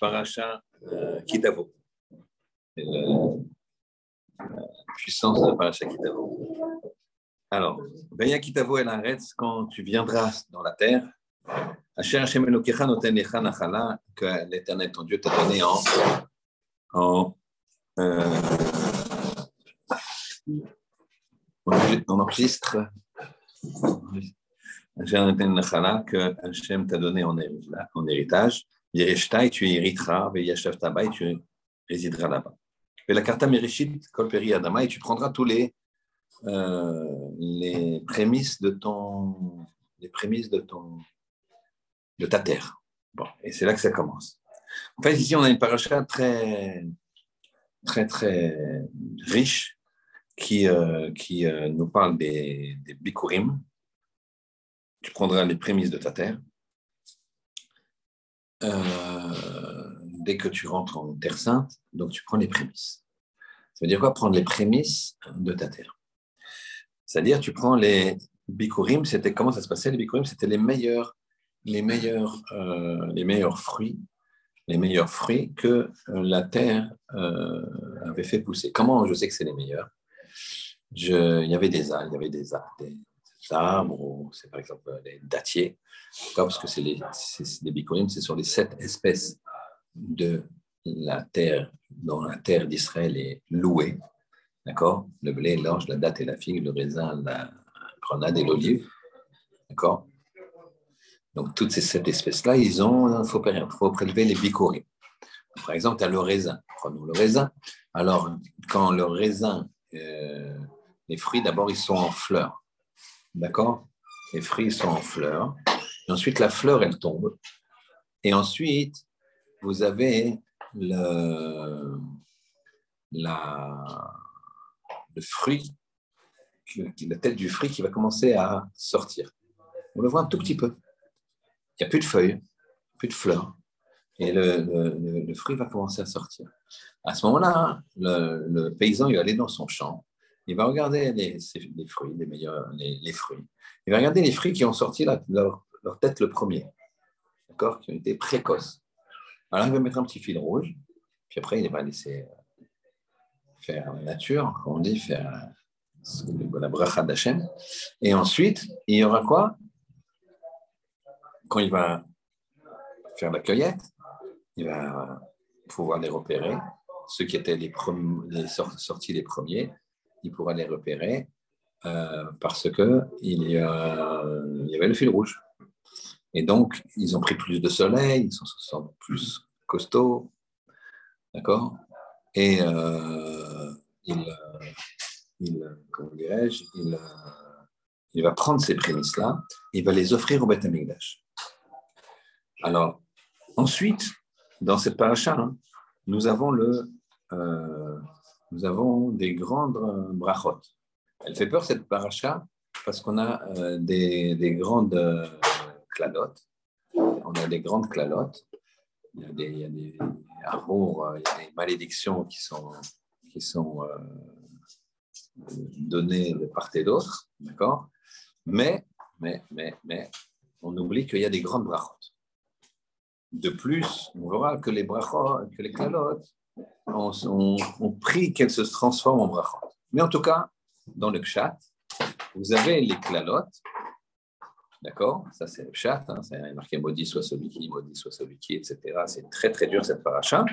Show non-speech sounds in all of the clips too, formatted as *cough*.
paracha euh, Kitavo. La puissance de la paracha Kitavo. Alors, Veya Kitavo el Aretz, quand tu viendras dans la terre, Asher Hashem Elokecha noten lecha nachala, que l'Éternel ton Dieu t'a donné en, en euh, on enregistre que Hachem t'a donné en héritage. Yereshtai, tu hériteras, Veyashav Tabai, tu résideras là-bas. Et la Kolperi Adama, et tu prendras tous les, euh, les prémices de ton, les prémices de ton, de ta terre. Bon, et c'est là que ça commence. En fait, ici, on a une paracha très, très, très riche qui, euh, qui euh, nous parle des, des bikurim. Tu prendras les prémices de ta terre. Euh, dès que tu rentres en terre sainte, donc tu prends les prémices. Ça veut dire quoi Prendre les prémices de ta terre? C'est-à-dire, tu prends les bikurim, c'était comment ça se passait Les bikurim, c'était les meilleurs, les meilleurs, les meilleurs fruits, les meilleurs fruits que la terre avait fait pousser. Comment je sais que c'est les meilleurs? Il y avait des arbres, il y avait des arbres, des, arbres, c'est par exemple des dattiers, parce que c'est les, des bicorines, c'est sur les sept espèces de la terre, dont la terre d'Israël est louée, d'accord? Le blé, l'orge, la date et la figue, le raisin, la grenade et l'olive, d'accord? Donc toutes ces sept espèces-là, ils ont, il faut, prélever les bicorines. Par exemple, tu as le raisin, prenons le raisin. Alors, quand le raisin euh, les fruits, d'abord, ils sont en fleurs. D'accord? Les fruits sont en fleurs. Et ensuite, la fleur, elle tombe. Et ensuite, vous avez le, la, le fruit, la tête du fruit qui va commencer à sortir. On le voit un tout petit peu. Il n'y a plus de feuilles, plus de fleurs. Et le, fruit va commencer à sortir. À ce moment-là, le, le, paysan, il va aller dans son champ il va regarder les, fruits, les meilleurs les, fruits. Il va regarder les fruits qui ont sorti leur, tête le premier, d'accord, qui ont été précoces. Alors il va mettre un petit fil rouge, puis après il va laisser euh, faire la nature, comme on dit, faire la bracha d'Hachem. Et ensuite, il y aura quoi? Quand il va faire la cueillette, il va pouvoir les repérer, ceux qui étaient les, les sortis les premiers, il pourra les repérer euh, parce que il y, avait le fil rouge. Et donc, ils ont pris plus de soleil, ils sont, plus costauds, d'accord? Et euh, il, il, comment dirais-je, il, va prendre ces prémices-là, il va les offrir au Beth. Alors, ensuite, dans cette paracha, hein, nous avons le, euh, nous avons des grandes euh, brachot. Elle fait peur cette paracha parce qu'on a euh, des, des, grandes euh, cladotes. On a des grandes clalotes. Il y a des, amours, il y a des malédictions qui sont, qui sont données de part et d'autre. D'accord? Mais, mais, mais, mais, on oublie qu'il y a des grandes brachot. De plus, on verra que les brachot, que les clalotes, on, prie qu'elle se transforme en brachot. Mais en tout cas, dans le chat, vous avez les clalotes, d'accord? Ça, c'est le chat, hein, c'est marqué maudit soit celui qui, maudit soit celui qui, etc. C'est très, très dur cette paracha.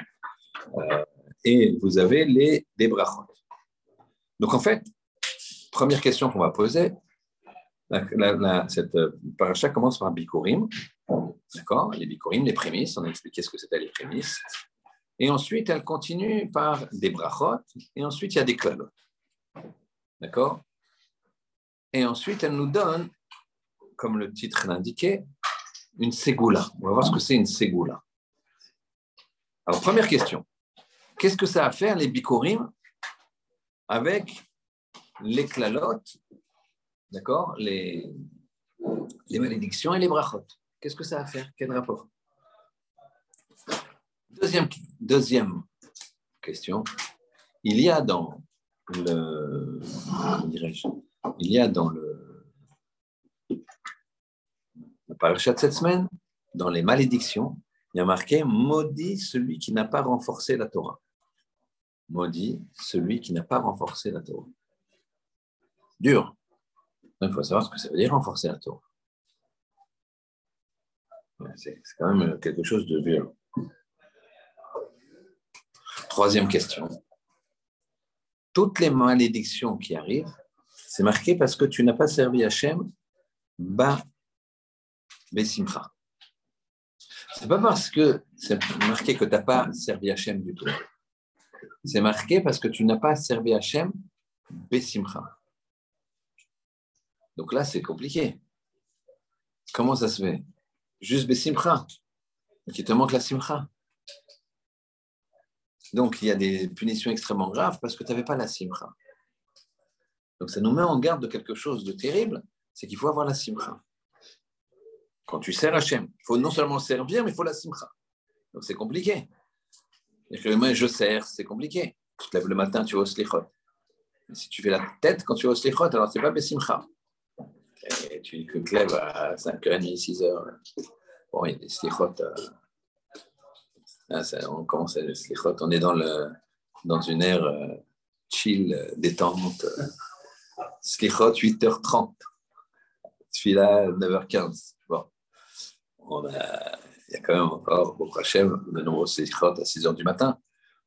Euh, et vous avez les, brachot. Donc, en fait, première question qu'on va poser, cette paracha commence par bikurim, d'accord? Les bikurim, les prémices, on a expliqué ce que c'était les prémices. Et ensuite, elle continue par des brachot, et ensuite, il y a des clalot. D'accord? Et ensuite, elle nous donne, comme le titre l'indiquait, une ségoula. On va voir ce que c'est une ségoula. Alors, première question. Qu'est-ce que ça a à faire, les bikorim, avec les clalot, d'accord les, les malédictions et les brachot? Qu'est-ce que ça a à faire Quel rapport? Deuxième, question. Il y a dans le. Il y a dans le. La de cette semaine, dans les malédictions, il y a marqué Maudit celui qui n'a pas renforcé la Torah. Maudit celui qui n'a pas renforcé la Torah. Dur. Il faut savoir ce que ça veut dire renforcer la Torah. C'est quand même quelque chose de violent. Troisième question. Toutes les malédictions qui arrivent, c'est marqué parce que tu n'as pas servi Hachem, ba besimcha. C'est pas parce que c'est marqué que tu n'as pas servi Hachem du tout. C'est marqué parce que tu n'as pas servi Hachem, besimcha. Donc là, c'est compliqué. Comment ça se fait? Juste besimcha. Qui te manque la simcha. Donc, il y a des punitions extrêmement graves parce que tu n'avais pas la simcha. Donc, ça nous met en garde de quelque chose de terrible, c'est qu'il faut avoir la simcha. Quand tu sers Hachem, il faut non seulement servir, mais il faut la simcha. Donc, c'est compliqué. Moi, je sers, c'est compliqué. Tu te lèves le matin, tu au slichot. Mais si tu fais la tête quand tu au slichot, alors c'est pas besimcha. Et tu te lèves à 5h30, 6h. Bon, il y a des. Euh, ah, on commence à on est dans, le, dans une ère euh, chill, euh, détente. Slichot, 8h30. Celui-là, 9h15. Bon. il y a quand même encore, beaucoup Hachem, de nombreux slichot à 6h du matin.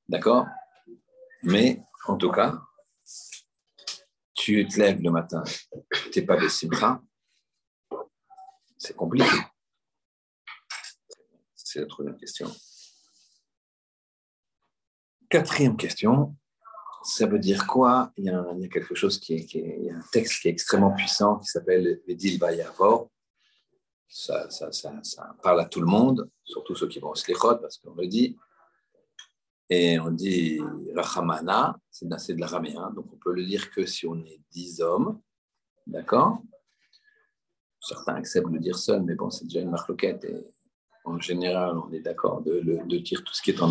D'accord? Mais, en tout cas, tu te lèves le matin, tu n'es pas de simcha, c'est compliqué. C'est la troisième question. Quatrième question, ça veut dire quoi? Il y, a, quelque chose qui est, a un texte qui est extrêmement puissant qui s'appelle Vedil Bayavor. Ça, ça, ça, ça, parle à tout le monde, surtout ceux qui vont au slichot, parce qu'on le dit. Et on dit Rachamana, c'est de l'araméen, donc on peut le dire que si on est dix hommes, d'accord? Certains acceptent de le dire seul, mais bon, c'est déjà une marloquette. Et en général, on est d'accord de, de, dire tout ce qui est en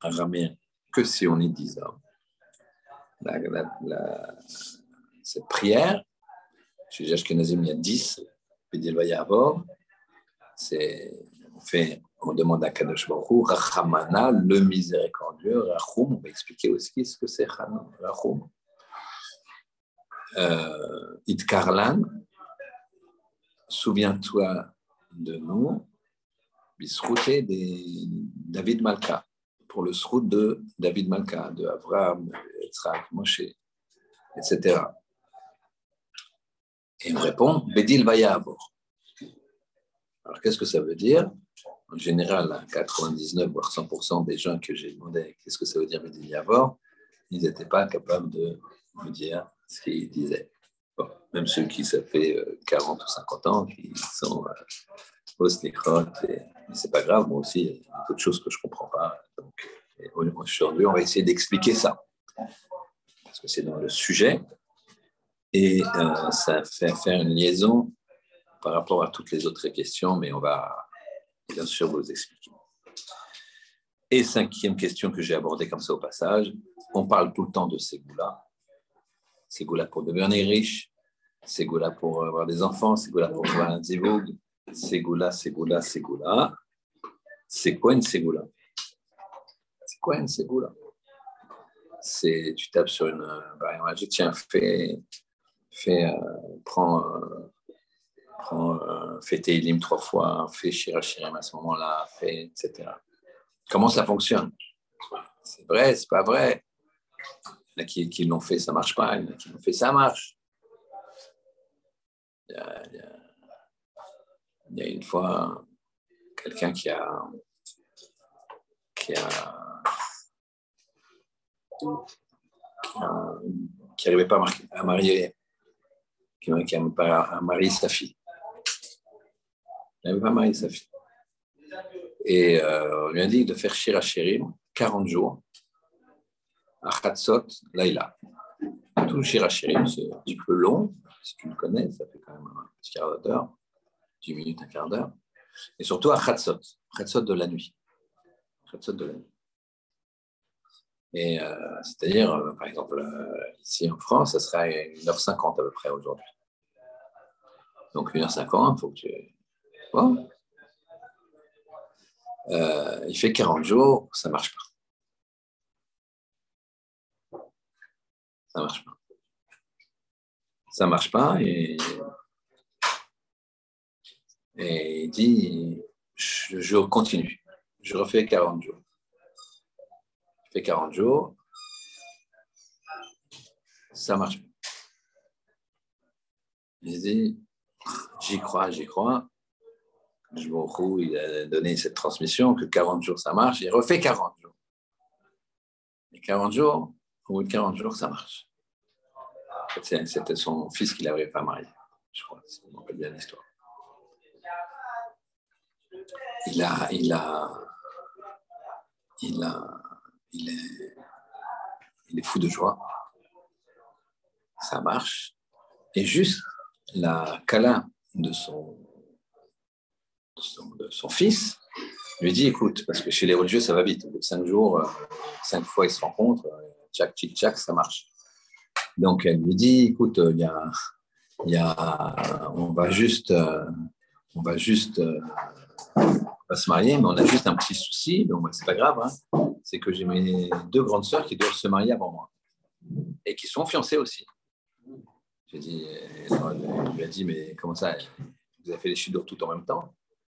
araméen que si on est dix hommes. cette prière, chez Ashkenazim, il y a dix, c'est, on, fait, on demande à Kadosh Baruch Rachamana, le miséricordieux, Rachum, on va expliquer aussi ce que c'est Rachum. Euh, Itkarlan, souviens-toi de nous, Bisroute des David Malka pour le srout de David Malka, de Abraham, Yitzhak, Moshe, etc. Et on répond Bedil bord. Alors qu'est-ce que ça veut dire? En général, 99 voire 100% des gens que j'ai demandé qu'est-ce que ça veut dire Bedil bord, ils n'étaient pas capables de me dire ce qu'ils disaient. même ceux qui, ça fait 40 ou 50 ans, qui sont au slichot, et c'est pas grave, moi aussi, il y a d'autres choses que je comprends pas. Donc, aujourd'hui, on va essayer d'expliquer ça. Parce que c'est dans le sujet. Et euh, ça fait faire une liaison par rapport à toutes les autres questions, mais on va bien sûr vous expliquer. Et cinquième question que j'ai abordée comme ça au passage, on parle tout le temps de Ségoula. Ségoula pour devenir riche, Ségoula pour avoir des enfants, Ségoula pour avoir un zivoug, Ségoula, Ségoula, Ségoula. C'est quoi une Ségoula C'est quoi une Ségoula C'est tu tapes sur une. Bah, je tiens, fais, fais, euh, prends, euh, prends, euh, fais tes trois fois, fais Shirachirim à ce moment-là, fais, etc. Comment ça fonctionne? C'est vrai, c'est pas vrai. Il y en a qui, qui l'ont fait, ça marche pas. Il y en a qui l'ont fait, ça marche. Il y a il y a une fois quelqu'un qui a qui a qui n'arrivait pas à marier qui n'arrivait pas à marier sa fille. Il n'avait pas marié sa fille. Et euh, on lui a dit de faire Shira Shirim 40 jours à Khatsot Laila. Tout Shira Shirim, c'est un petit peu long, si tu le connais, ça fait quand même un petit quart d'heure. 10 minutes, un quart d'heure, et surtout à Khatsot, Khatsot de la nuit. Khatsot de la nuit. Et euh, c'est-à-dire, euh, par exemple, euh, ici en France, ça serait 1h50 à peu près aujourd'hui. Donc 1h50, il faut que tu. Bon. il fait 40 jours, ça ne marche pas. Ça ne marche pas. Ça ne marche pas et, et il dit, je, continue, je refais 40 jours. Je fais 40 jours, ça marche. Il dit, j'y crois, j'y crois. Je me il a donné cette transmission que 40 jours ça marche, il refait 40 jours. Et 40 jours, au bout de 40 jours, ça marche. C'était son fils qui l'avait pas marié, je crois, si on bien l'histoire. Il est, fou de joie. Ça marche. Et juste la câlin de son, de son, fils lui dit écoute, parce que chez les religieux, ça va vite. Au bout de cinq jours, euh, cinq fois, ils se rencontrent, euh, tchac, tchic, tchac, ça marche. Donc, elle lui dit écoute, il y a, y a, on va juste, euh, on va juste va se marier, mais on a juste un petit souci, donc c'est pas grave, hein. c'est que j'ai mes deux grandes sœurs qui doivent se marier avant moi et qui sont fiancées aussi. J'ai dit, elle lui a dit, mais comment ça Vous avez fait les chutes tout en même temps?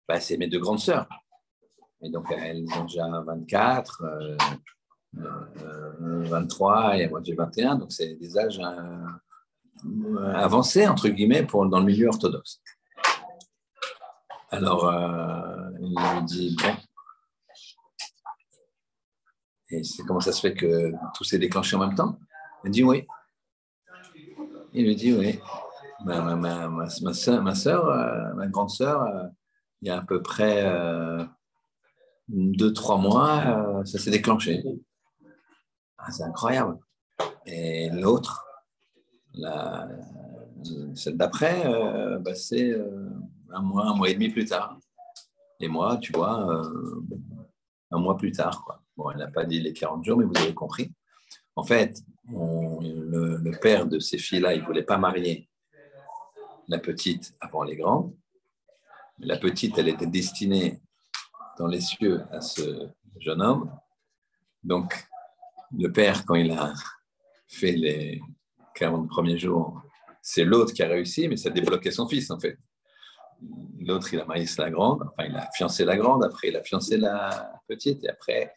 Bah, C'est mes deux grandes sœurs. Et donc, elles ont déjà 24, 23 et moi j'ai 21, donc c'est des âges euh, avancés, entre guillemets, pour, dans le milieu orthodoxe. Alors, euh, il lui dit, bon. Et c'est comment ça se fait que tout s'est déclenché en même temps? Elle dit oui. Il lui dit oui. Ma, ma, ma, ma, soeur, ma, euh, grande sœur, euh, il y a à peu près deux, trois mois, ça s'est déclenché. Ah, c'est incroyable. Et l'autre, celle d'après, bah, c'est un mois, un mois et demi plus tard. Et moi, tu vois, euh, un mois plus tard. Bon, elle n'a pas dit les 40 jours, mais vous avez compris. En fait, le, père de ces filles-là, il ne voulait pas marier la petite avant les grandes. La petite, elle était destinée dans les cieux à ce jeune homme. Donc, le père, quand il a fait les 40 premiers jours, c'est l'autre qui a réussi, mais ça débloquait son fils, en fait. L'autre, il a marié la grande, enfin, il a fiancé la grande, après, il a fiancé la petite, et après,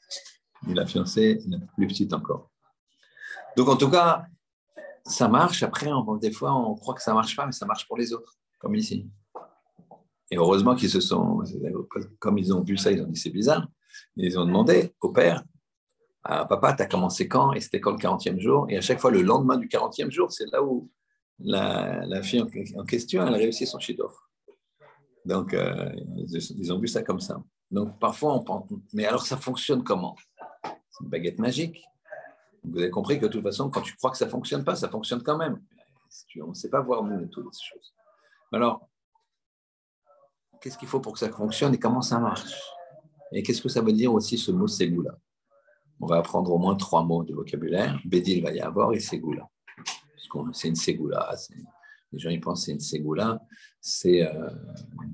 il a fiancé la plus petite encore. Donc, en tout cas, ça marche. Après, des fois, on croit que ça ne marche pas, mais ça marche pour les autres, comme ici. Et heureusement qu'ils se sont, comme ils ont vu ça, ils ont dit c'est bizarre. Ils ont demandé au père, ah, papa, tu as commencé quand? Et c'était quand le 40e jour Et à chaque fois, le lendemain du 40e jour, c'est là où la, fille en, question, elle a réussi son chef-d'œuvre. Donc, euh, ils ont vu ça comme ça. Donc, parfois, on pense, mais alors ça fonctionne comment? C'est une baguette magique. Vous avez compris que de toute façon, quand tu crois que ça ne fonctionne pas, ça fonctionne quand même. On ne sait pas voir nous toutes ces choses. Alors, qu'est-ce qu'il faut pour que ça fonctionne et comment ça marche? Et qu'est-ce que ça veut dire aussi ce mot ségoula On va apprendre au moins trois mots de vocabulaire. Bédil va y avoir et ségoula. C'est une ségoula, les gens ils pensent c'est une ségoula, c'est euh,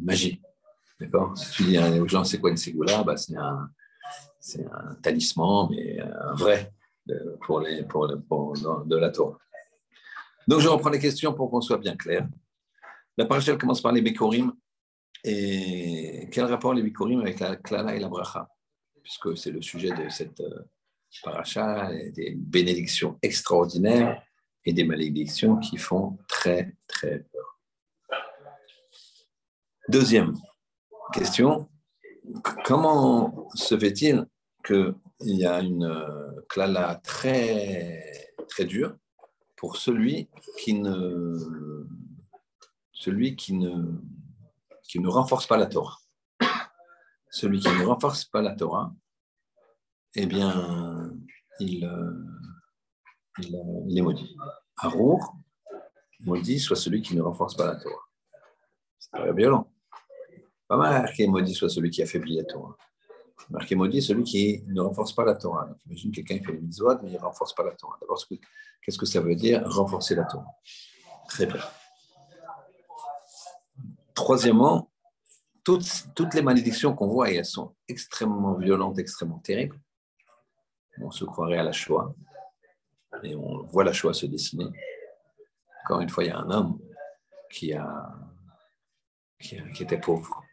magie. D'accord? Si tu dis aux gens c'est quoi une ségoula, bah, c'est un, un, talisman, mais un vrai pour, les, pour, de la Torah. Donc je reprends les questions pour qu'on soit bien clair. La parachelle commence par les Bikorim. Et quel rapport les Bikorim avec la Klala et la Bracha? Puisque c'est le sujet de cette euh, paracha, des bénédictions extraordinaires et des malédictions qui font très, très peur. Deuxième question, comment se fait-il qu'il y a une clala très, très dure pour celui qui ne, celui qui ne, qui ne renforce pas la Torah? Celui qui ne renforce pas la Torah, eh bien, il, il, est maudit. Arour, maudit soit celui qui ne renforce pas la Torah. C'est très violent. Pas marqué maudit soit celui qui affaiblit la Torah. Marqué maudit celui qui ne renforce pas la Torah. Imagine quelqu'un qui fait le mitzvot, mais il ne renforce pas la Torah. D'abord, qu'est-ce que ça veut dire renforcer la Torah? Très bien. Troisièmement, toutes, les malédictions qu'on voit, et elles sont extrêmement violentes, extrêmement terribles. On se croirait à la Shoah, et on voit la Shoah se dessiner. Encore une fois, il y a un homme qui était pauvre,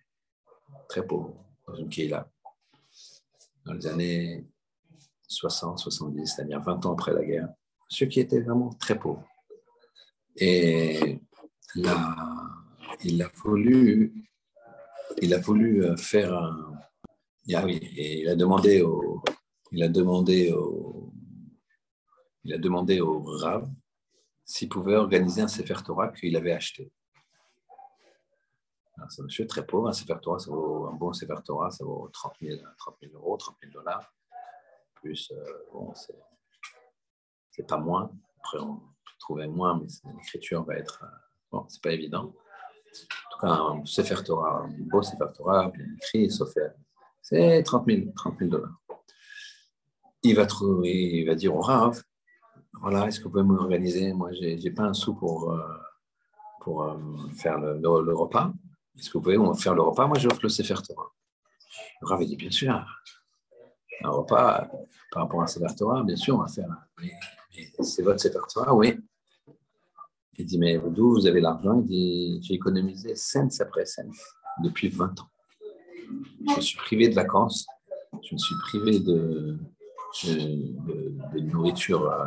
très pauvre, dans une là dans les années 60, 70, c'est-à-dire 20 ans après la guerre, ceux qui étaient vraiment très pauvres. Et là, il a voulu, il a voulu euh, faire un. Ah il a demandé au, il a demandé au, il a demandé au Rav s'il pouvait organiser un Sefer Torah qu'il avait acheté. C'est un monsieur très pauvre, un Sefer Torah, ça vaut, un bon Sefer Torah, ça vaut 30 000, 30 000 euros, 30 000 dollars. Plus, euh, bon, c'est pas moins. Après, on peut trouver moins, mais l'écriture va être. Euh, bon, c'est pas évident. En tout cas, un Sefer Torah, un beau Sefer Torah, bien écrit, sauf c'est 30 000, 30 000 dollars. Il va, trouver, il va dire au Rav, voilà, est-ce que vous pouvez m'organiser? Moi, je n'ai pas un sou pour, euh, pour faire le, le, repas. Est-ce que vous pouvez faire le repas? Moi, j'offre le Sefer Torah. Le Rav dit, bien sûr, un repas par rapport à un Sefer bien sûr, on va faire. Mais, c'est votre Sefer oui. Il dit, mais d'où vous avez l'argent? Il dit, j'ai économisé cents après cents depuis 20 ans. Je me suis privé de vacances, je me suis privé de, de, nourriture euh,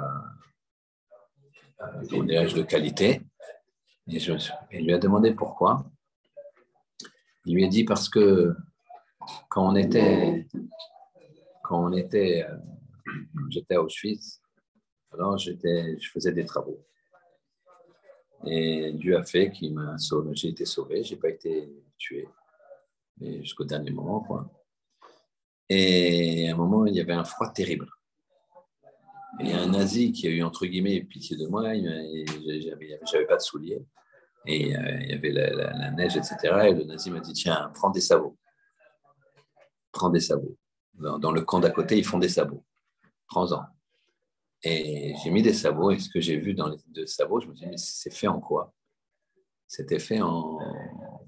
euh, de qualité. Et je, il lui a demandé pourquoi. Il lui a dit parce que quand on était, quand on était, euh, j'étais à Auschwitz, alors j'étais, je faisais des travaux. Et Dieu a fait qu'il m'a sauvé, j'ai été sauvé, j'ai pas été tué, jusqu'au dernier moment, quoi. Et à un moment, il y avait un froid terrible. Et un nazi qui a eu, entre guillemets, pitié de moi, j'avais pas de souliers et euh, il y avait la, neige, etc. Et le nazi m'a dit Tiens, prends des sabots. Prends des sabots. Dans, le camp d'à côté, ils font des sabots. Prends-en. Et j'ai mis des sabots, et ce que j'ai vu dans les deux sabots, je me suis dit Mais c'est fait en quoi? C'était fait en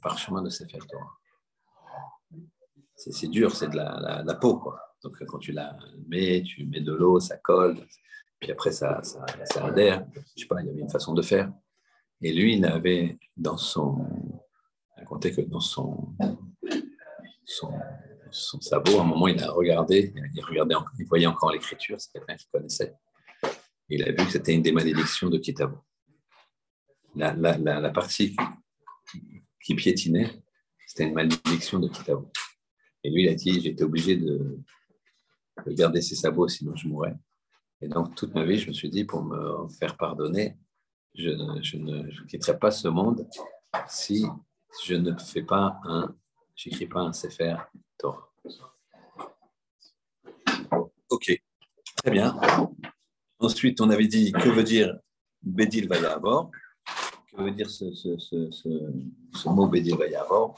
parchemin de Sefer Torah. C'est dur, c'est de la, peau, quoi. Donc quand tu la mets, tu mets de l'eau, ça colle, puis après ça, ça, adhère. Je sais pas, il y avait une façon de faire. Et lui, il avait dans son. Il racontait que dans son, son, sabot, à un moment, il a regardé, il, regardait, il voyait encore l'écriture, c'est quelqu'un qu'il connaissait. il a vu que c'était une des malédictions de Kitabo. La, la, la, partie qui piétinait, c'était une malédiction de Kitabo. Et lui, il a dit J'étais obligé de, de garder ses sabots, sinon je mourrais. Et donc, toute ma vie, je me suis dit, pour me faire pardonner, je, ne quitterai pas ce monde si je ne fais pas un, j'écris pas un Sefer Torah. Ok, très bien. Ensuite, on avait dit que veut dire Bedil Vayavor, que veut dire ce, ce, ce, ce mot Bedil Vayavor,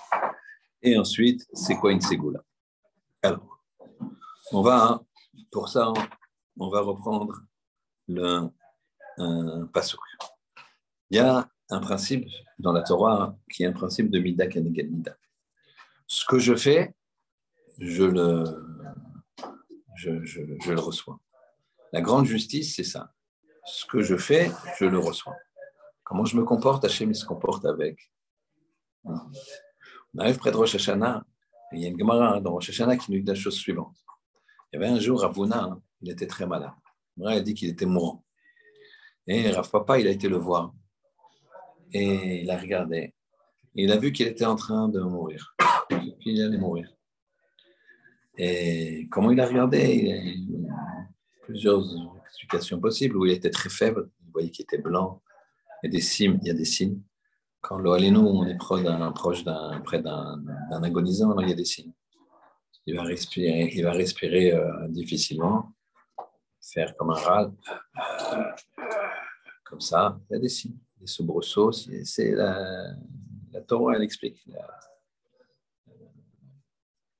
et ensuite, c'est quoi une Ségoula? Alors, on va, pour ça, on va reprendre le un. Il y a un principe dans la Torah qui est un principe de Mida Keneged Mida. Ce que je fais, je le, je, je, le reçois. La grande justice, c'est ça. Ce que je fais, je le reçois. Comment je me comporte, Hachem se comporte avec. On arrive près de Rosh Hashanah, et il y a une Gemara dans Rosh Hashanah qui nous dit la chose suivante. Il y avait un jour, Ravuna, il était très malade. Il a dit qu'il était mourant. Et Rav Papa, il a été le voir et il a regardé. Il a vu qu'il était en train de mourir, *coughs* qu'il allait mourir. Et comment il a regardé? Il y a plusieurs explications possibles, où il était très faible, vous voyez qu'il était blanc, il y a des signes, il y a des signes. Quand nous on est proche d'un, près d'un, agonisant, il y a des signes. Il va respirer, euh, difficilement, faire comme un râle, comme ça, il y a des signes des soubresauts, c'est la, la Torah, elle explique.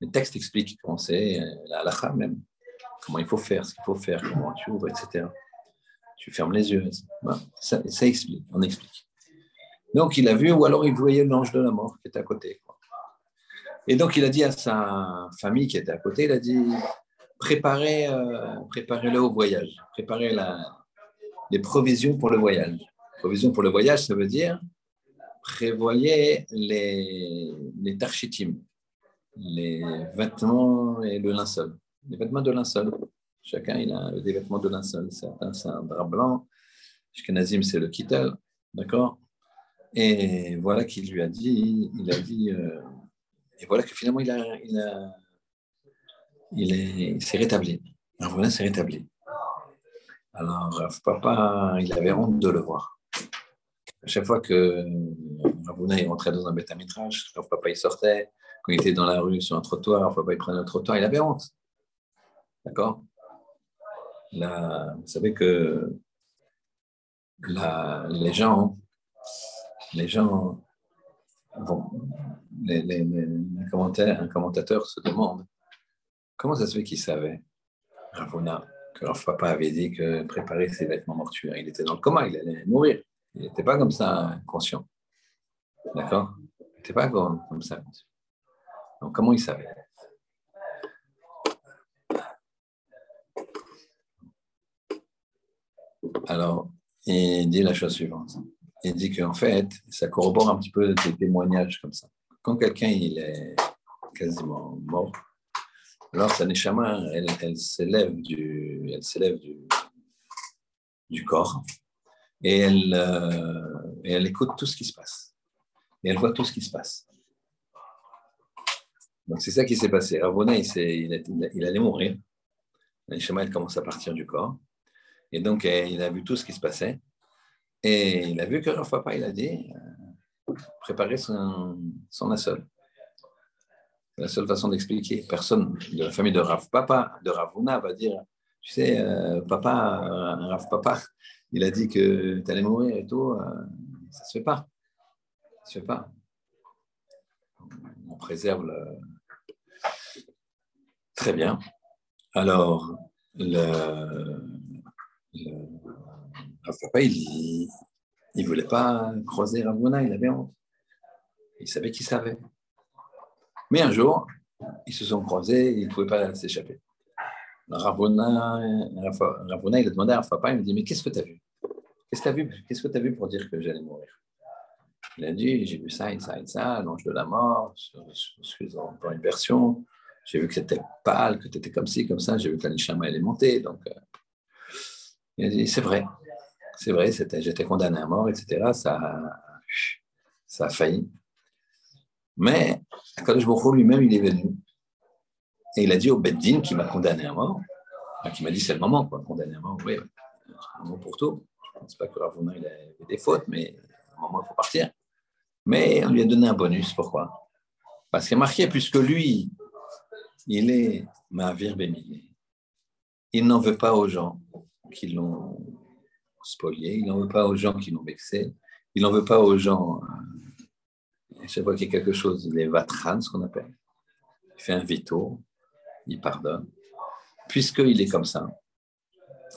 le texte explique comment c'est, la halakha même, comment il faut faire, ce qu'il faut faire, comment tu ouvres, etc. Tu fermes les yeux. Ça, explique, on explique. Donc il a vu, ou alors il voyait l'ange de la mort qui était à côté. Et donc, il a dit à sa famille qui était à côté, il a dit, préparez, euh, préparez-le au voyage, préparez la, les provisions pour le voyage. Provisions pour le voyage, ça veut dire prévoyez les, les tarchitim, les vêtements et le linceul. Les vêtements de linceul. Chacun, il a des vêtements de linceul. Certains, c'est un drap blanc. Nazim, c'est le kittel. D'accord? Et voilà qu'il lui a dit, il a dit, euh, et voilà que finalement, il, a, il, a, il, est, s'est rétabli. Alors voilà, rétabli. Alors, papa, il avait honte de le voir. À chaque fois que Ravuna est rentré dans un bétamitrage, papa il sortait, quand il était dans la rue sur un trottoir, papa il prenait un trottoir, il avait honte. D'accord? Vous savez que les gens, les gens les, un commentateur se demande comment ça se fait qu'il savait, Ravuna, que leur papa avait dit que préparer ses vêtements mortuaires, il était dans le coma, il allait mourir. Il n'était pas comme ça conscient. D'accord? Il n'était pas comme, ça. Donc comment il savait? Alors, il dit la chose suivante. Il dit qu'en fait, ça corrobore un petit peu des témoignages comme ça. Quand quelqu'un est quasiment mort, alors sa neshama, elle, elle s'élève du, du, du corps et elle, euh, elle écoute tout ce qui se passe. Et elle voit tout ce qui se passe. Donc c'est ça qui s'est passé. Ravona, il, allait mourir. La neshama, elle commence à partir du corps. Et donc, il a vu tout ce qui se passait. Et il a vu que Rav Papa, il a dit euh, préparer son, son C'est la seule façon d'expliquer. Personne de la famille de Rav Papa, de Ravuna, va dire Tu sais, euh, papa, euh, Rav Papa, il a dit que tu allais mourir et tout. ça ne se fait pas. Ça se fait pas. On préserve le. Très bien. Alors, le, papa, il ne voulait pas croiser Ravuna, il avait honte. Il savait qu'il savait. Mais un jour, ils se sont croisés, ils ne pouvaient pas s'échapper. Ravuna, Ravuna, il a demandé à papa, il me dit, mais qu'est-ce que tu as vu? Qu'est-ce que tu as vu pour dire que j'allais mourir? Il a dit, j'ai vu ça et ça et ça, l'ange de la mort, je suis dans une version, j'ai vu que c'était pâle, que tu étais comme ci, comme ça, j'ai vu que la nishama, elle est montée, donc euh, il a dit, c'est vrai, c'est vrai, j'étais condamné à mort, etc. Ça, a failli. Mais Akadosh Baruch lui-même, il est venu. Et il a dit au Beddin qui m'a condamné à mort, qui m'a dit c'est le moment, quoi, condamné à mort, oui, un moment pour tout. Je ne pense pas que Ravuna il avait des fautes, mais à un moment, il faut partir. Mais on lui a donné un bonus, pourquoi? Parce qu'il a marqué, puisque lui, il est ma Bémilé, il n'en veut pas aux gens qui l'ont spolié, il n'en veut pas aux gens qui l'ont vexé, il n'en veut pas aux gens. Euh, chaque fois qu'il y a quelque chose, il est vatran, ce qu'on appelle. Il fait un veto, il pardonne, puisqu'il est comme ça.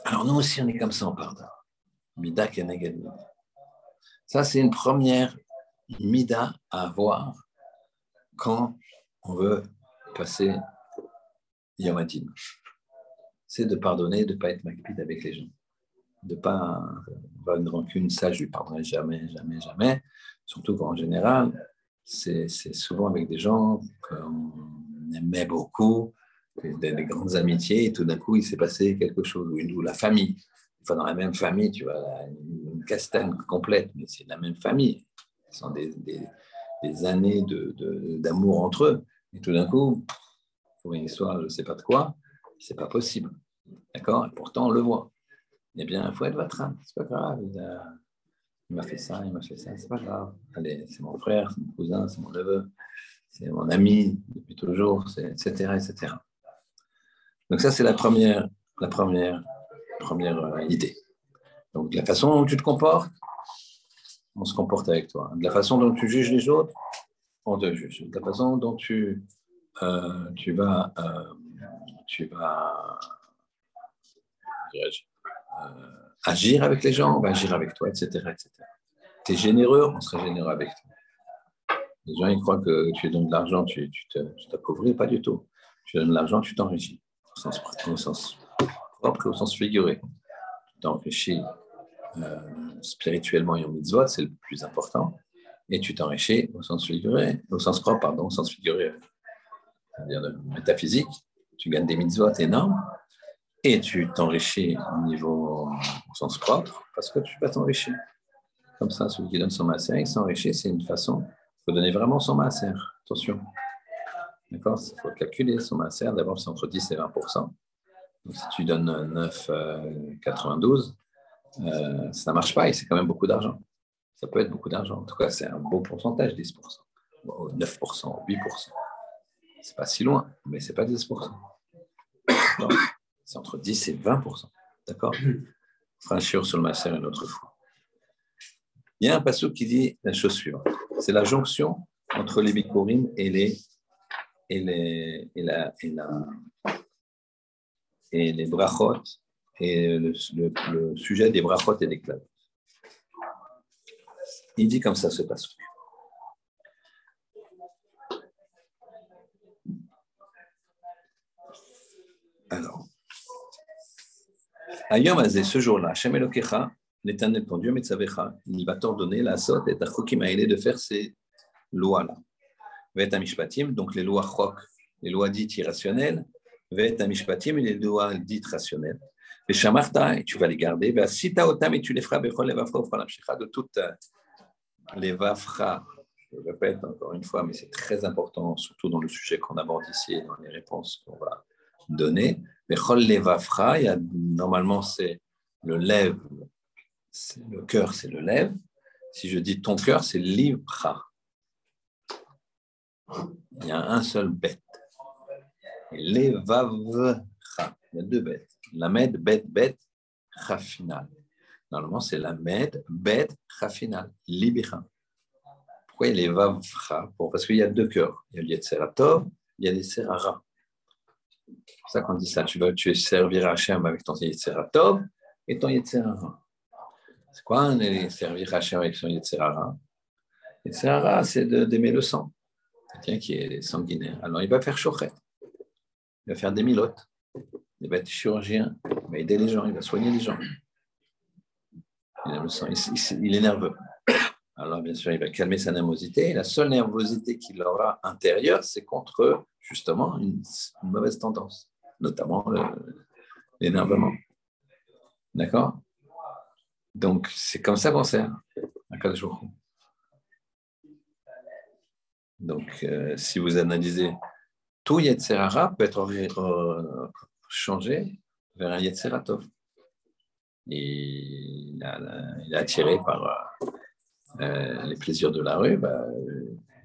Alors nous aussi, on est comme ça, on pardonne. Mida keneged Ça, c'est une première mida à avoir quand on veut passer Yom c'est de pardonner, de ne pas être macpide avec les gens. De ne pas avoir une rancune, ça je lui pardonnerai jamais, jamais, jamais. Surtout qu'en général, c'est souvent avec des gens qu'on aimait beaucoup, des, grandes amitiés, et tout d'un coup, il s'est passé quelque chose, ou, la famille. Enfin, dans la même famille, tu vois, une castagne complète, mais c'est la même famille. Ce sont des, années d'amour entre eux. Et tout d'un coup, pour une histoire, je ne sais pas de quoi, c'est pas possible. D'accord? Et pourtant, on le voit. Eh bien, il faut être vatran, c'est pas grave. Il m'a fait ça, il m'a fait ça, c'est pas grave. Allez, c'est mon frère, c'est mon cousin, c'est mon neveu, c'est mon ami depuis toujours, etc., etc. Donc ça, c'est la première, la première, première euh, idée. Donc la façon dont tu te comportes, on se comporte avec toi. De la façon dont tu juges les autres, on te juge. De la façon dont tu, euh, tu vas, euh, tu vas agir avec les gens, on va agir avec toi, etc. etc. Tu es généreux, on sera généreux avec toi. Les gens, ils croient que tu donnes de l'argent, tu, t'appauvris, pas du tout. Tu donnes de l'argent, tu t'enrichis, au sens, au propre au sens figuré. Tu t'enrichis euh, spirituellement et en mitzvot, c'est le plus important. Et tu t'enrichis au sens figuré, au sens propre, pardon, au sens figuré, c'est-à-dire de métaphysique. Tu gagnes des mitzvot énormes et tu t'enrichis au niveau au sens propre parce que tu vas t'enrichir. Comme ça, celui qui donne son maaser, il s'enrichit, c'est une façon. Faut donner vraiment son maaser. Attention. D'accord? Il faut calculer son maaser. D'abord, c'est entre 10 et 20 Si tu donnes 9,92, euh, euh, ça ne marche pas et c'est quand même beaucoup d'argent. Ça peut être beaucoup d'argent. En tout cas, c'est un beau pourcentage, 10% 9% 8% C'est pas si loin, mais c'est pas 10% C'est entre 10 et 20% D'accord? Franchir sur le maaser une autre fois. Il y a un passage qui dit la chose suivante. C'est la jonction entre les bikurim et les et les et la et la et les brachot et le, sujet des brachot et des clavos. Il dit comme ça ce passage. Alors, Ayom Azé, ce jour-là, Hashem Elokecha, l'éternel ton Dieu, il va t'ordonner la sorte et ta de faire ces lois-là. Mishpatim, donc les lois chok, les lois dites irrationnelles, les shamarta, et tu vas les garder, sita otam, et tu les feras, bechol levafra, de toutes les vafra. Je répète encore une fois, mais c'est très important, surtout dans le sujet qu'on aborde ici et dans les réponses qu'on va donner. Bechol levafra, il normalement, c'est le lève le cœur, c'est le lève. Si je dis ton cœur, c'est l'ivra. Il y a un seul bête. L'evavra. Il y a deux bêtes. La med, bête, bête, cha final. Normalement, c'est la med, bête, cha final. Libira. Pourquoi il est Parce qu'il y a deux cœurs. Il y a le Yetzeratov, il y a les Serara. C'est pour ça qu'on dit ça. Tu vas tu servir Hachem avec ton Yetzeratov et ton Yetzerara. C'est quoi servir Hachem avec son Yetzirara Yetzirara, c'est d'aimer le sang, quelqu'un qui est sanguinaire. Alors il va faire chochet, il va faire des milotes, il va être chirurgien, il va aider les gens, il va soigner les gens. Il est nerveux. Alors bien sûr, il va calmer sa nervosité. la seule nervosité qu'il aura intérieure, c'est contre justement une, mauvaise tendance, notamment l'énervement. D'accord? Donc, c'est comme ça qu'on sert à jours. Donc, euh, si vous analysez, tout Yetzerara peut être euh, changé vers un Yetzeratov. Il, est attiré par euh, les plaisirs de la rue, bah,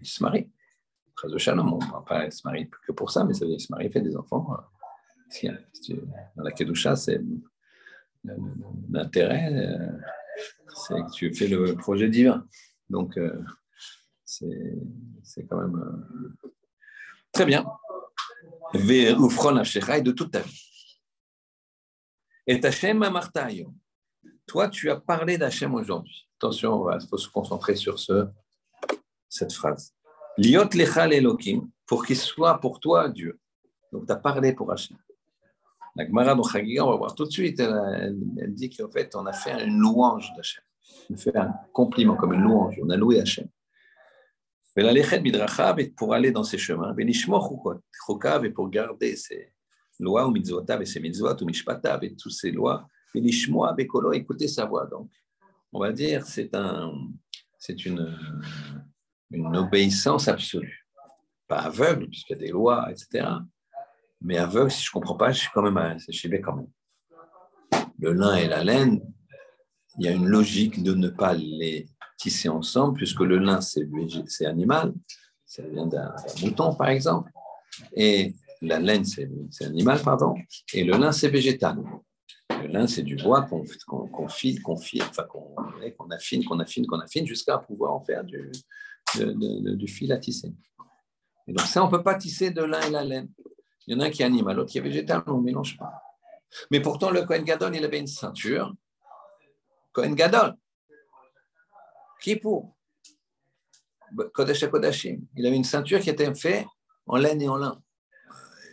il se marie. Très de Shalom, on pas se marie que pour ça, mais ça veut dire qu'il se marie, il fait des enfants. Dans la Kedusha, c'est L'intérêt, euh, c'est que tu fais le projet divin. Donc, euh, c'est quand même euh, très bien. Et de toute ta vie. Et Hachem Martaïo. Toi, tu as parlé d'Hachem aujourd'hui. Attention, il faut se concentrer sur ce, cette phrase. Liot lechal elokim, pour qu'il soit pour toi Dieu. Donc, tu as parlé pour Hachem. La Gemara on va voir tout de suite, elle, dit qu'en fait, on a fait une louange d'Hachem. On fait un compliment comme une louange. On a loué Hachem. Pour aller dans ses chemins, et pour garder ses lois, ou mitzvotav et ses mitzvot, ou mishpatav et toutes ces lois, écouter sa voix. Donc, on va dire, c'est un, c'est une, une obéissance absolue. Pas aveugle, puisqu'il y a des lois, etc. Mais aveugle, si je ne comprends pas, je suis quand même chez quand même. Le lin et la laine, il y a une logique de ne pas les tisser ensemble, puisque le lin, c'est animal, ça vient d'un mouton, par exemple, et la laine, c'est animal, pardon, et le lin, c'est végétal. Le lin, c'est du bois qu'on file, qu'on file, enfin qu'on affine, qu'on affine, qu'on affine, jusqu'à pouvoir en faire du, du fil à tisser. Et donc ça, on ne peut pas tisser de lin et la laine. Il y en a un qui est animal, l'autre qui est végétal, on ne mélange pas. Mais pourtant, le Kohen Gadol, il avait une ceinture. Kohen Gadol. Qui pour? Kodesh Kodashim. Il avait une ceinture qui était faite en laine et en lin.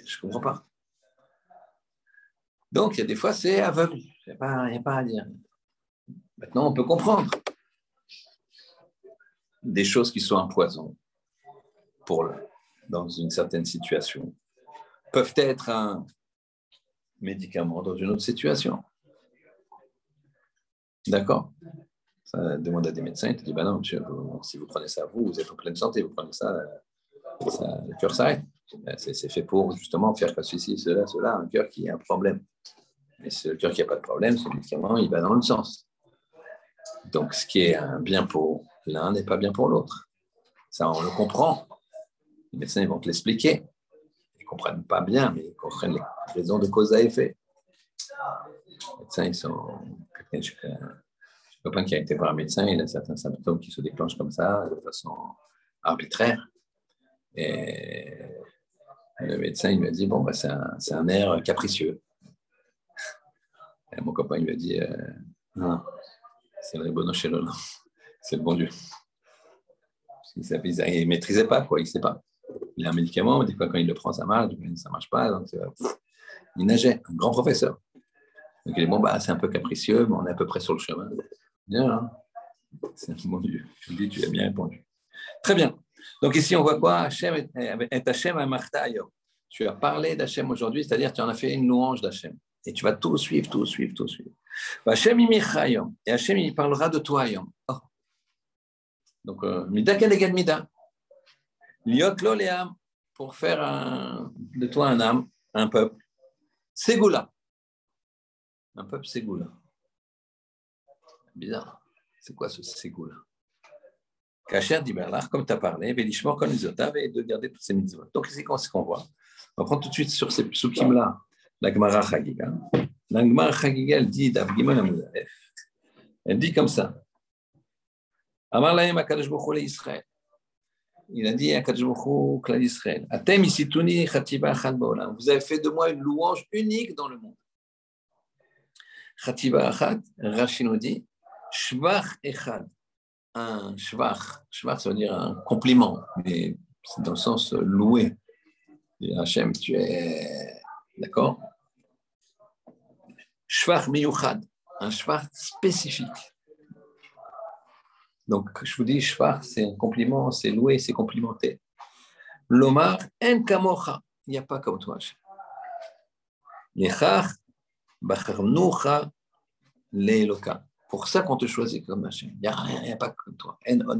Je ne comprends pas. Donc, il y a des fois, c'est aveugle. Il n'y a, pas à dire. Maintenant, on peut comprendre des choses qui sont un poison pour dans une certaine situation peuvent être un médicament dans une autre situation. D'accord? Ça demande à des médecins, ils te disent bah non, monsieur, si vous prenez ça, vous, vous êtes en pleine santé, vous prenez ça, ça le cœur s'arrête. Ben, c'est fait pour justement faire que ceci, cela, cela, un cœur qui a un problème. Mais le cœur qui n'a pas de problème, ce médicament, il va dans le sens. Donc, ce qui est un bien pour l'un n'est pas bien pour l'autre. Ça, on le comprend. Les médecins ils vont te l'expliquer. Ils ne comprennent pas bien, mais ils comprennent les raisons de cause à effet. Les médecins, ils sont. Copain qui a été voir un médecin, il a certains symptômes qui se déclenchent comme ça, de façon arbitraire. Et le médecin, il lui a dit Bon, bah, c'est un, un, air capricieux. Et mon copain, il lui a dit euh, Non, c'est le bon c'est le bon Dieu. Il ne maîtrisait pas, quoi, il ne sait pas. Il a un médicament, des fois quand il le prend, ça marche, ça ne marche pas. Donc, il nageait, un grand professeur. Donc il dit Bon, bah, c'est un peu capricieux, mais on est à peu près sur le chemin. Bien, hein bon Dieu. Je dis Tu as bien répondu. Très bien. Donc ici, on voit quoi? Hachem est Hachem Tu as parlé d'Hachem aujourd'hui, c'est-à-dire tu en as fait une louange d'Hachem. Et tu vas tout suivre, tout suivre, tout suivre. Hachem Et Hachem, il parlera de toi, oh. Donc, euh, Mida Kenegan Mida. Liot pour faire de toi un âme, un peuple. Ségoula. Un peuple Ségoula. Bizarre. C'est quoi ce Ségoula Kacher dit comme tu as parlé, Vélishmor comme et de garder toutes ces mitzvot. Donc, ici, ce qu'on voit? On va prendre tout de suite sur ces psukim-là la Gemara Chagiga. La Gemara Chagiga, elle dit Elle dit comme ça. Amar lahem akadosh. Il a dit à Kadosh Baruch Klal Israël. Atem isituni chatiba achad ba'olam. Vous avez fait de moi une louange unique dans le monde. Chatiba achad, Rashi nous dit, shvach echad un shvach. Shvach, ça veut dire un compliment, mais c'est dans le sens loué. Hachem, tu es. D'accord? Shvach miyuchad, un shvach spécifique. Donc, je vous dis, shvach, c'est un compliment, c'est loué, c'est complimenté. L'omar, en kamocha, il n'y a pas comme toi. Lechach, bacharnucha, le'eloka pour ça qu'on te choisit comme machin. Il n'y a rien, il n'y a pas comme toi. En on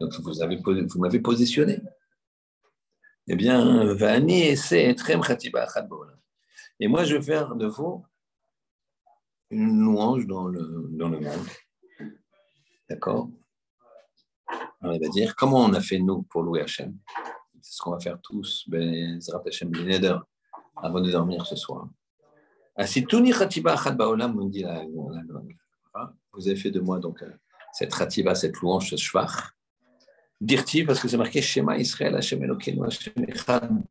Donc vous avez vous m'avez positionné. Eh bien, Vani Et moi, je vais faire de vous une louange dans le, dans le monde. D'accord? On va dire comment on a fait nous pour louer Hachem? C'est ce qu'on va faire tous. Ben, Hachem, avant de dormir ce soir. Ah, vous avez fait de moi donc euh, cette ratiba, cette louange, ce shvach. Dirti, parce que c'est marqué Shema Israël, Hashem Elokeinu, Hashem Echad.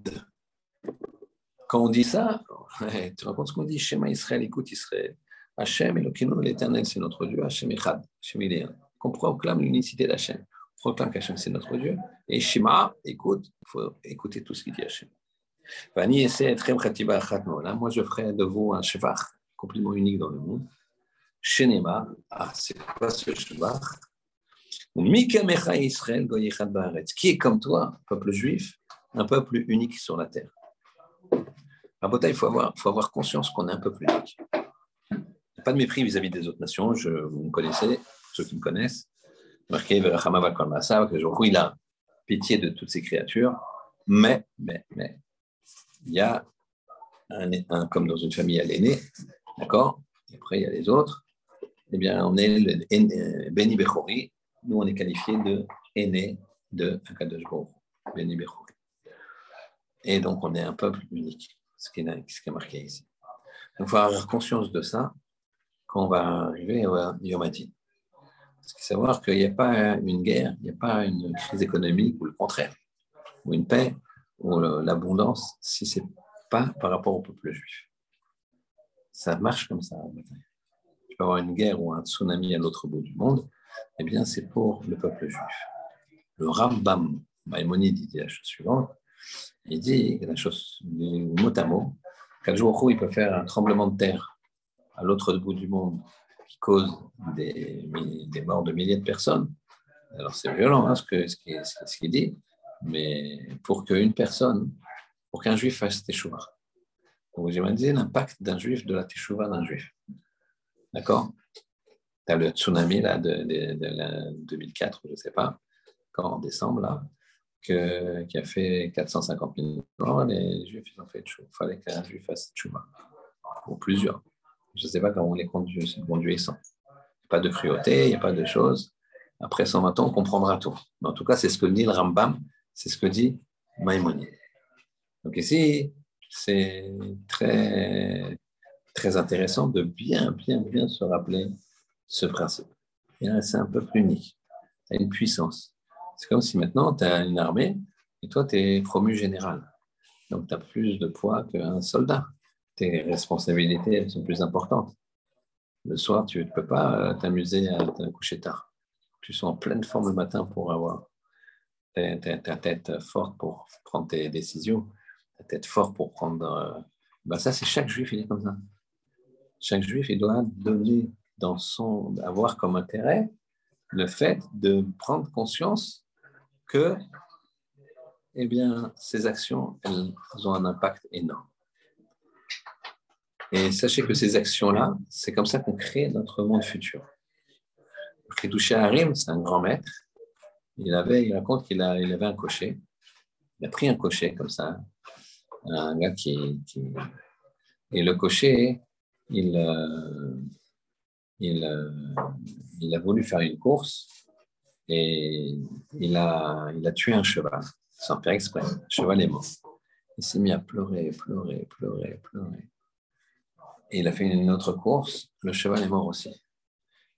Quand on dit ça, tu te rends compte ce qu'on dit? Shema Israël, écoute Israël. Hashem Elokeinu, l'éternel, c'est notre Dieu, Hashem Echad, Hashem il On proclame l'unicité d'Hachem. On proclame qu'Hachem, c'est notre Dieu. Et Shema, écoute, il faut écouter tout ce qu'il dit Hachem. Moi, je ferai de vous un shvach, compliment unique dans le monde. Shenema, ah, c'est quoi ce shvach Qui est comme toi, peuple juif, un peuple unique sur la terre? Il faut avoir, faut avoir conscience qu'on est un peuple unique. Pas de mépris vis-à-vis des autres nations, je, vous me connaissez, ceux qui me connaissent. Marqué, que il a pitié de toutes ces créatures, mais, mais, mais, il y a un, comme dans une famille, il y a l'aîné, d'accord? Et après, il y a les autres. Eh bien, on est le Beni Bechori. Nous, on est qualifié de aîné de Akadosh Beni Bechori. Et donc, on est un peuple unique, ce qui est, marqué ici. Il faut avoir conscience de ça quand on va arriver à Yom Adin. Parce qu'il savoir qu'il n'y a pas une guerre, il n'y a pas une crise économique ou le contraire, ou une paix ou l'abondance si ce n'est pas par rapport au peuple juif. Ça marche comme ça. Tu peux avoir une guerre ou un tsunami à l'autre bout du monde. eh bien, c'est pour le peuple juif. Le Rambam, Maïmonide, dit la chose suivante. Il dit la chose mot à mot, qu'un jour il peut faire un tremblement de terre à l'autre bout du monde qui cause des, des, morts de milliers de personnes. Alors c'est violent hein, ce qu'il ce ce dit, mais pour qu'une personne, pour qu'un juif fasse teshuva, vous imaginez l'impact d'un juif, de la teshuva d'un juif. D'accord? Tu as le tsunami là, de, de, 2004, je ne sais pas, quand en décembre, là, que, qui a fait 450 000 morts, les juifs, ils ont fait teshuva. Il fallait qu'un juif fasse teshuva, ou plusieurs. Je ne sais pas comment on les conduit, sans. Pas de cruauté, il n'y a pas de choses. Après 120 ans, on comprendra tout. Mais en tout cas, c'est ce que dit le Rambam, c'est ce que dit Maïmonide. Donc ici, c'est très, très intéressant de bien, bien, bien se rappeler ce principe. C'est un peuple unique, a une puissance. C'est comme si maintenant tu as une armée et toi tu es promu général. Donc tu as plus de poids qu'un soldat. Tes responsabilités elles sont plus importantes. Le soir, tu ne peux pas euh, t'amuser à te coucher tard. Tu sois en pleine forme le matin pour avoir ta tête forte pour prendre tes décisions être fort pour prendre. Ben ça, c'est chaque juif, il est comme ça. Chaque juif, il doit donner dans son. avoir comme intérêt le fait de prendre conscience que, eh bien, ces actions, elles ont un impact énorme. Et sachez que ces actions-là, c'est comme ça qu'on crée notre monde futur. Khidouché Harim, c'est un grand maître. Il, avait, il raconte qu'il il avait un cocher. Il a pris un cocher comme ça, un gars qui, Et le cocher, il, euh, il, euh, il a voulu faire une course et il a, il a tué un cheval, sans faire exprès. Le cheval est mort. Il s'est mis à pleurer, pleurer, pleurer, pleurer. Et il a fait une autre course, le cheval est mort aussi.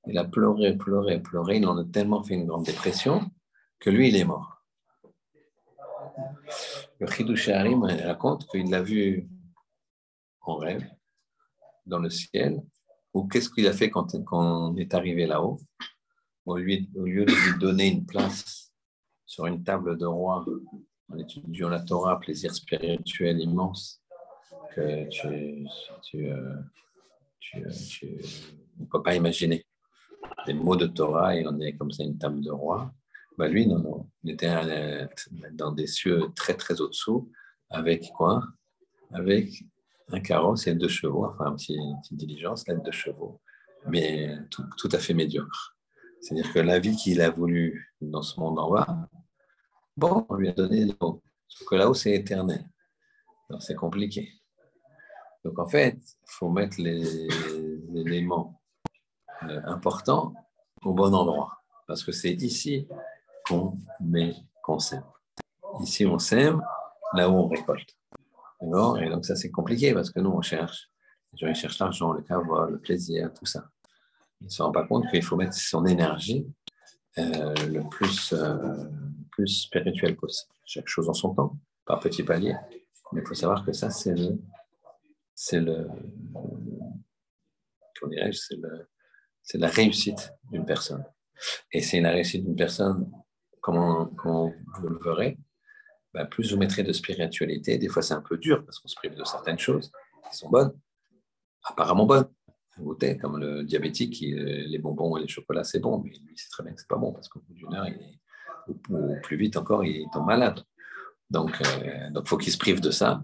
Il a pleuré, pleuré, pleuré, il en a tellement fait une grande dépression que lui, il est mort. Le Chidouche Harim raconte qu'il l'a vu en rêve, dans le ciel, ou qu'est-ce qu'il a fait quand, on est arrivé là-haut? Au lieu, de lui donner une place sur une table de roi en étudiant la Torah, plaisir spirituel immense, que tu, tu, euh, tu, tu ne peux pas imaginer. Des mots de Torah et on est comme ça une table de roi. Bah lui, non, non. Il était euh, dans des cieux très, très au-dessous, avec quoi? Avec un carrosse et deux chevaux, enfin, une petite, diligence, là, deux chevaux, mais tout, à fait médiocre. C'est-à-dire que la vie qu'il a voulu dans ce monde en bas, bon, on lui a donné Sauf que là-haut, c'est éternel. Donc, c'est compliqué. Donc, en fait, il faut mettre les, éléments euh, importants au bon endroit. Parce que c'est ici qu'on met, qu'on sème. Ici, on sème, là où on récolte. D'accord? Et donc, ça, c'est compliqué parce que nous, on cherche. Les gens, ils cherchent l'argent, le caveau, le plaisir, tout ça. Ils ne se rendent pas compte qu'il faut mettre son énergie euh, le plus, euh, plus spirituel possible. Chaque chose en son temps, par petit palier. Mais il faut savoir que ça, c'est le. C'est le. Comment dirais-je C'est le, la réussite d'une personne. Et c'est la réussite d'une personne comment, vous le verrez, bah, plus vous mettrez de spiritualité. Des fois, c'est un peu dur parce qu'on se prive de certaines choses qui sont bonnes, apparemment bonnes. Goûter, comme le diabétique, les bonbons et les chocolats, c'est bon, mais lui, c'est très bien que c'est pas bon parce qu'au bout d'une heure, ou, plus vite encore, il tombe malade. Donc, euh, faut qu'il se prive de ça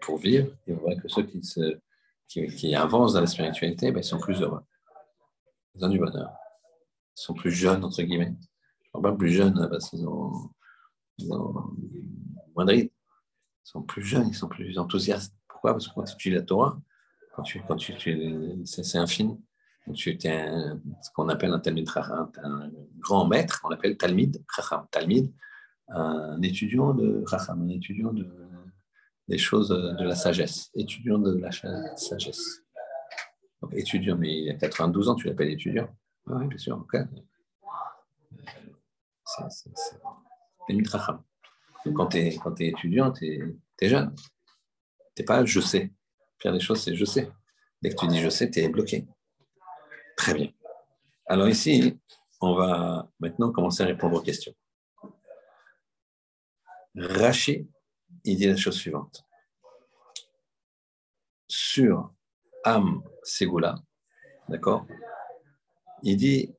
pour vivre. Et verrez que ceux qui, avancent dans la spiritualité, ben, ils sont plus heureux. Ils ont du bonheur. Ils sont plus jeunes, entre guillemets pas plus jeunes parce qu'ils ont, moins de Ils sont plus jeunes, ils sont plus enthousiastes. Pourquoi? Parce que quand tu étudies la Torah, quand tu, quand tu, c'est infini. Tu es ce qu'on appelle un Talmid un grand maître, on l'appelle Talmid, Chacham, Talmid, un étudiant de Chacham, un étudiant de, des choses de la sagesse, étudiant de la sagesse. Donc, étudiant, mais il a 92 ans, tu l'appelles étudiant. Oui, bien sûr, ok. C'est rare. Quand tu es, es, étudiant, tu es, jeune. Tu pas je sais. Faire des choses, c'est je sais. Dès que tu dis je sais, tu es bloqué. Très bien. Alors ici, on va maintenant commencer à répondre aux questions. Rachid, il dit la chose suivante. Sur Am Segula, d'accord Il dit,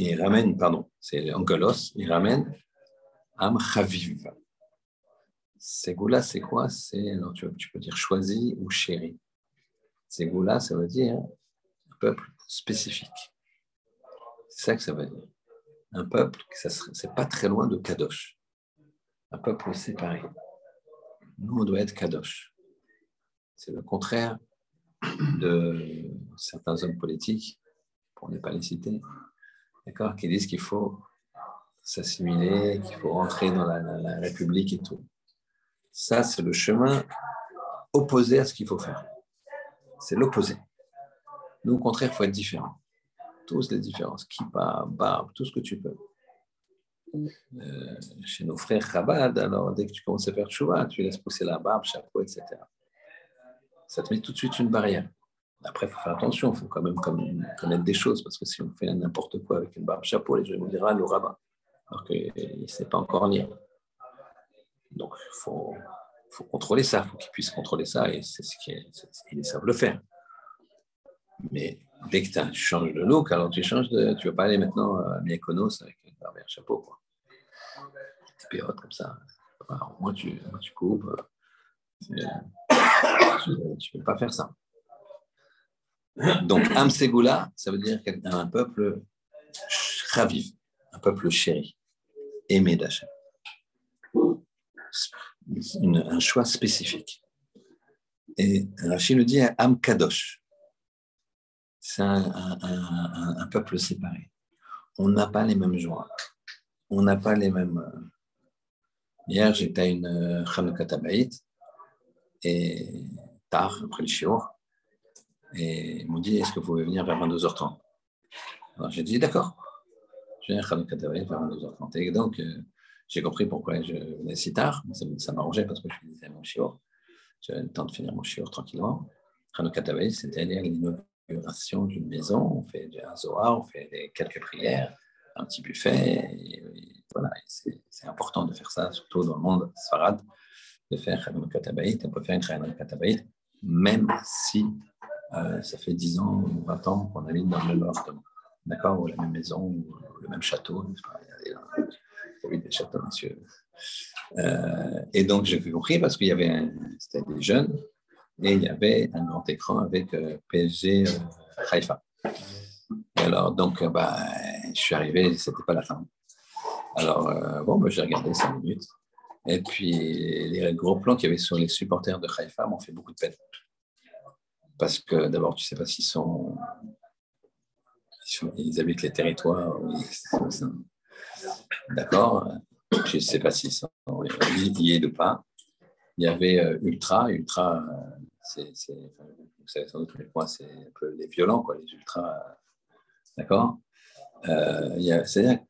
il ramène, pardon, c'est Angelos, il ramène Am Chaviv. Segula, c'est quoi? C'est, tu, tu, peux dire choisi ou chéri. Segula, ça veut dire un peuple spécifique. C'est ça que ça veut dire. Un peuple, c'est pas très loin de Kadosh. Un peuple séparé. Nous, on doit être Kadosh. C'est le contraire de certains hommes politiques, pour ne pas les citer, d'accord, qui disent qu'il faut s'assimiler, qu'il faut rentrer dans la, République et tout. Ça, c'est le chemin opposé à ce qu'il faut faire. C'est l'opposé. Nous, au contraire, il faut être différent tous les différences, kippa, barbe, tout ce que tu peux. Euh, chez nos frères Chabad, alors dès que tu commences à faire chouva, tu laisses pousser la barbe, chapeau, etc. Ça te met tout de suite une barrière. Après, il faut faire attention, il faut quand même connaître des choses, parce que si on fait n'importe quoi avec une barbe, chapeau, les gens vont dire ah, le rabbin, alors qu'il ne sait pas encore lire. Donc, il faut, faut, contrôler ça, il faut qu'ils puissent contrôler ça, et c'est ce qu'ils savent le faire. Mais dès que tu changes de look, alors tu changes. Tu vas pas aller maintenant à Mykonos avec un barbe chapeau, quoi. Tu comme ça. moi, tu, moi, tu coupes. Tu ne peux pas faire ça. Donc, Amsegula, ça veut dire un peuple chaviv, un peuple chéri, aimé d'Hachem. Un choix spécifique. Et Rachid nous dit Am Kadosh c'est un, peuple séparé. On n'a pas les mêmes joies. On n'a pas les mêmes. Euh, hier, j'étais à une euh, Chanukah et tard, après le shiur, et ils m'ont dit Est-ce que vous pouvez venir vers 22h30 Alors j'ai dit D'accord. Je viens à Chanukah vers 22h30. Et donc, euh, j'ai compris pourquoi je venais si tard. Ça, m'arrangeait parce que je faisais mon shiur. J'avais le temps de finir mon shiur tranquillement. Chanukah c'était à d'une maison, on fait un zohar, on fait quelques prières, un petit buffet. voilà, c'est important de faire ça, surtout dans le monde Sfarad, de faire Katabaït. On peut faire une même si euh, ça fait 10 ans ou 20 ans qu'on habite dans le même appartement. D'accord Ou la même maison, ou le même château. Oui, des châteaux, monsieur. Euh, et donc, j'ai compris parce qu'il y avait, c'était des jeunes, et il y avait un grand écran avec euh, PSG euh, Haïfa. alors, donc, euh, bah, je suis arrivé, c'était pas la fin. Alors, bon, bah, j'ai regardé cinq minutes. Et puis, les gros plans qu'il y avait sur les supporters de Haïfa m'ont fait beaucoup de peine. Parce que d'abord, tu ne sais pas s'ils ils habitent les territoires. D'accord Je ne sais pas s'ils sont liés ou pas. Il y avait Ultra. Ultra, c'est, vous savez sans doute c'est un peu les violents, quoi, les ultras. D'accord euh, C'est-à-dire,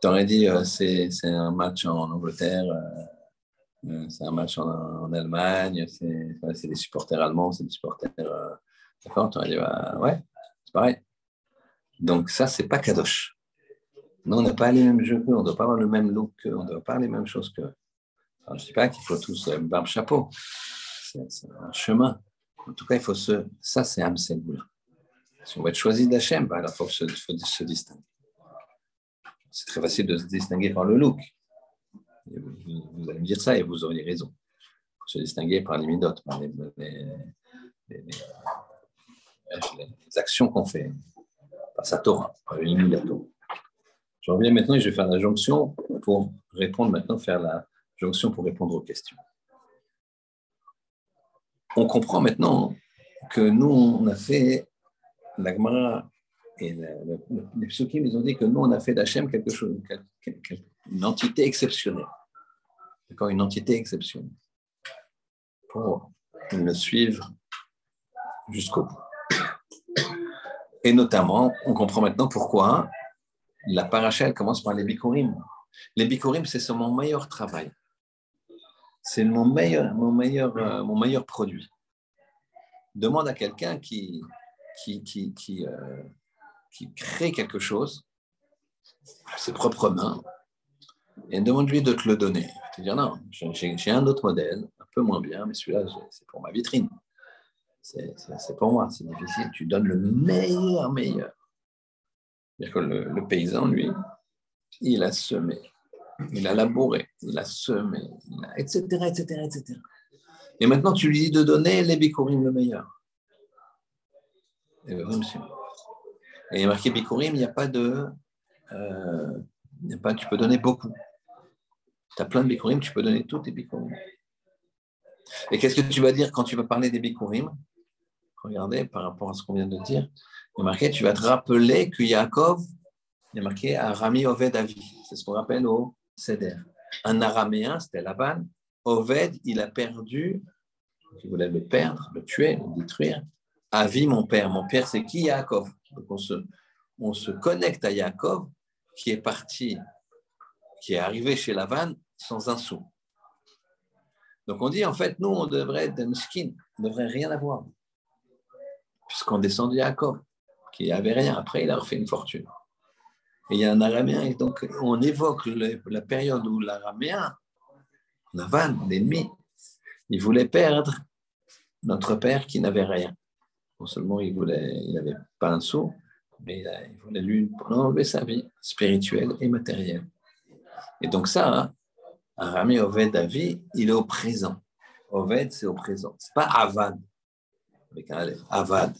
tu aurais dit euh, c'est, un match en Angleterre, euh, euh, c'est un match en, Allemagne, c'est, des supporters allemands, c'est des supporters. d'accord Tu dit, bah, ouais, c'est pareil. Donc, ça, c'est pas Kadosh. Nous, on n'a pas les mêmes jeux qu'eux, on ne doit pas avoir le même look qu'eux, on ne doit pas les mêmes choses qu'eux. je ne dis pas qu'il faut tous barbe chapeau c'est un chemin. En tout cas, il faut se. Ça, c'est Amselboula. Si on va être choisi d'Hachem, bah, il faut, se distinguer. C'est très facile de se distinguer par le look. Vous, allez me dire ça et vous auriez raison. Il faut se distinguer par les par les, actions qu'on fait, par sa Torah, par l'illuminato. Je reviens maintenant et je vais faire la jonction pour répondre maintenant, faire la jonction pour répondre aux questions on comprend maintenant que nous, on a fait, l'Agmara et les psukim, ils ont dit que nous, on a fait d'Hachem quelque chose, une entité exceptionnelle. D'accord Une entité exceptionnelle. Pour le suivre jusqu'au bout. Et notamment, on comprend maintenant pourquoi la paracha, elle commence par les bikurim. Les bikurim, c'est mon meilleur travail c'est mon meilleur, mon, meilleur, euh, mon meilleur produit. Demande à quelqu'un qui, qui, qui, qui, euh, qui, crée quelque chose, ses propres mains et demande-lui de te le donner. Il va te dire non, j'ai un autre modèle, un peu moins bien, mais celui-là, c'est pour ma vitrine. C'est pour moi, c'est difficile. Tu donnes le meilleur, meilleur. C'est-à-dire que le, paysan, lui, il a semé, il a labouré, il a semé, etc., etc., etc. Et maintenant, tu lui dis de donner les bikurim le meilleur. Et bien, monsieur. Y a marqué bikurim, il n'y a pas de. Euh, il n'y a pas, tu peux donner beaucoup. Tu as plein de bikurim, tu peux donner tous tes bikurim. Et qu'est-ce que tu vas dire quand tu vas parler des bikurim Regardez, par rapport à ce qu'on vient de dire, il a marqué, tu vas te rappeler que Yaakov, il a marqué Arami Oved Avi. C'est ce qu'on rappelle au Seder. Un araméen, c'était Laban. Oved, il a perdu, il voulait le perdre, le tuer, le détruire. Avi, mon père. Mon père, c'est qui Yaakov? Donc on se, on se connecte à Yaakov qui est parti, qui est arrivé chez Laban sans un sou. Donc on dit, en fait, nous, on devrait être un skin, on ne devrait rien avoir puisqu'on descend de Jacob, qui n'avait rien. Après, il a refait une fortune. Et il y a un araméen, et donc on évoque la période où l'araméen, Navan, l'ennemi, il voulait perdre notre père qui n'avait rien. Non seulement il voulait, il n'avait pas un sou, mais il, voulait lui enlever sa vie spirituelle et matérielle. Et donc ça, Aramé Oved David, il est au présent. Oved, c'est au présent. C'est pas Avad Avad.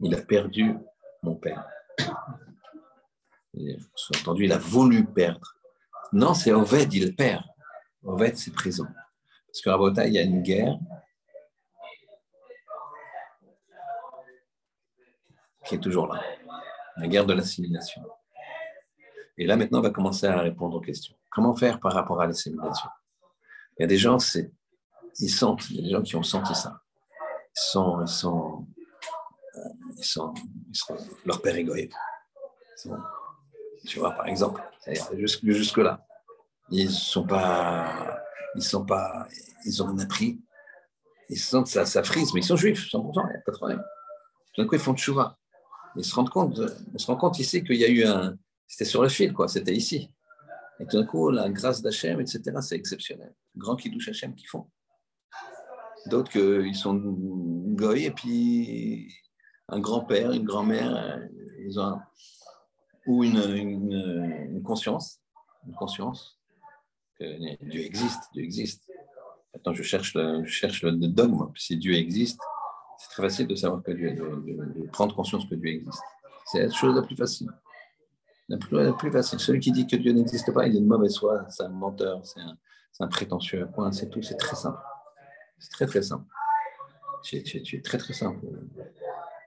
Il a perdu mon père. Sous-entendu, il a voulu perdre. Non, c'est Oved, il perd. Oved, c'est présent. Parce qu'à Bota, il y a une guerre qui est toujours là. La guerre de l'assimilation. Et là, maintenant, on va commencer à répondre aux questions. Comment faire par rapport à l'assimilation Il y a des gens, ils sentent, il y a des gens qui ont senti ça sont, ils sont, ils sont, ils sont leur père égoïste. Tu vois, par exemple, jusque, jusque là, ils sont pas, ils sont pas, ils ont appris, ils sentent ça, ça frise, mais ils sont juifs, 100%, il n'y a pas de problème. Tout d'un coup, ils font tchouva. Ils se rendent compte, on se rend compte ici qu'il y a eu un, c'était sur le fil, quoi, c'était ici. Et tout d'un coup, la grâce d'Hachem, etc., c'est exceptionnel. Grand qui douche Hachem qu'ils font. D'autres qu'ils sont goy et puis un grand-père, une grand-mère, ou une, conscience, une conscience que Dieu existe, Dieu existe. Maintenant, je cherche le, je cherche dogme. Si Dieu existe, c'est très facile de savoir que Dieu, de, prendre conscience que Dieu existe. C'est la chose la plus facile. La plus, facile. Celui qui dit que Dieu n'existe pas, il est de mauvaise foi, c'est un menteur, c'est un, prétentieux. Point, c'est tout, c'est très simple. C'est très très simple. Tu es, très très simple.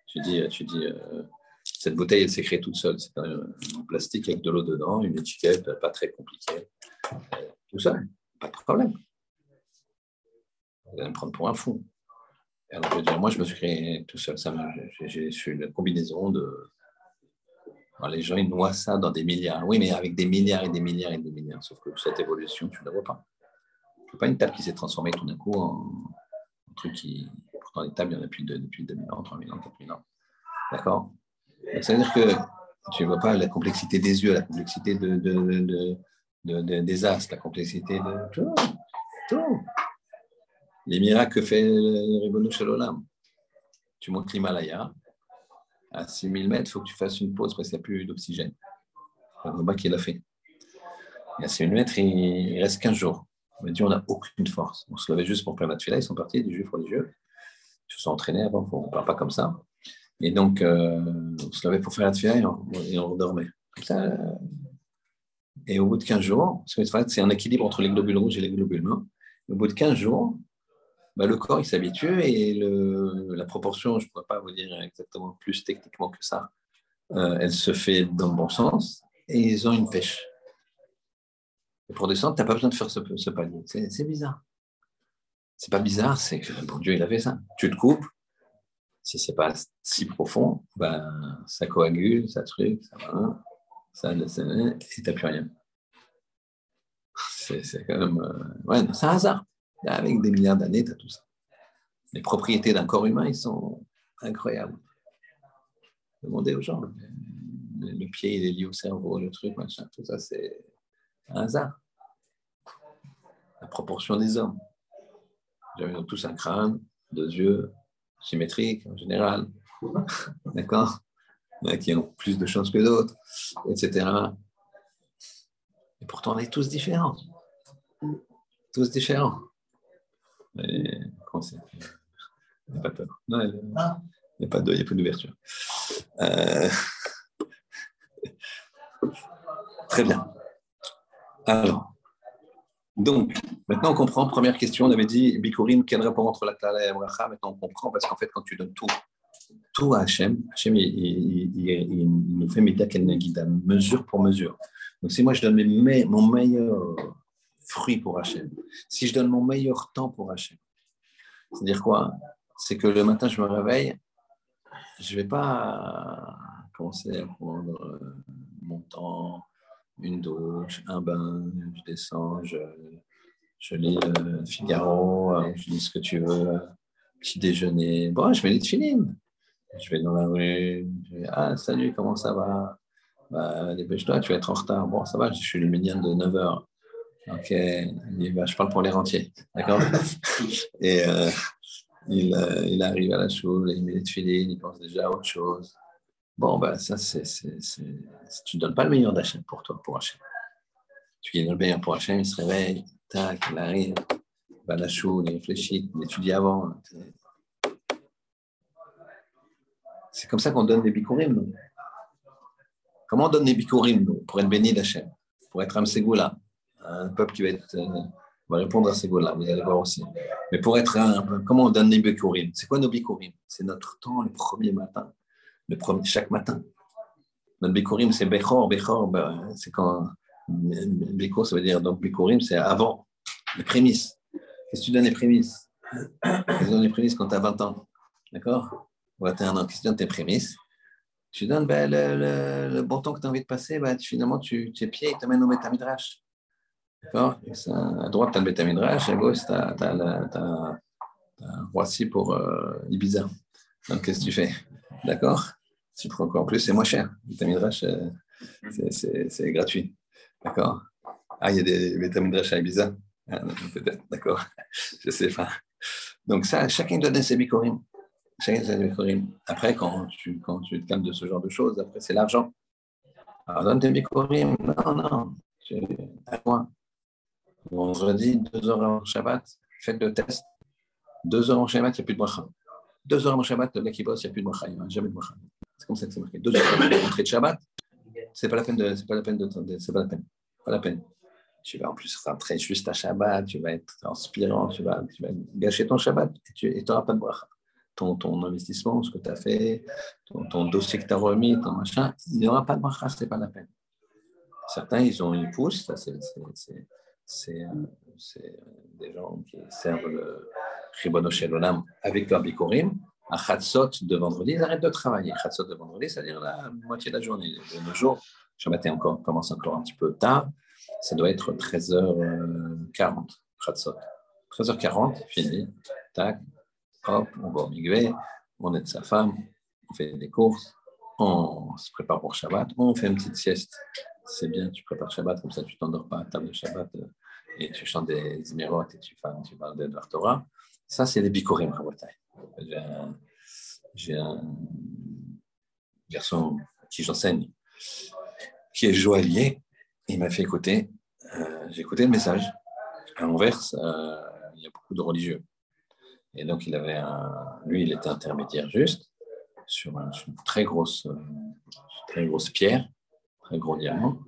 Tu dis, tu dis euh, cette bouteille, elle s'est créée toute seule. C'est un, plastique avec de l'eau dedans, une étiquette pas très compliquée. Euh, tout ça, pas de problème. Vous allez me prendre pour un fou. Alors, je veux dire, moi, je me suis créé tout seul. J'ai su une combinaison de. Les gens, ils noient ça dans des milliards. Oui, mais avec des milliards et des milliards et des milliards. Sauf que cette évolution, tu ne la vois pas pas une table qui s'est transformée tout d'un coup en un truc qui. Pourtant, les tables, il y en a depuis, depuis 2000 ans, 3000 ans, 4000 ans. D'accord? Ça veut dire que tu ne vois pas la complexité des yeux, la complexité de, de, de, des as, la complexité de tout. tout. Les miracles que fait le Shalom. Tu montes l'Himalaya, à 6000 mètres, il faut que tu fasses une pause parce qu'il n'y a plus d'oxygène. C'est le qui l'a fait. Et à 6000 mètres, il reste 15 jours. On m'a dit on n'a aucune force. On se levait juste pour faire la fila, ils sont partis, des juifs religieux. Ils se sont entraînés avant, on ne parle pas comme ça. Et donc, euh, on se levait pour faire la fila et on, ça. Euh, et au bout de 15 jours, c'est un équilibre entre les globules rouges et les globules blancs, au bout de 15 jours, bah, le corps il s'habitue et le, la proportion, je ne pourrais pas vous dire exactement plus techniquement que ça, euh, elle se fait dans le bon sens et ils ont une pêche. Et pour descendre, tu n'as pas besoin de faire ce, ce palier. C'est bizarre. C'est pas bizarre, c'est que Dieu, il a fait ça. Tu te coupes, si c'est pas si profond, ben, ça coagule, ça truc, ça va, ça, et t'as plus rien. C'est quand même. Euh, ouais, c'est un hasard. Avec des milliards d'années, tu as tout ça. Les propriétés d'un corps humain, ils sont incroyables. Demandez aux gens. le pied il est lié au cerveau, le truc, machin, tout ça, c'est un hasard. La proportion des hommes. Ils ont tous un crâne, deux yeux, symétriques en général. *laughs* D'accord? Il qui ont plus de chance que d'autres, etc. Et pourtant, on est tous différents. Tous différents. Et, il n'y a pas peur. Non, il n'y a pas de, il a pas d'ouverture. Euh, *laughs* très bien. Alors, donc, maintenant on comprend. Première question, on avait dit Bikurim, quel rapport entre la Klala et la Bracha Maintenant on comprend parce qu'en fait, quand tu donnes tout, tout à Hachem, Hachem il, il, nous fait Midak El mesure pour mesure. Donc, si moi je donne mon meilleur fruit pour Hachem, si je donne mon meilleur temps pour Hachem, c'est-à-dire quoi? C'est que le matin, je me réveille, je ne vais pas commencer à prendre euh, mon temps, une douche, un bain, je descends, je, lis le Figaro, euh, je lis ce que tu veux, petit déjeuner. Bon, je mets les films. Je vais dans la rue, je vais, ah salut, comment ça va? Bah, Dépêche-toi, tu vas être en retard. Bon, ça va, je suis le minion de 9h. Ok, bah, je parle pour les rentiers, d'accord? *laughs* Et euh, il, euh, il, arrive à la choule, il met les il pense déjà à autre chose. Bon, ben ça, c'est, tu ne donnes pas le meilleur d'Hachem pour toi, pour Hachem. Tu donnes le meilleur pour Hachem, il se réveille, tac, il arrive, il va à la choule, il réfléchit, il étudie avant. C'est comme ça qu'on donne des bikurim. Comment on donne des bikurim pour être béni d'Hachem, pour être un Ségoula, un peuple qui va être. Euh, va répondre à ces goûts-là, vous allez voir aussi. Mais pour être un, comment on donne les bikurim C'est quoi nos bikurim C'est notre temps le premier matin, le premier, chaque matin. Notre bikurim, c'est bechor, bechor, ben, c'est quand ça veut dire donc bikurim, c'est avant, les prémices. Qu'est-ce que tu donnes les prémices? Tu donnes les prémices quand tu as 20 ans, d'accord? Ou 21 ans, qu'est-ce que tu donnes tes prémices? Tu donnes ben, le, bon temps que tu as envie de passer, ben, finalement, tu, tes pieds t'amènent au Metamidrash. D'accord À droite, tu as le Betamidrash, à gauche, tu as, Roissy pour euh, Ibiza. Donc, qu'est-ce que tu fais? D'accord? Tu prends encore plus, c'est moins cher. Betamidrash, euh, c'est gratuit. D'accord? Ah, il y a des Betamidrash à Ibiza? Ah, Peut-être, d'accord. *laughs* Je sais pas. Donc, ça, chacun doit donner ses bikorim. Chacun doit ses bikorim. Après, quand tu, quand tu te calmes de ce genre de choses, après, c'est l'argent. Alors, donne tes bikorim. Non, non. À moi. Vendredi, deux heures avant Shabbat, faites le test. Deux heures avant Shabbat, il n'y a plus de bracha. Deux heures avant Shabbat, le mec qui il n'y a plus de bracha. Il n'y a jamais de bracha. C'est comme ça que c'est marqué. Deux heures l'entrée de Shabbat, c'est pas la peine de, c'est pas la peine de, c'est pas la peine. Pas la peine. Tu vas en plus rentrer juste à Shabbat, tu vas être inspirant, tu vas, tu vas gâcher ton Shabbat et tu n'auras pas de bracha. Ton, investissement, ce que tu as fait, ton, dossier que tu as remis, ton machin, il n'y aura pas de bracha, ce n'est pas la peine. Certains, ils ont une pousse, ça c'est des gens qui servent le Ribono Olam avec leur bikorim. À Chatzot de vendredi, ils arrêtent de travailler. Chatzot de vendredi, c'est-à-dire la moitié de la journée. De nos jours, matin encore, commence encore un petit peu tard. Ça doit être 13h40, Chatzot. 13h40, fini. Tac, hop, on va au migvé, on aide sa femme, on fait des courses, on se prépare pour Shabbat, on fait une petite sieste c'est bien, tu prépares Shabbat, comme ça tu t'endors pas à table de Shabbat euh, et tu chantes des Zmirot et tu, tu parles de Torah. Ça, c'est les Bikurim, J'ai un, garçon à qui j'enseigne qui est joaillier. Il m'a fait écouter, euh, j'ai écouté le message. À Anvers, euh, il y a beaucoup de religieux. Et donc, il avait un, lui, il était intermédiaire juste sur une, très grosse, très grosse pierre diamant.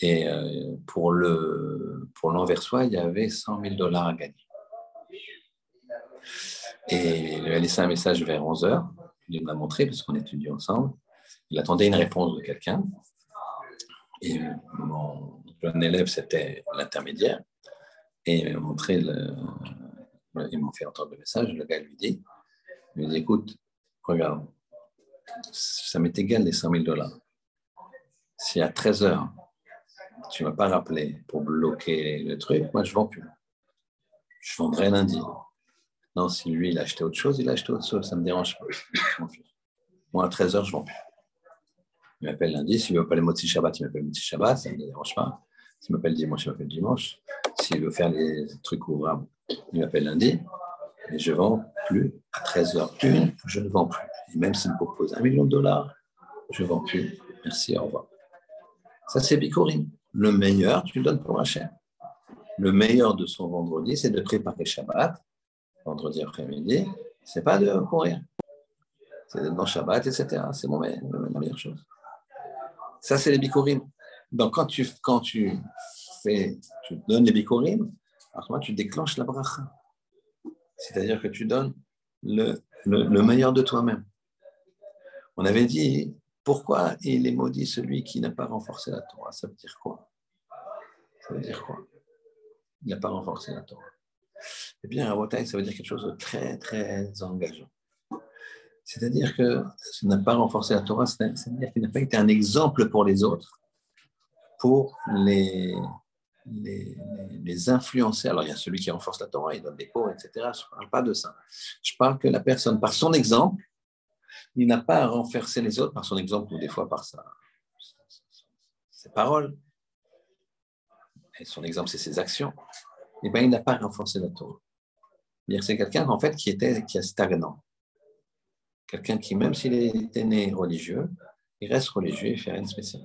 Et euh, pour le pour l'enversois, il y avait 100 000 dollars à gagner. Et il a laissé un message vers 11 heures. Il m'a montré, parce qu'on étudie ensemble. Il attendait une réponse de quelqu'un. Et mon jeune élève, c'était l'intermédiaire. Et il m'a montré le. Ils m'ont fait entendre le message. Le gars lui dit, lui dit écoute, regarde, ça m'est égal les 100 000 dollars si à 13 h tu ne m'as pas rappelé pour bloquer le truc, moi je ne vends plus. Je vendrai lundi. Non, si lui il a acheté autre chose, il a acheté autre chose, ça ne me dérange pas. Moi à 13 h je ne vends plus. il m'appelle lundi. S'il veut pas les Motsi Shabbat, il m'appelle Motsi Shabbat, ça ne me dérange pas. S'il m'appelle dimanche, il m'appelle dimanche. S'il veut faire les trucs ouvrables, il m'appelle lundi. Et je ne vends plus à 13h01, je ne vends plus. Et même s'il me propose un million de dollars, je ne vends plus. Merci, au revoir. Ça, c'est Bikurim. Le meilleur, tu le donnes pour un cher. Le meilleur de son vendredi, c'est de préparer Shabbat, vendredi après-midi. C'est pas de courir. C'est d'être dans Shabbat, etc. C'est bon, la meilleure chose. Ça, c'est les Bikurim. Donc, quand tu, tu donnes les Bikurim, alors tu déclenches la bracha. C'est-à-dire que tu donnes le, meilleur de toi-même. On avait dit, pourquoi il est maudit celui qui n'a pas renforcé la Torah? Ça veut dire quoi? Ça veut dire quoi? Il n'a pas renforcé la Torah. Eh bien, à Wotai, ça veut dire quelque chose de très, très engageant. C'est-à-dire que ce n'a pas renforcé la Torah, c'est-à-dire qu'il n'a pas été un exemple pour les autres, pour les, les, les, influencer. Alors, il y a celui qui renforce la Torah, il donne des cours, etc. Je ne parle pas de ça. Je parle que la personne, par son exemple, il n'a pas à renforcer les autres par son exemple ou des fois par sa, ses paroles. Et son exemple, c'est ses actions. Et eh bien, il n'a pas renforcé la Torah. C'est quelqu'un, en fait, qui était qui est stagnant. Quelqu'un qui, même s'il était né religieux, il reste religieux et fait rien de spécial.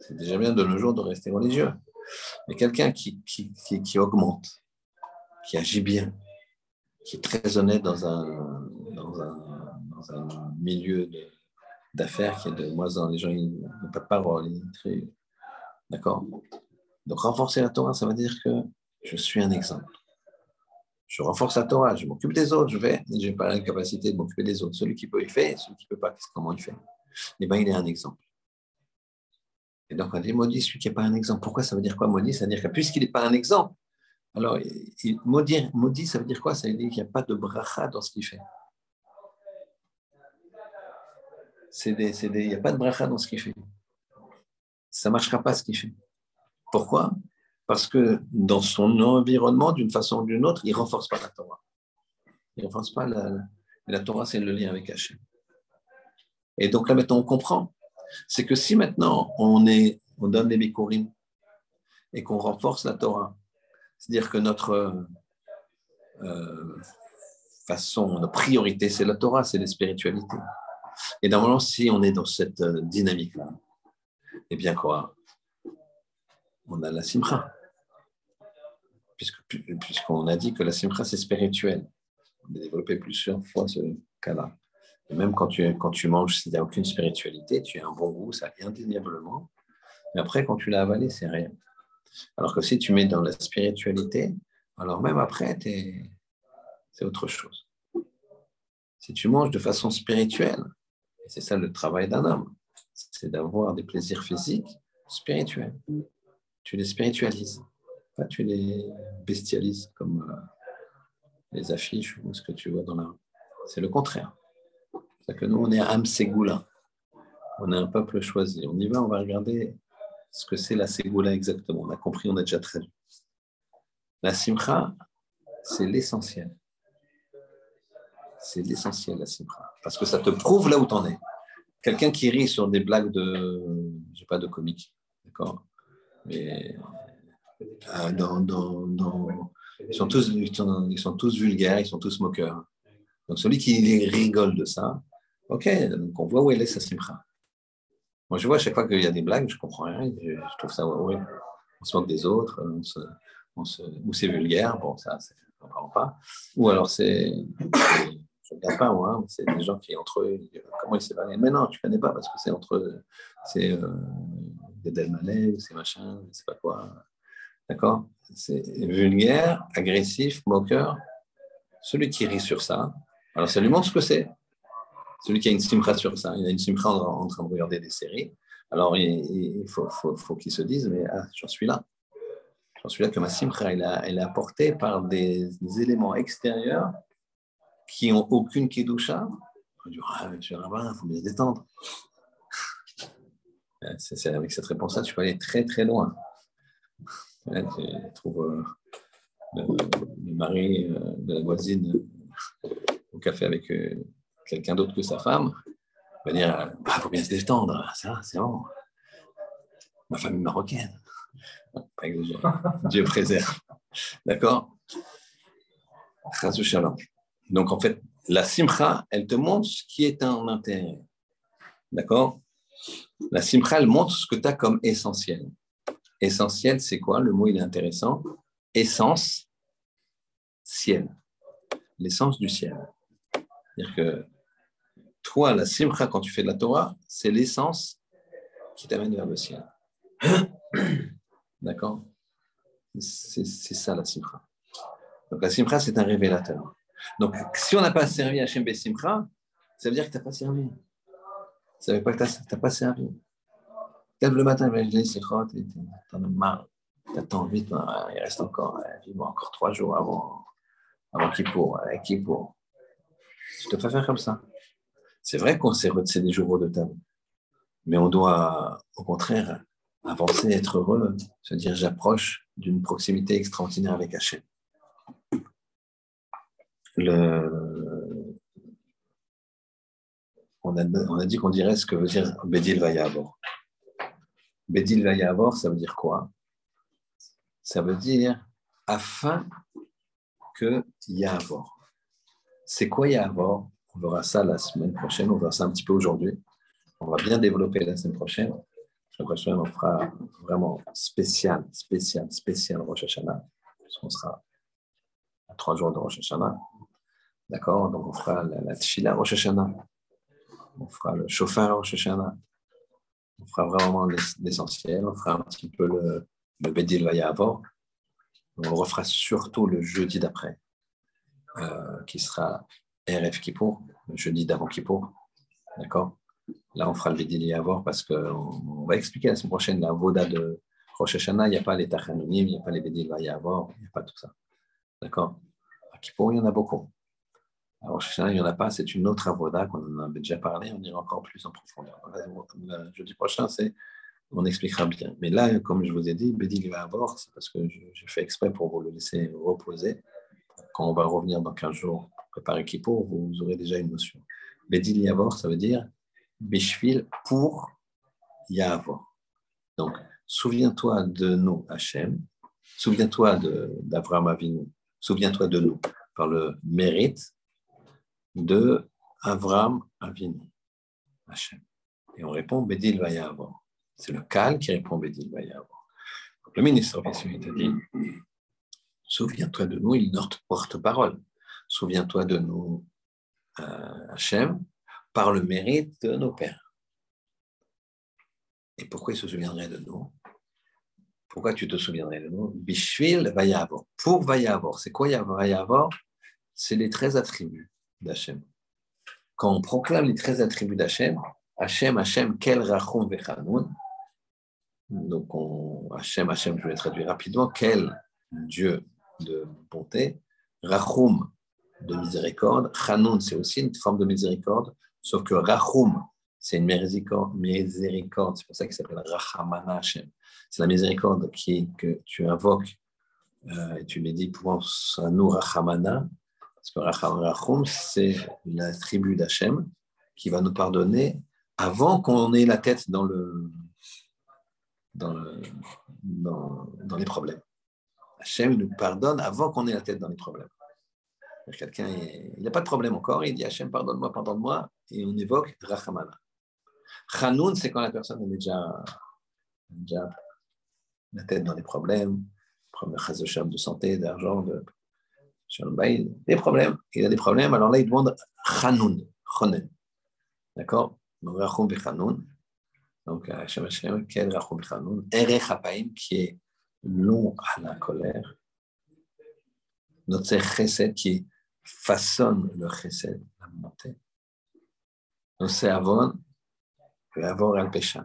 C'est déjà bien de nos jours de rester religieux. Mais quelqu'un qui, qui, qui, augmente, qui agit bien, qui est très honnête dans un, dans un, dans un milieu d'affaires qui est de moins en les gens n'ont pas de parole. D'accord? Donc renforcer la Torah, ça veut dire que je suis un exemple. Je renforce la Torah, je m'occupe des autres, je vais, je n'ai pas la capacité de m'occuper des autres. Celui qui peut, il fait, celui qui ne peut pas, comment il fait? Eh bien, il est un exemple. Et donc, on dit maudit celui qui n'est pas un exemple. Pourquoi ça veut dire quoi maudit? Ça veut dire que puisqu'il n'est pas un exemple, alors il, maudit, maudit, ça veut dire quoi? Ça veut dire qu'il n'y a pas de bracha dans ce qu'il fait. Il n'y a pas de bracha dans ce qu'il fait. Ça ne marchera pas ce qu'il fait. Pourquoi? Parce que dans son environnement, d'une façon ou d'une autre, il ne renforce pas la Torah. Il ne renforce pas la, la Torah, c'est le lien avec Hachem. Et donc là, maintenant, on comprend c'est que si maintenant on, donne des bikurim et qu'on renforce la Torah, c'est-à-dire que notre euh, façon, notre priorité, c'est la Torah, c'est les spiritualités. Et normalement, si on est dans cette euh, dynamique-là, eh bien quoi? On a la simcha. Puisqu'on a dit que la simcha, c'est spirituel. On a développé plusieurs fois ce cas-là même quand tu, quand tu manges, s'il n'y a aucune spiritualité, tu as un bon goût, ça indéniablement. Mais après, quand tu l'as avalé, c'est rien. Alors que si tu mets dans la spiritualité, alors même après, c'est autre chose. Si tu manges de façon spirituelle, et c'est ça le travail d'un homme, c'est d'avoir des plaisirs physiques spirituels. Tu les spiritualises, pas tu les bestialises comme euh, les affiches ou ce que tu vois dans la C'est le contraire cest que nous, on est Am Ségoula. On est un peuple choisi. On y va, on va regarder ce que c'est la Ségoula exactement. On a compris, on a déjà traduit. La Simcha, c'est l'essentiel. C'est l'essentiel, la Simcha. Parce que ça te prouve là où tu en es. Quelqu'un qui rit sur des blagues de, je sais pas, de comique, d'accord? Mais euh, dans, dans, ils, sont tous, ils sont tous vulgaires, ils sont tous moqueurs. Donc celui qui rigole de ça, Ok, donc on voit où elle est sa simcha. Moi, je vois à chaque fois qu'il y a des blagues, je comprends rien. Je, trouve ça, ouais, on se moque des autres, on se, ou c'est vulgaire, bon, ça, on ne parle pas. Ou alors c'est, je ne regarde pas moi, c'est des gens qui entre eux, comment ils s'est Mais non, tu ne connais pas parce que c'est entre eux, c'est euh, des Delmalais, c'est machin, je ne sais pas quoi. D'accord? C'est vulgaire, agressif, moqueur. Celui qui rit sur ça, alors ça lui montre ce que c'est. Celui qui a une simcha sur ça, il a une simcha en, train de regarder des séries. Alors, il, faut, qu'il se dise, mais ah, j'en suis là. J'en suis là que ma simcha, elle, est apportée par des, éléments extérieurs qui n'ont aucune kedusha. On dit, ah, monsieur Rabbin, il faut bien se détendre. C'est, avec cette réponse-là, tu peux aller très très loin. tu trouves euh, le, mari de la voisine au café avec euh, quelqu'un d'autre que sa femme, va dire, il ah, faut bien se détendre, ça, c'est bon. Ma famille marocaine. Dieu préserve. D'accord? Donc, en fait, la simcha, elle te montre ce qui est un intérêt. D'accord? La simcha, elle montre ce que tu as comme essentiel. Essentiel, c'est quoi? Le mot, il est intéressant. Essence, ciel. L'essence du ciel. C'est-à-dire que toi, la simcha, quand tu fais de la Torah, c'est l'essence qui t'amène vers le ciel. *coughs* D'accord? C'est ça la simcha. Donc la simcha, c'est un révélateur. Donc si on n'a pas servi à Shem Simcha, ça veut dire que tu n'as pas servi. Ça veut pas que tu n'as pas servi. Lève le matin, je les sikhot, tu en as marre. Tu attends vite, il reste encore, encore trois jours avant, avant Kippour. Kippour. Tu ne peux pas faire comme ça. C'est vrai qu'on sait des jours de table, mais on doit, au contraire, avancer, être heureux, se dire j'approche d'une proximité extraordinaire avec Hachem. Le... On, a, on a dit qu'on dirait ce que veut dire Bédil Vayavor. Bédil Vayavor, ça veut dire quoi? Ça veut dire afin que Yavor. C'est quoi Yavor? On verra ça la semaine prochaine, on verra ça un petit peu aujourd'hui. On va bien développer la semaine prochaine. La prochaine, on fera vraiment spécial, spécial, spécial Rosh Hashanah, puisqu'on sera à trois jours de Rosh Hashanah. D'accord Donc, on fera la, la Rosh Hashanah. On fera le chauffeur Rosh Hashanah. On fera vraiment l'essentiel. On fera un petit peu le, le Bedil Vayavor. On refera surtout le jeudi d'après, euh, qui sera RF Kippour, le jeudi d'avant Kippour. D'accord? Là, on fera le Bedil Vayavor parce qu'on va expliquer la semaine prochaine la Voda de Rosh Hashanah. Il n'y a pas les Tachanonim, il n'y a pas les Bedil Vayavor, il n'y a pas tout ça. D'accord? À Kippour, il y en a beaucoup. Alors, il n'y en a pas, c'est une autre avoda qu'on en a déjà parlé, on ira encore plus en profondeur. Jeudi prochain, on expliquera bien. Mais là, comme je vous ai dit, Bédil va avoir, c'est parce que j'ai fait exprès pour vous le laisser reposer. Quand on va revenir dans 15 jours pour préparer Kippour, vous aurez déjà une notion. Bédil Yavor, ça veut dire Bishvil pour Yavor. Donc, souviens-toi de nous, Hachem, souviens-toi d'Avraham Avinu, souviens-toi de nous par le mérite de Avram Avinu, Hachem. Et on répond Bedil Vayavor. C'est le Kal qui répond Bedil Vayavor. Le ministre il a dit Souviens-toi de nous, il notre porte-parole. Souviens-toi de nous, euh, Hachem, par le mérite de nos pères. Et pourquoi il se souviendrait de nous? Pourquoi tu te souviendrais de nous? Bishvil Vayavor. Pour Vayavor. C'est quoi Vayavor C'est les 13 attributs d'Hachem. Quand on proclame les 13 attributs d'Hachem, Hachem, Hachem, quel rachum vechanoun. Donc, on, Hachem, Hachem, je vais traduire rapidement. Quel Dieu de bonté. Rachum, de miséricorde. Chanoun, c'est aussi une forme de miséricorde. Sauf que Rachum, c'est une miséricorde, miséricorde. c'est pour ça qu'il s'appelle Rachamana Hachem. C'est la miséricorde qui, que tu invoques euh, et tu lui dis pour nous Rachamana, parce que Rachum, c'est la tribu d'Hachem qui va nous pardonner avant qu'on ait la tête dans, le, dans, les problèmes. Hachem nous pardonne avant qu'on ait la tête dans les problèmes. Quelqu'un, il n'a pas de problème encore, il dit Hachem, pardonne-moi, pardonne-moi, et on évoque Rachamana. Chanoun, c'est quand la personne est déjà, déjà la tête dans les problèmes, problème de santé, d'argent, de il a des problèmes. Il a des problèmes. Alors là, il demande Chanoun, Chonen. D'accord? Donc. Donc, Hashem Hashem, quel Rachum qui est long à la colère. Notre chesed qui façonne le chesed, la montée. Avon, avon al pécha.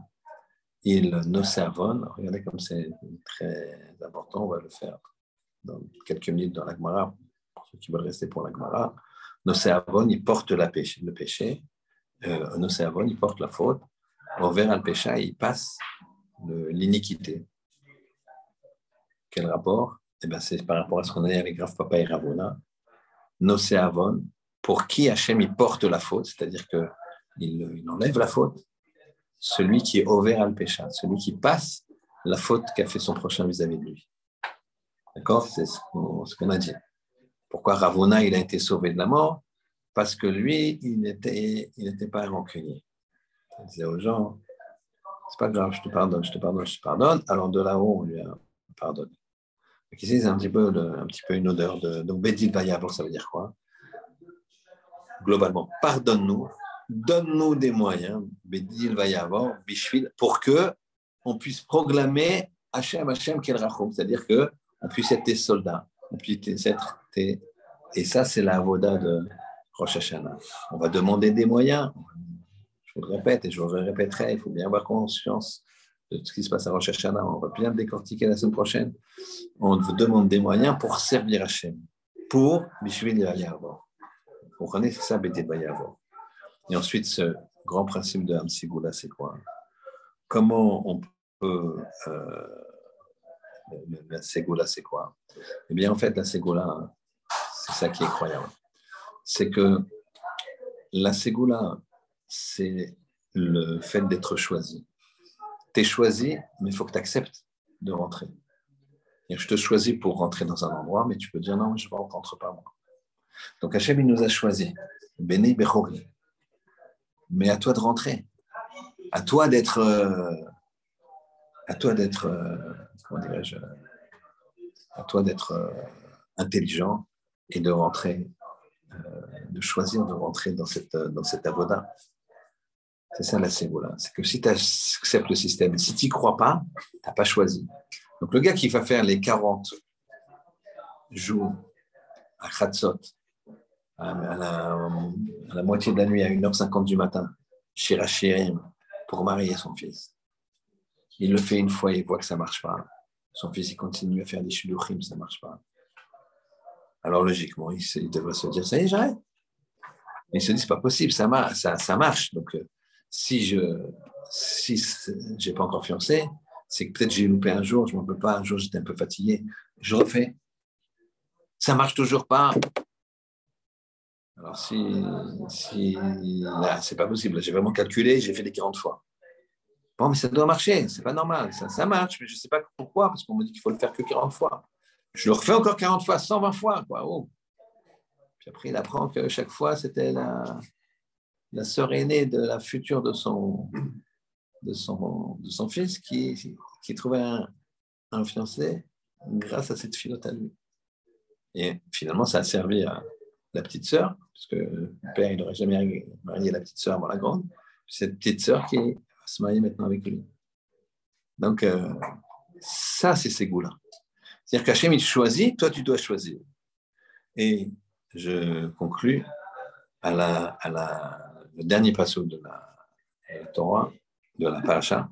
Il nous avon, regardez comme c'est très important, on va le faire dans quelques minutes dans la Gemara qui veulent rester pour la Gemara, Noséavon, il porte la péché, le péché, euh, Noséavon, il porte la faute, Over al péché, il passe l'iniquité. Quel rapport? Eh ben, C'est par rapport à ce qu'on a dit avec Graf Papa et Ravona. Noséavon, pour qui Hachem il porte la faute, c'est-à-dire que il, enlève la faute. Celui qui est ouvert le péché, celui qui passe la faute qu'a fait son prochain vis-à-vis de lui. D'accord? C'est ce qu'on a dit. Pourquoi Ravona, il a été sauvé de la mort Parce que lui, il n'était il pas rancunier. Il disait aux gens, c'est pas grave, je te pardonne, je te pardonne, je te pardonne. Alors de là-haut, on lui a pardonné. Donc ici, c'est un petit peu, une odeur de. Donc, Bedil Vayavor, ça veut dire quoi? Globalement, pardonne-nous, donne-nous des moyens, Bedil Vayavor, Bishvil, pour que on puisse proclamer Hachem, Hachem, Kel c'est-à-dire que on puisse être tes soldats, on puisse être Et ça, c'est la voda de Rosh Hashanah. On va demander des moyens. Je vous le répète et je vous le répéterai, il faut bien avoir conscience de ce qui se passe à Rosh Hashanah. On va bien décortiquer la semaine prochaine. On vous demande des moyens pour servir Hachem, pour Bishvil Yavor. Vous comprenez, ça, Bété Bayavor. Et ensuite, ce grand principe de Hamsigoula, c'est quoi? Comment on peut. Euh, la Ségoula, c'est quoi? Eh bien, en fait, la Ségoula, c'est ça qui est croyant. C'est que la Ségoula, c'est le fait d'être choisi tu es choisi, mais il faut que tu acceptes de rentrer. je te choisis pour rentrer dans un endroit, mais tu peux dire non, je ne rentre pas moi. Donc Hachem, il nous a choisi. Béni Bechori. Mais à toi de rentrer. À toi d'être. Euh, à toi d'être. Euh, comment dirais-je À toi d'être euh, intelligent et de rentrer. de choisir de rentrer dans cette, dans cette avoda. C'est ça la ségoula. C'est que si tu acceptes le système, si tu n'y crois pas, tu n'as pas choisi. Donc le gars qui va faire les 40 jours à Khatsot, à la, moitié de la nuit, à 1h50 du matin, chez Rachirim, pour marier son fils. Il le fait une fois, il voit que ça ne marche pas. Son fils, il continue à faire des shidduchim, ça ne marche pas. Alors logiquement, il, devrait se dire, ça y est, j'arrête. Mais il se dit, c'est pas possible, ça, marche. Donc, euh, si je si pas encore fiancé, c'est que peut-être j'ai loupé un jour, je m'en peux pas, un jour j'étais un peu fatigué, je refais. Ça marche toujours pas. Alors si, si c'est pas possible, j'ai vraiment calculé, j'ai fait les 40 fois. Bon, mais ça doit marcher, c'est pas normal, ça, ça marche, mais je sais pas pourquoi, parce qu'on me dit qu'il faut le faire que 40 fois. Je le refais encore 40 fois, 120 fois, quoi. Oh. Puis après, il apprend que chaque fois, c'était la, sœur aînée de la future de son, de son, de son fils qui, qui trouvait un, fiancé grâce à cette filote à lui. Et finalement, ça a servi à la petite sœur, parce que le père, il n'aurait jamais marié la petite sœur avant la grande. Cette petite sœur qui va se marier maintenant avec lui. Donc, euh, ça, c'est ces goûts-là. C'est-à-dire qu'Hachem, il choisit, toi, tu dois choisir. Et je conclus à la, à la dernier passage de la Torah, de la Paracha,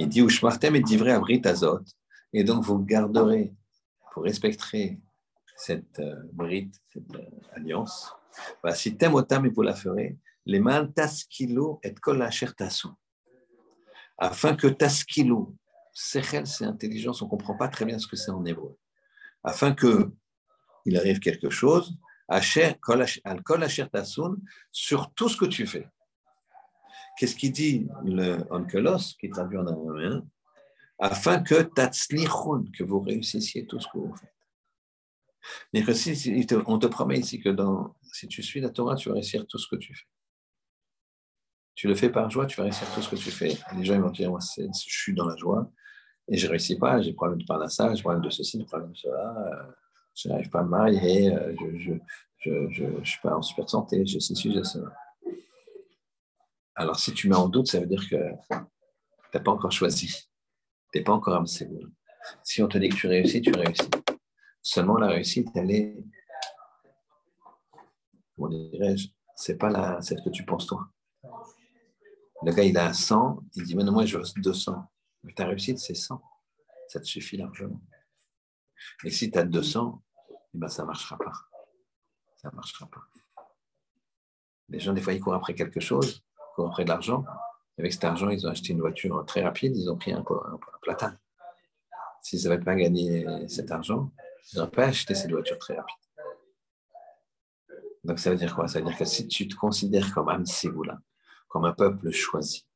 il dit Ushmartem et divrei abrit azot. Et donc vous garderez, vous respecterez cette euh, brite, cette euh, alliance. Si t'aimes et vous la ferez, les mains taskilo et kol tasu. Afin que taskilo, sechel c'est intelligence, on ne comprend pas très bien ce que c'est en hébreu. Afin que il arrive quelque chose, sur tout ce que tu fais. Qu'est-ce qu'il dit le onkelos, qui traduit en araméen? Afin que que vous réussissiez tout ce que vous faites. Mais on te promet ici que si tu suis la Torah, tu vas réussir tout ce que tu fais. Tu le fais par joie, tu vas réussir tout ce que tu fais. les gens vont dire, moi, je suis dans la joie et je ne réussis pas, j'ai problème de ça, j'ai problème de ceci, j'ai problème de cela. Euh, je n'arrive pas à me marier, euh, je ne suis pas en super santé, j'ai ceci, j'ai cela. Alors, si tu mets en doute, ça veut dire que tu n'as pas encore choisi. Tu n'es pas encore âme Si on te dit que tu réussis, tu réussis. Seulement, la réussite, elle est, comment dirais-je, c'est pas la, celle que tu penses toi. Le gars, il a 100, il dit, mais non, moi, je veux 200. Mais ta réussite, c'est 100. Ça te suffit largement. Et si tu as 200, eh ben, ça ne marchera pas. Ça ne marchera pas. Les gens, des fois, ils courent après quelque chose, ils courent après de l'argent. Avec cet argent, ils ont acheté une voiture très rapide, ils ont pris un, un, platane. S'ils n'avaient pas gagné cet argent, ils n'auraient pas acheté cette voiture très rapide. Donc, ça veut dire quoi? Ça veut dire que si tu te considères comme là, comme un peuple choisi,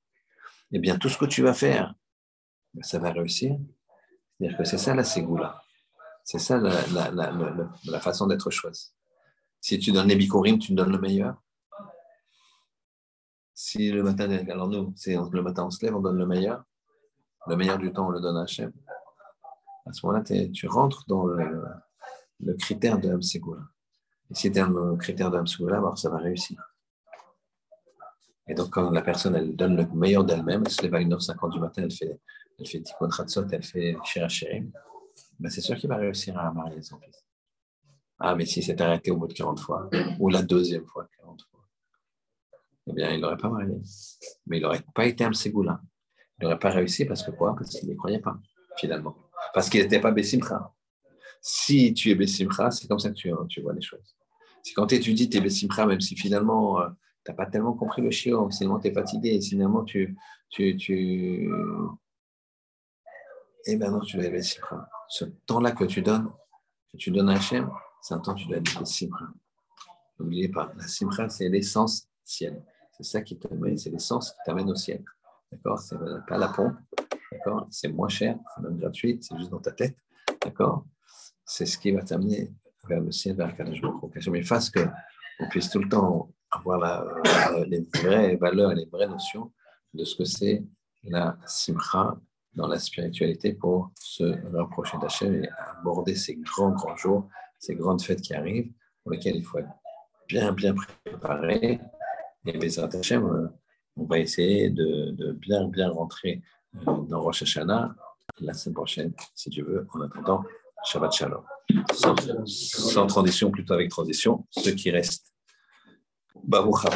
eh bien, tout ce que tu vas faire, ça va réussir. C'est-à-dire que c'est ça la ségoula. C'est ça la, façon d'être choisi. Si tu donnes les bikurim, tu donnes le meilleur. Si le matin, alors nous, le matin on se lève, on donne le meilleur. Le meilleur du temps, on le donne à Hachem. À ce moment-là, tu rentres dans le, critère de Hamsegoula. Et si tu es un critère de Hamsegoula, alors ça va réussir. Et donc, quand la personne, elle donne le meilleur d'elle-même, elle se lève à 1h50 du matin, elle fait, elle fait Tikkun elle fait Shira ben c'est sûr qu'il va réussir à marier son fils. Ah, mais si c'est arrêté au bout de 40 fois, ou la deuxième fois, 40 fois, eh bien, il n'aurait pas marié. Mais il n'aurait pas été un Ségoula. Il n'aurait pas réussi parce que quoi? Parce qu'il n'y croyait pas, finalement. Parce qu'il n'était pas Bessimcha. Si tu es Bessimcha, c'est comme ça que tu, tu vois les choses. C'est quand tu étudies tes Bessimcha, même si finalement, euh, n'as pas tellement compris le chiot, finalement tu es fatigué, finalement tu. tu, tu... Et eh maintenant tu dois être. Ce temps-là que tu donnes, que tu donnes à Hachem, c'est un temps que tu dois être simcha. N'oubliez pas, la simcha, c'est l'essence ciel. C'est ça qui t'amène, c'est l'essence qui t'amène au ciel. D'accord? C'est pas la pompe. D'accord? C'est moins cher, c'est même gratuit, c'est juste dans ta tête. D'accord? C'est ce qui va t'amener vers le ciel, vers le Kadosh Baruch Mais fasse que on puisse tout le temps avoir les vraies valeurs les vraies notions de ce que c'est la simcha dans la spiritualité pour se rapprocher d'Hachem et aborder ces grands, grands jours, ces grandes fêtes qui arrivent, pour lesquelles il faut être bien, bien préparé. Et Bezrat Hachem, on va essayer de, bien, bien rentrer euh, dans Rosh Hashanah la semaine prochaine, si tu veux. En attendant, Shabbat Shalom. Sans, sans transition, plutôt avec transition, ce qui reste Baruch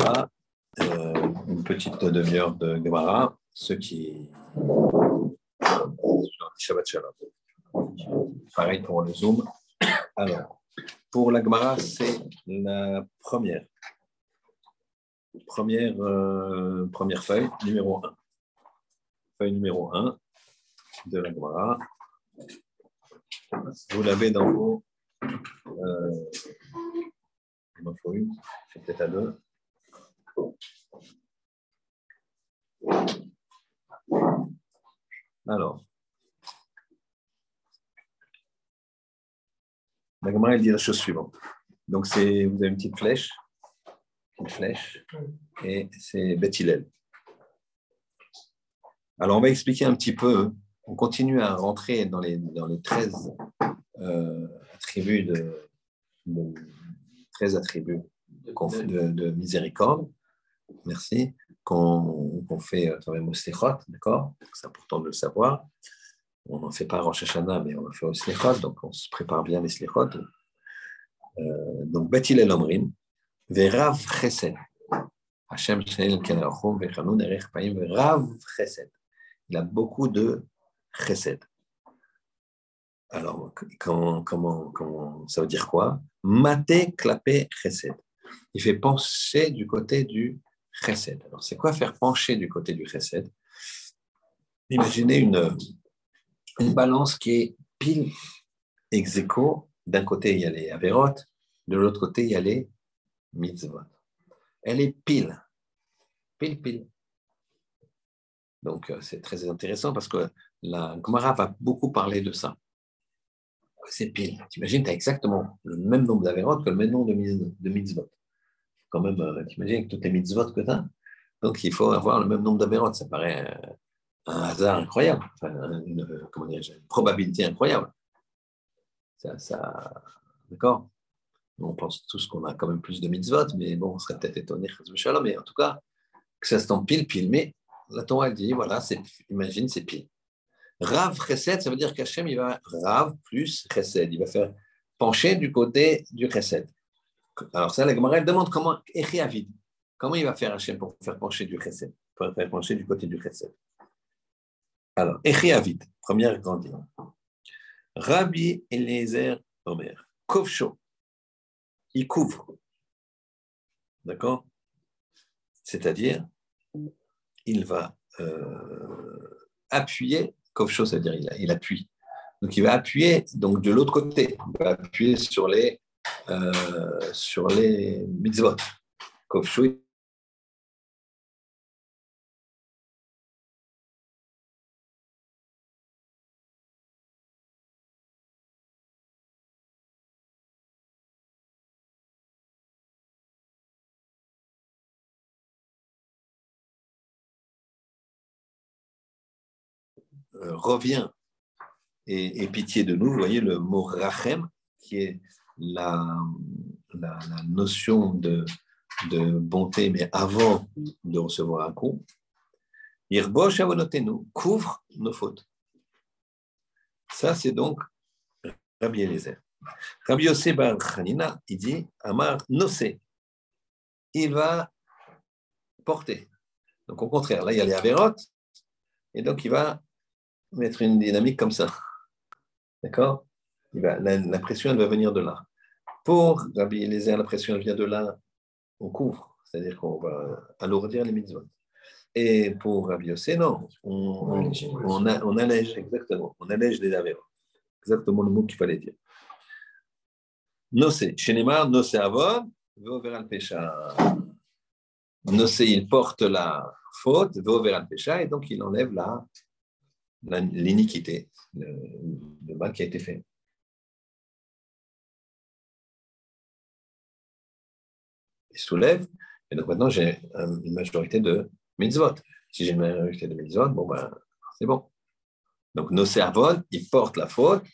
euh, une petite demi-heure de Gemara, ce qui. Shabbat Shalom. Pareil pour le Zoom. Alors, pour la Gemara, c'est la première. Première, euh, première feuille, numéro 1. Feuille numéro 1 de la Gemara. Vous l'avez dans vos. Euh, il m'en faut une, c'est peut-être à deux. Alors, la Gemara dit la chose suivante. Donc, c'est, vous avez une petite flèche, une flèche, et c'est Bethilel. Alors, on va expliquer un petit peu. On continue à rentrer dans les, dans les 13 euh, attributs de, de 13 attributs de, miséricorde, merci, qu'on fait à travers Moslechot, d'accord? C'est important de le savoir. On n'en fait pas Rosh Hashanah, mais on en fait au Slechot, donc on se prépare bien les Slechot. Euh, donc, Betil el Omrin, Verav Chesed. Hashem Shenel Kenachum, Vechanun Erech Paim, Verav Chesed. Il a beaucoup de Chesed. Alors, comment, comment, comment, ça veut dire quoi? Maté, clapé, chesed. Il fait pencher du côté du chesed. Alors, c'est quoi faire pencher du côté du chesed? Imaginez une, balance qui est pile ex D'un côté, il y a les avérotes, de l'autre côté, il y a les mitzvot. Elle est pile, pile, pile. Donc, euh, c'est très intéressant parce que la Gemara va beaucoup parler de ça c'est pile. T'imagines, tu as exactement le même nombre d'avérotes que le même nombre de, mitzvot. Quand même, euh, t'imagines avec toutes les mitzvot que tu. Donc, il faut avoir le même nombre d'avérotes. Ça paraît euh, un hasard incroyable, une, probabilité incroyable. Ça, D'accord? On pense tous qu'on a quand même plus de mitzvot, mais bon, on serait peut-être étonné, mais en tout cas, que ça se tombe pile, pile. Mais la Torah dit, voilà, imagine, c'est pile. Rav Chesed, ça veut dire qu'Hachem, il va Rav plus Chesed. Il va faire pencher du côté du Chesed. Alors, ça, la Gemara demande comment, Avid, comment il va faire Hachem pour faire pencher du Chesed, pour faire pencher du côté du Chesed. Alors, Avid, première grande. Rabbi Eliezer Omer, Kovcho, il couvre. D'accord? C'est-à-dire, il va euh, appuyer Kovcho, ça veut dire il, appuie. Donc il va appuyer donc de l'autre côté. Il va appuyer sur les, euh, sur les mitzvot. Euh, reviens et, pitié de nous. Vous voyez le mot rachem, qui est la, la, notion de, de, bonté, mais avant de recevoir un coup. Irbosh nous couvre nos fautes. Ça, c'est donc Rabbi Eliezer. Rabbi Yosef Bar il dit Amar Nosé. Il va porter. Donc, au contraire, là, il y a les Avérotes, et donc il va mettre une dynamique comme ça. D'accord? La, la, pression, elle va venir de là. Pour Rabbi Eliezer, la pression, elle vient de là, on couvre, c'est-à-dire qu'on va alourdir les mitzvot. Et pour Rabbi Yosef, non, on, on, on, allège, exactement, on allège les Avérotes. Exactement le mot qu'il fallait dire. Nosé, Shenemar, Nosé Avon, Veover al Pesha. Nosé, il porte la faute, Veover al Pesha, et donc il enlève la, l'iniquité, le, mal qui a été fait. Il soulève, et donc maintenant j'ai une majorité de mitzvot. Si j'ai une majorité de mitzvot, bon ben, c'est bon. Donc, nos cerveaux, il porte la faute,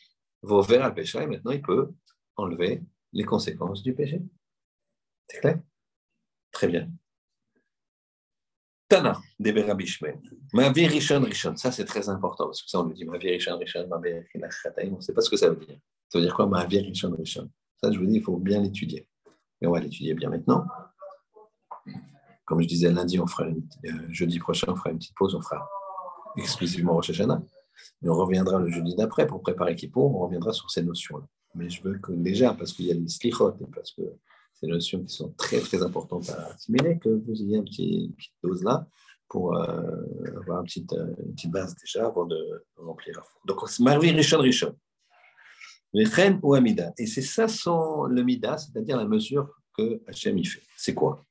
vos vers à péché, et maintenant il peut enlever les conséquences du péché. C'est clair? Très bien. Tana, des Berabishme. Ma vie Rishon Rishon. Ça, c'est très important, parce que ça, on nous dit ma vie Rishon Rishon, ma vie On ne sait pas ce que ça veut dire. Ça veut dire quoi, ma vie Rishon Rishon Ça, je vous dis, il faut bien l'étudier. Et on va l'étudier bien maintenant. Comme je disais, lundi, on fera euh, jeudi prochain, on fera une petite pause, on fera exclusivement Rosh Hashanah. Et on reviendra le jeudi d'après pour préparer Kippour, on reviendra sur ces notions-là. Mais je veux que déjà, parce qu'il y a les slichot parce que des notions qui sont très très importantes à assimiler, que vous ayez une petite dose là pour euh, avoir une petite, euh, une petite, base déjà avant de remplir. Donc, c'est Marvi Rishon Rishon. Rechen ou Amida. Et c'est ça son, le Mida, c'est-à-dire la mesure que Hachem y fait. C'est quoi?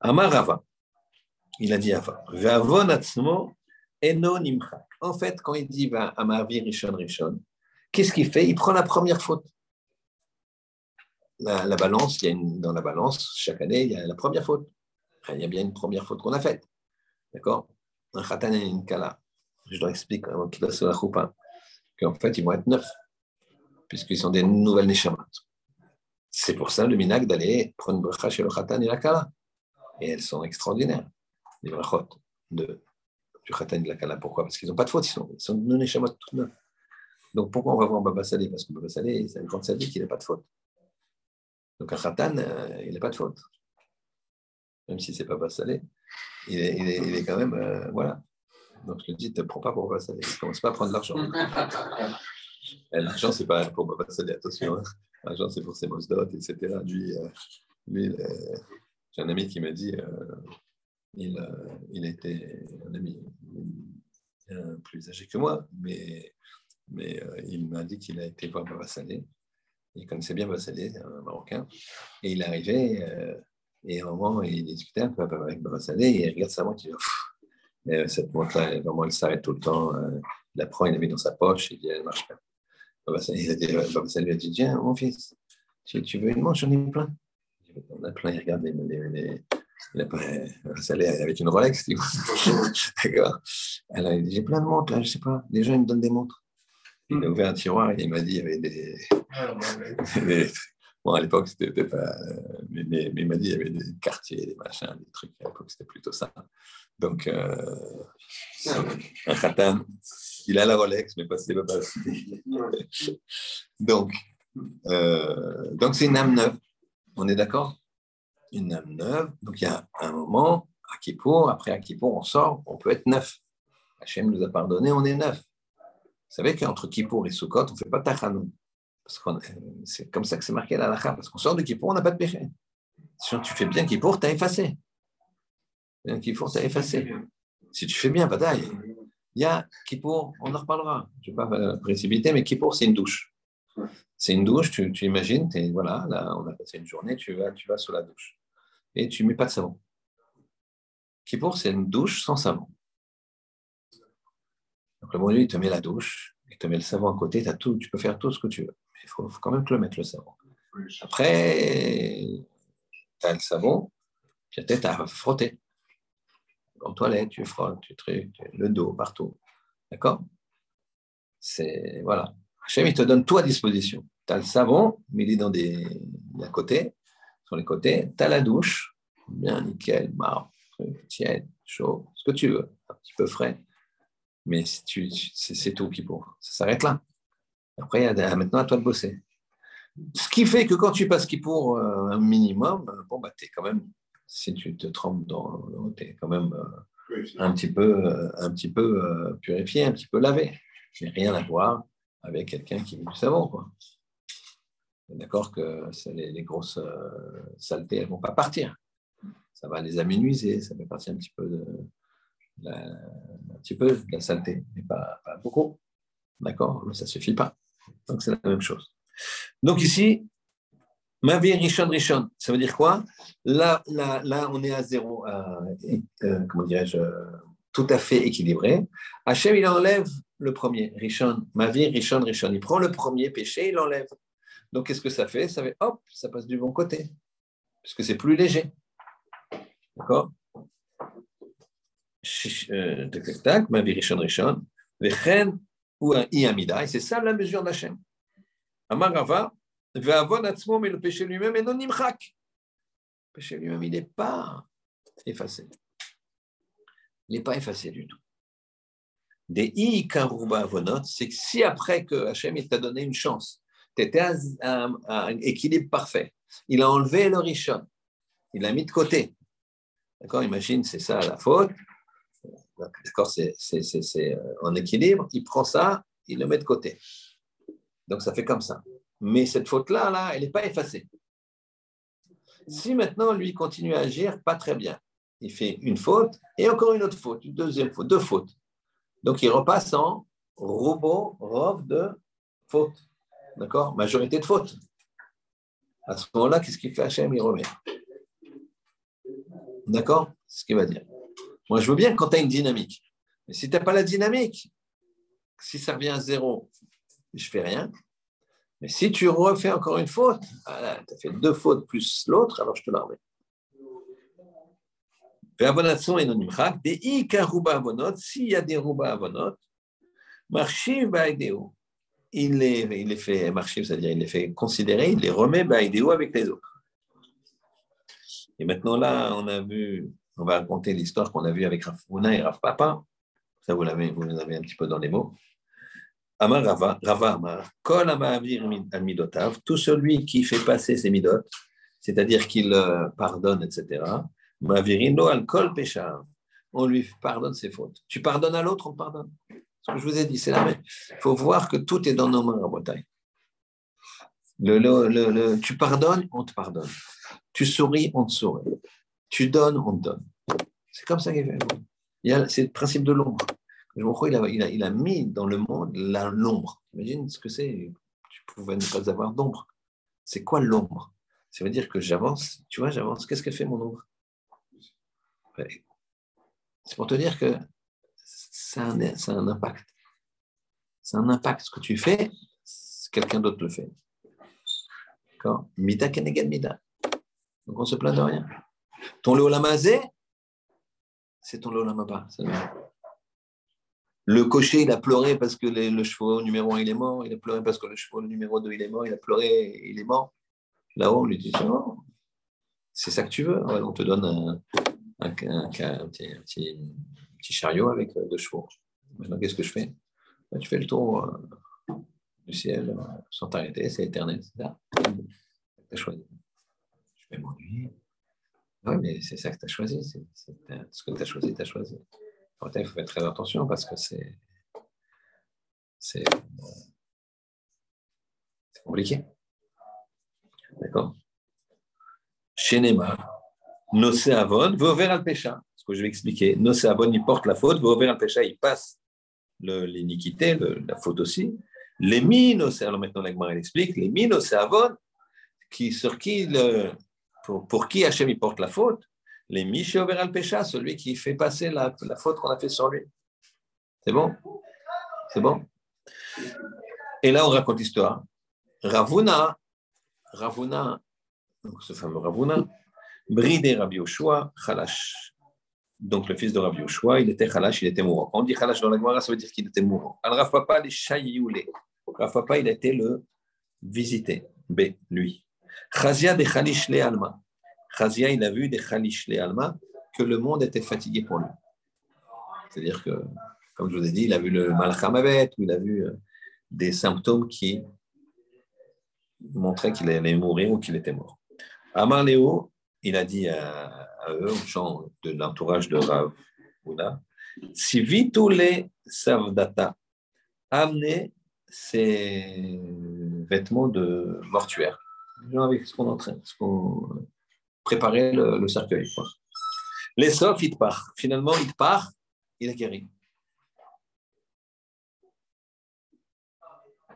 Amarava. Il a dit Ava. Vavon atzmo eno nimcha. En fait, quand il dit va Amarvi Rishon Rishon, qu'est-ce qu'il fait? Il prend la première faute. La, balance, il y a dans la balance, chaque année, il y a la première faute. Il y a bien une première faute qu'on a faite. D'accord? Un khatan et une kala. Je leur explique qu'il passe la choupa qu'en fait, ils vont être neuf, puisqu'ils sont des nouvelles neshamat. C'est pour ça le minag d'aller prendre une bracha chez le khatan et la kala. Et elles sont extraordinaires, les brachot de du Khatan et de la Kala. Pourquoi? Parce qu'ils n'ont pas de faute, ils sont, ils sont non échamotes tout neufs. Donc pourquoi on va voir Baba Salé Parce que Baba Salé, c'est un grand sadique, il n'a pas de faute. Donc un Khatan, euh, il n'a pas de faute. Même si c'est pas Baba Salé, il est, il, est, il est, quand même. Euh, voilà. Donc je le dis, ne prends pas pour Baba Salé. Ne commence pas à prendre l'argent. *laughs* l'argent, c'est pas pour Baba Salé, attention. Hein. L'argent, c'est pour ses mosdot, etc. Lui, euh, lui j'ai un ami qui m'a dit il, il était un ami plus âgé que moi, mais, mais il m'a dit qu'il a été voir Baba Salé. Il connaissait bien Baba Salé, un Marocain. Et il arrivait, euh, et à un moment, il discutait un peu avec Baba Salé, et il regarde sa montre, il dit Cette montre-là, vraiment, elle s'arrête tout le temps. il la prend, il la met dans sa poche, il dit Elle marche pas. Baba Salé, il a dit, dit Tiens, mon fils, tu, veux une montre J'en ai plein. On a plein, il regarde les, les, il a avec une Rolex, *laughs* D'accord. Alors, il dit J'ai plein de montres, là, je sais pas. Les gens, ils me donnent des montres. Il a ouvert un tiroir et il m'a dit il y avait des. *laughs* Bon, à l'époque, c'était peut-être pas. Mais, mais, il m'a dit il y avait des quartiers, des machins, des trucs. À l'époque, c'était plutôt ça. Donc, euh, un khatan, il a la Rolex, mais pas ses pas *laughs* Donc, euh, donc c'est une âme neuve. On est d'accord? Une âme neuve. Donc il y a un moment, à Kippour, après à Kippour, on sort, on peut être neuf. Hachem nous a pardonné, on est neuf. Vous savez qu'entre Kippour et Sukkot, on ne fait pas Tachanoun. Parce que c'est comme ça que c'est marqué la lacha. Parce qu'on sort de Kippour, on n'a pas de péché. Si tu fais bien Kippour, tu as effacé. Bien Kippour, tu as effacé. Si tu fais bien, bataille. Il y a Kippour, on en reparlera. Je ne vais pas précipiter, mais Kippour, c'est une douche. C'est une douche, tu, tu imagines, es, voilà, là, on a passé une journée, tu vas, tu vas sous la douche et tu ne mets pas de savon. Kippour, c'est une douche sans savon. Le bon Dieu, il te met la douche, il te met le savon à côté, as tout, tu peux faire tout ce que tu veux. Mais il faut, quand même te le mettre, le savon. Après, tu as le savon, puis peut-être à frotter. En toilette, tu frottes, tu trucs, le dos, partout. D'accord? C'est, voilà. Hachem, il te donne tout à disposition. Tu as le savon, mais il est dans des, à côté, sur les côtés. Tu as la douche, bien nickel, marre, tiède, chaud, ce que tu veux, un petit peu frais. Mais c'est tout qui pour. Ça s'arrête là. Après, il y a maintenant à toi de bosser. Ce qui fait que quand tu passes qui pour euh, un minimum, euh, bon, bah, tu es quand même, si tu te trempes dans tu es quand même euh, un petit peu, un petit peu purifié, un petit peu lavé. Mais rien à voir avec quelqu'un qui met du savon. Quoi. D'accord que les, les, grosses saletés, elles ne vont pas partir. Ça va les aménuiser, ça fait partir un petit peu de, la, un petit peu de la saleté, mais pas, beaucoup. D'accord? Mais ça ne suffit pas. Donc c'est la même chose. Donc ici, ma vie Rishon Rishon, ça veut dire quoi? Là, là, là, on est à zéro, euh, comment dirais-je, tout à fait équilibré. Hachem, il enlève le premier, Rishon, ma vie Rishon Rishon. Il prend le premier péché, il l'enlève. Donc qu'est-ce que ça fait? Ça fait hop, ça passe du bon côté, puisque c'est plus léger. D'accord euh, Tac, tac, ma vie Rishon Rishon. Vechen ou un Iamida, et c'est ça la mesure d'Hachem. Amarava, Atzmo, mais le péché lui-même est non nimchak. Le péché lui-même, il n'est pas effacé. Il n'est pas effacé du tout. Des i avonot, c'est que si après que Hachem t'a donné une chance, tu étais à, un équilibre parfait, il a enlevé le rishon, il l'a mis de côté. D'accord? Imagine, c'est ça la faute. D'accord C'est euh, en équilibre. Il prend ça, il le met de côté. Donc ça fait comme ça. Mais cette faute-là, là, elle n'est pas effacée. Si maintenant lui continue à agir pas très bien, il fait une faute et encore une autre faute, une deuxième faute, deux fautes. Donc il repasse en robot, rove de faute. D'accord? Majorité de fautes. À ce moment-là, qu'est-ce qu'il fait Hachem? Il remet. D'accord? C'est ce qu'il va dire. Moi, je veux bien quand tu as une dynamique. Mais si tu n'as pas la dynamique, si ça revient à zéro, je fais rien. Mais si tu refais encore une faute, tu as fait deux fautes plus l'autre, alors je te la remets. S'il y a des rouba avonot, il les, il les fait marcher, c'est-à-dire il les fait considérer, il les remet avec les autres. Et maintenant là, on a vu, on va raconter l'histoire qu'on a vue avec Rafuna et Raf Papa. Ça, vous l'avez, vous l'avez un petit peu dans les mots. Amar Rava, Rava Amar, Kol Midotav, tout celui qui fait passer ses midot, c'est-à-dire qu'il euh, pardonne, etc. Mavirino al Kol Peshav, on lui pardonne ses fautes. Tu pardonnes à l'autre, on pardonne. Ce que je vous ai dit, c'est la même. Il faut voir que tout est dans nos mains, à Le, le, le, tu pardonnes, on te pardonne. Tu souris, on te sourit. Tu donnes, on te donne. C'est comme ça qu'il fait. C'est le principe de l'ombre. Il a, il, a, a mis dans le monde l'ombre. Imagine ce que c'est. Tu pouvais ne pas avoir d'ombre. C'est quoi l'ombre? Ça veut dire que j'avance. Tu vois, j'avance. Qu'est-ce qu'elle fait, mon ombre? C'est pour te dire que ça a un, impact. C'est un impact. Ce que tu fais, quelqu'un d'autre le fait. D'accord? Mida keneged mida. Donc on se plaint de rien. Ton Léolamazé, c'est ton Léolamaba. Le cocher, il a pleuré parce que le, chevaux numéro 1, il est mort. Il a pleuré parce que le chevaux numéro 2, il est mort. Il a pleuré, il est mort. Là-haut, on lui dit C'est ça que tu veux On te donne un, petit, chariot avec deux chevaux. Maintenant, qu'est-ce que je fais? Ben, Tu fais le tour euh, du ciel euh, sans t'arrêter, c'est éternel. C'est ça. Tu as choisi. Je vais m'ennuyer. Oui, mais c'est ça que tu as choisi. C'est, ce que tu as choisi, tu as choisi il faut faire très attention parce que c'est c'est compliqué. D'accord? Chez Neymar, Nosé Avon, Vover al Pécha. Ce que je vais expliquer. Nosé Avon, il porte la faute. Vover al Pécha, il passe l'iniquité, la faute aussi. Les minos, alors maintenant la explique, les minos Avon, qui, sur qui le, pour, qui Hachem il porte la faute, les Miché al Pécha, celui qui fait passer la, faute qu'on a fait sur lui. C'est bon? C'est bon? Et là, on raconte l'histoire. Ravuna, Ravuna, ce fameux Ravuna, bridé Rabbi Yoshua, Khalash. donc le fils de Rav Yoshua, il était Khalash, il était mourant. Quand on dit Khalash dans la Gemara, ça veut dire qu'il était mourant. Al. Rav Papa, il a été le visité. B, lui. Chazia de Khalish Alma. Chazia, il a vu des Khalish le Alma que le monde était fatigué pour lui. C'est-à-dire que, comme je vous ai dit, il a vu le Malachamavet, il a vu euh, des symptômes qui montraient qu'il allait mourir ou qu'il était mort. Amar Léo, il a dit à, eux, aux gens de l'entourage de Rav si vite tous les savdata, amenez ces vêtements de mortuaire, avec ce qu'on entraîne, ce qu'on préparait le, cercueil. Les sauf, il part. Finalement, il part, il a guéri.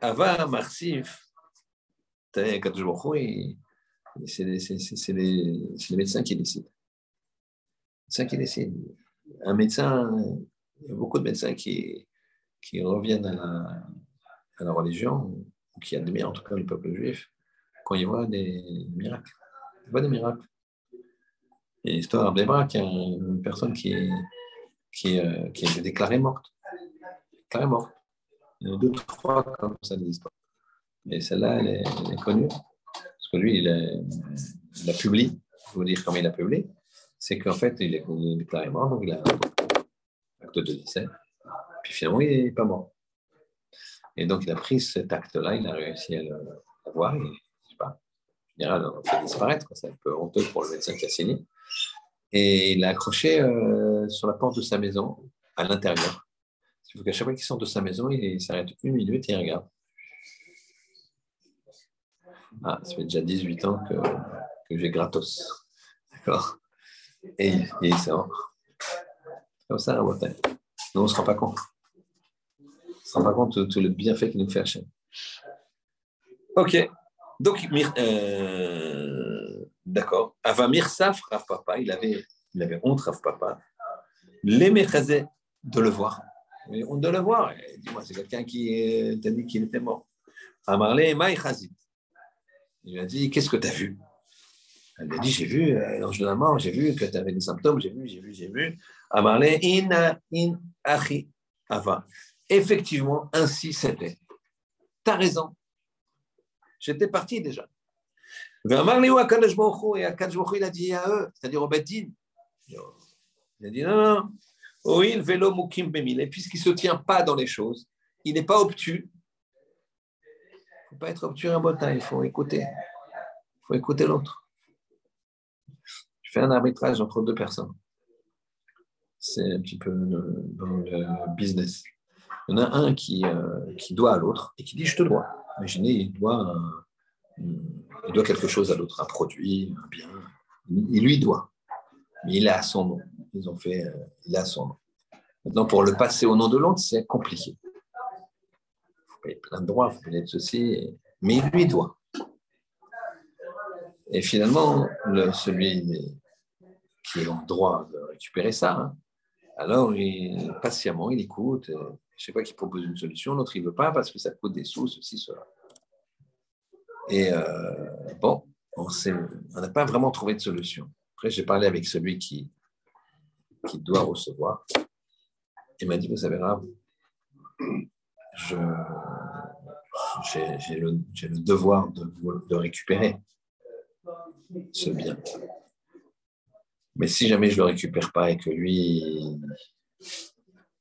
Ava Marsif, c'est les médecins qui décident. Qui décide. Un médecin, il y a beaucoup de médecins qui, qui reviennent à la, à la religion, ou qui admirent en tout cas le peuple juif, quand ils voient des miracles. Ils voient des miracles. Y a l'histoire d'Ebrak, il y a une personne qui, qui, euh, qui est déclarée morte. Déclarée morte. Il y en a deux, trois comme ça des histoires. Mais celle-là, elle, est connue. Parce que lui, il a, il a publié. Je vous dire comment il a publié c'est qu'en fait, il est déclaré mort, donc il a un acte de décès. Puis finalement, il n'est pas mort. Et donc, il a pris cet acte-là, il a réussi à pas, en général, on fait disparaître. C'est un peu honteux pour le médecin qui a signé. Et il l'a accroché euh, sur la porte de sa maison, à l'intérieur. Il faut qu'à chaque fois qu'il sort de sa maison, il s'arrête une minute et il regarde. Ah, ça fait déjà 18 ans que, j'ai gratos. D'accord et, il sort. Comme ça, la montagne. Nous, on ne se rend pas compte. On ne se rend pas compte de tout le bienfait qu'il nous fait Hachem. Ok. Donc, euh, d'accord. Avant Mirsaf, Rav Papa, il avait, il avait honte, Rav Papa. L'aimait de le voir. Il honte de le voir. Dis-moi, c'est quelqu'un qui t'a dit qu'il était mort. Amarle Maï Il lui a dit Qu'est-ce que tu as vu? Elle lui a dit, j'ai vu, euh, l'ange de la mort, j'ai vu que tu avais des symptômes, j'ai vu, j'ai vu, j'ai vu. Amarle, in, in, achi, ava. Effectivement, ainsi c'était. Tu as raison. J'étais parti déjà. Et Akadosh il a dit à eux, c'est-à-dire au Bedin. Il a dit, non, non, Oil, vélo, mukim, bemile. Puisqu'il ne se tient pas dans les choses, il n'est pas obtus. Il ne faut pas être obtus un bon temps, il faut écouter. Il faut écouter l'autre fais un arbitrage entre deux personnes. C'est un petit peu dans le business. Il y en a un qui, euh, qui doit à l'autre et qui dit je te dois. Imaginez, il doit, il doit quelque chose à l'autre, un produit, un bien. Il lui doit. Mais il a son nom. Ils ont fait, euh, il a son nom. Maintenant, pour le passer au nom de l'autre, c'est compliqué. Il faut payer plein de droits, il faut payer de ceci, mais il lui doit. Et finalement, le, celui qui est en droit de récupérer ça. Hein. Alors, il, patiemment, il écoute. Je sais pas qu'il propose une solution, l'autre, il veut pas parce que ça coûte des sous, ceci, cela. Et euh, bon, on n'a pas vraiment trouvé de solution. Après, j'ai parlé avec celui qui, qui doit recevoir. Il m'a dit, vous savez, Rav, j'ai le, devoir de, récupérer ce bien. Mais si jamais je ne le récupère pas et que lui,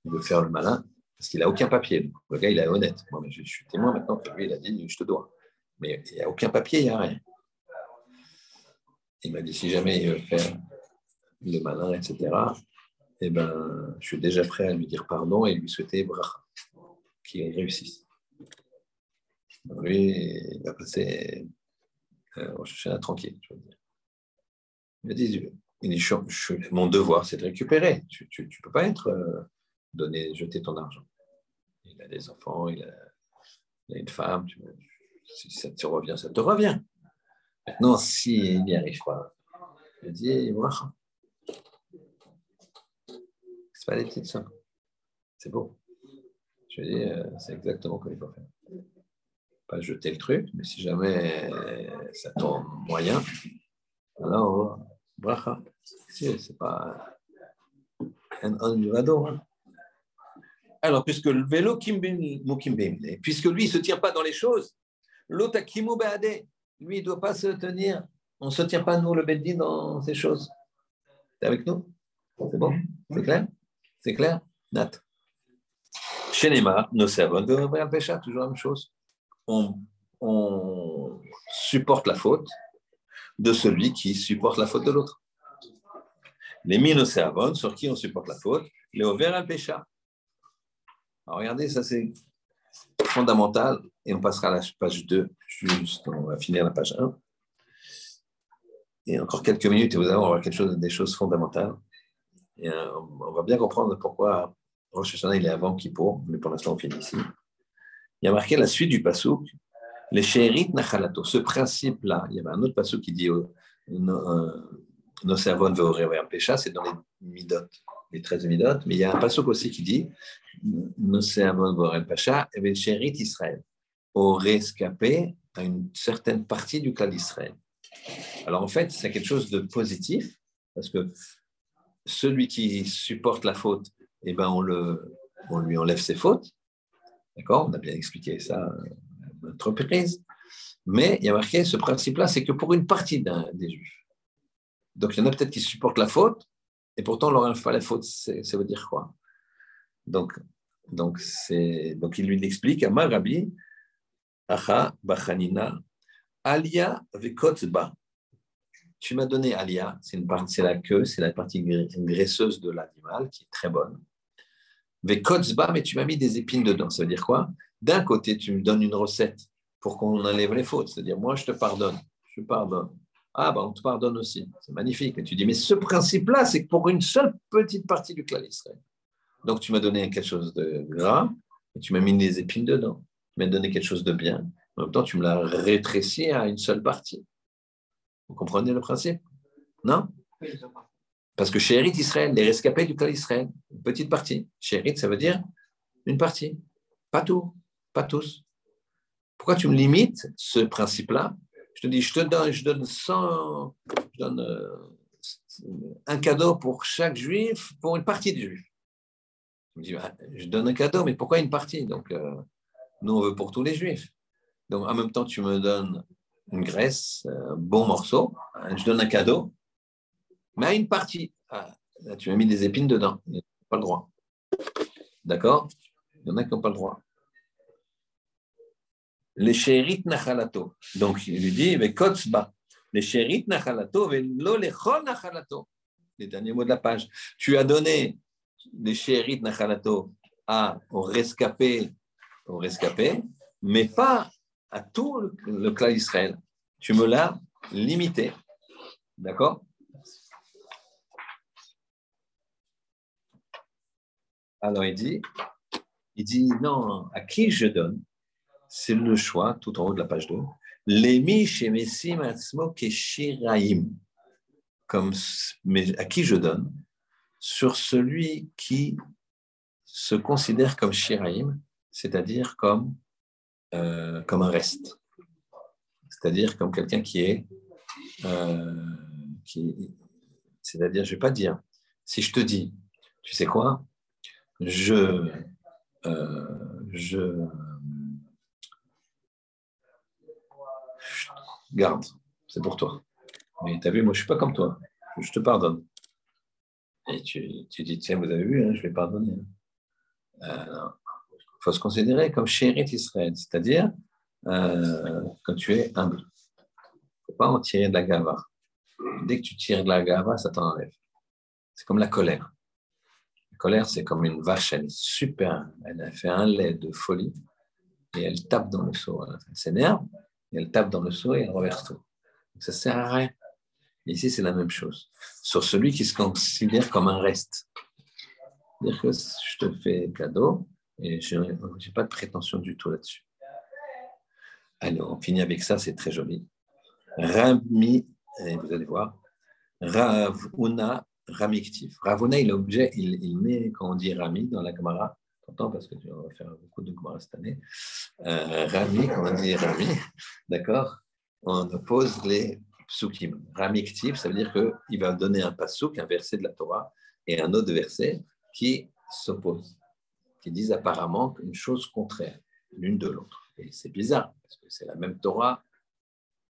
veut faire le malin, parce qu'il n'a aucun papier. le gars, il est honnête. Moi, je, suis témoin maintenant que lui, il a dit je te dois. Mais il n'y a aucun papier, il n'y a rien. Il m'a dit si jamais il veut faire le malin, etc., eh ben, je suis déjà prêt à lui dire pardon et lui souhaiter bracha, qu'il réussisse. lui, il va passer euh, tranquille. Veux dire. Il m'a dit il dit, mon devoir, c'est de récupérer. Tu ne peux pas être euh, jeter ton argent. Il a des enfants, il a, une femme. si ça te revient, ça te revient. Maintenant, s'il n'y arrive pas, il dit, voilà. C'est pas des petites sommes. C'est beau. Je dis, euh, c'est exactement comme il faut faire. Pas jeter le truc, mais si jamais ça tombe moyen, alors bracha. C'est pas. Hein. Alors, puisque le vélo, puisque lui, il ne se tient pas dans les choses, l'autre, lui, il ne doit pas se tenir. On ne se tient pas, nous, le Beddin, dans ces choses. es avec nous? C'est bon? C'est clair? C'est clair? Nat. Chez Neymar, nos servants de pécha, toujours la même chose. On, on supporte la faute de celui qui supporte la faute de l'autre. Les minoservon, sur qui on supporte la faute, les ouvert al pécha. Alors regardez, ça c'est fondamental, et on passera à la page 2, juste, on va finir la page 1. Et encore quelques minutes, et vous allez voir quelque chose, des choses fondamentales. Et, euh, on va bien comprendre pourquoi Rosh Hashanah, il est avant Kippour, mais pour l'instant, on finit ici. Il y a marqué la suite du Passouk, les Sherit Nachalato. Ce principe-là, il y avait un autre Passouk qui dit euh, nos cerveaux veulent un pécha, c'est dans les Midot, les 13 Midot, mais il y a un Passouk aussi qui dit pécha, et Sherit Israël, au rescapé à une certaine partie du cas d'Israël. Alors en fait, c'est quelque chose de positif, parce que celui qui supporte la faute, eh ben on, le, on lui enlève ses fautes. D'accord? On a bien expliqué ça à notre reprise. Mais il y a marqué ce principe-là, c'est que pour une partie des Juifs. Donc il y en a peut-être qui supportent la faute, et pourtant enlève pas la faute. Ça veut dire quoi? Donc, donc, donc il lui explique à Marabi, Acha, Bachanina, Alia Vekotzba. Tu m'as donné Alia, c'est la queue, c'est la partie graisseuse de l'animal qui est très bonne. Vekotzba, mais tu m'as mis des épines dedans. Ça veut dire quoi? D'un côté, tu me donnes une recette pour qu'on enlève les fautes. C'est-à-dire, moi, je te pardonne, je pardonne. Ah, ben, on te pardonne aussi. C'est magnifique. Et tu dis, mais ce principe-là, c'est pour une seule petite partie du clan d'Israël. Donc, tu m'as donné quelque chose de gras et tu m'as mis des épines dedans. Tu m'as donné quelque chose de bien. En même temps, tu me l'as rétréci à une seule partie. Vous comprenez le principe? Non? Parce que Chérit Israël, les rescapés du clan d'Israël, une petite partie. Chérit, ça veut dire une partie. Pas tout, pas tous. Pourquoi tu me limites ce principe-là Je te dis, je te donne, je donne 100, je donne euh, un cadeau pour chaque juif, pour une partie des juifs. Je me dis, bah, je donne un cadeau, mais pourquoi une partie? Donc, euh, nous, on veut pour tous les juifs. Donc, en même temps, tu me donnes une graisse, un bon morceau, hein, je donne un cadeau, mais à une partie. Ah, tu m'as mis des épines dedans, pas le droit. D'accord? Il y en a qui n'ont pas le droit. Les chérit nachalato. Donc, il lui dit, mais kotzba. Les chérit nachalato, lo nachalato. Les derniers mots de la page. Tu as donné les chérit nachalato à, au rescapé, au rescapé, mais pas à tout le, clan d'Israël. Tu me l'as limité. D'accord? Alors il dit, il dit non, à qui je donne? C'est le choix, tout en haut de la page 2. L'émi chez Shiraim. Comme, mais à qui je donne? Sur celui qui se considère comme Shiraim, c'est-à-dire comme, euh, comme un reste. C'est-à-dire comme quelqu'un qui est. Euh, c'est-à-dire, je ne vais pas dire, si je te dis, tu sais quoi, je, euh, je, garde, c'est pour toi. Mais tu as vu, moi je ne suis pas comme toi, je te pardonne. Et tu, tu dis, tiens, vous avez vu, hein, je vais pardonner. Il euh, faut se considérer comme chéri Israël, c'est-à-dire euh, quand tu es humble. Il ne faut pas en tirer de la gava. Dès que tu tires de la gava, ça t'enlève. C'est comme la colère colère, c'est comme une vache, elle est super, elle a fait un lait de folie et elle tape dans le seau. Elle s'énerve, et elle tape dans le seau et elle renverse tout. Ça sert à rien. ici, c'est la même chose. Sur celui qui se considère comme un reste. C'est-à-dire que je te fais cadeau et je n'ai pas de prétention du tout là-dessus. Alors, on finit avec ça, c'est très joli. Rami, vous allez voir, Ravuna ramictif. Ravuna, il, objet, il, met, quand on dit Rami dans la Gemara, t'entends parce que tu vas faire beaucoup de Gemara cette année, euh, Rami, quand on dit Rami, d'accord, on oppose les psukim. Ramictif, ça veut dire qu'il va donner un pasuk, un verset de la Torah, et un autre verset qui s'opposent, qui disent apparemment une chose contraire l'une de l'autre. Et c'est bizarre, parce que c'est la même Torah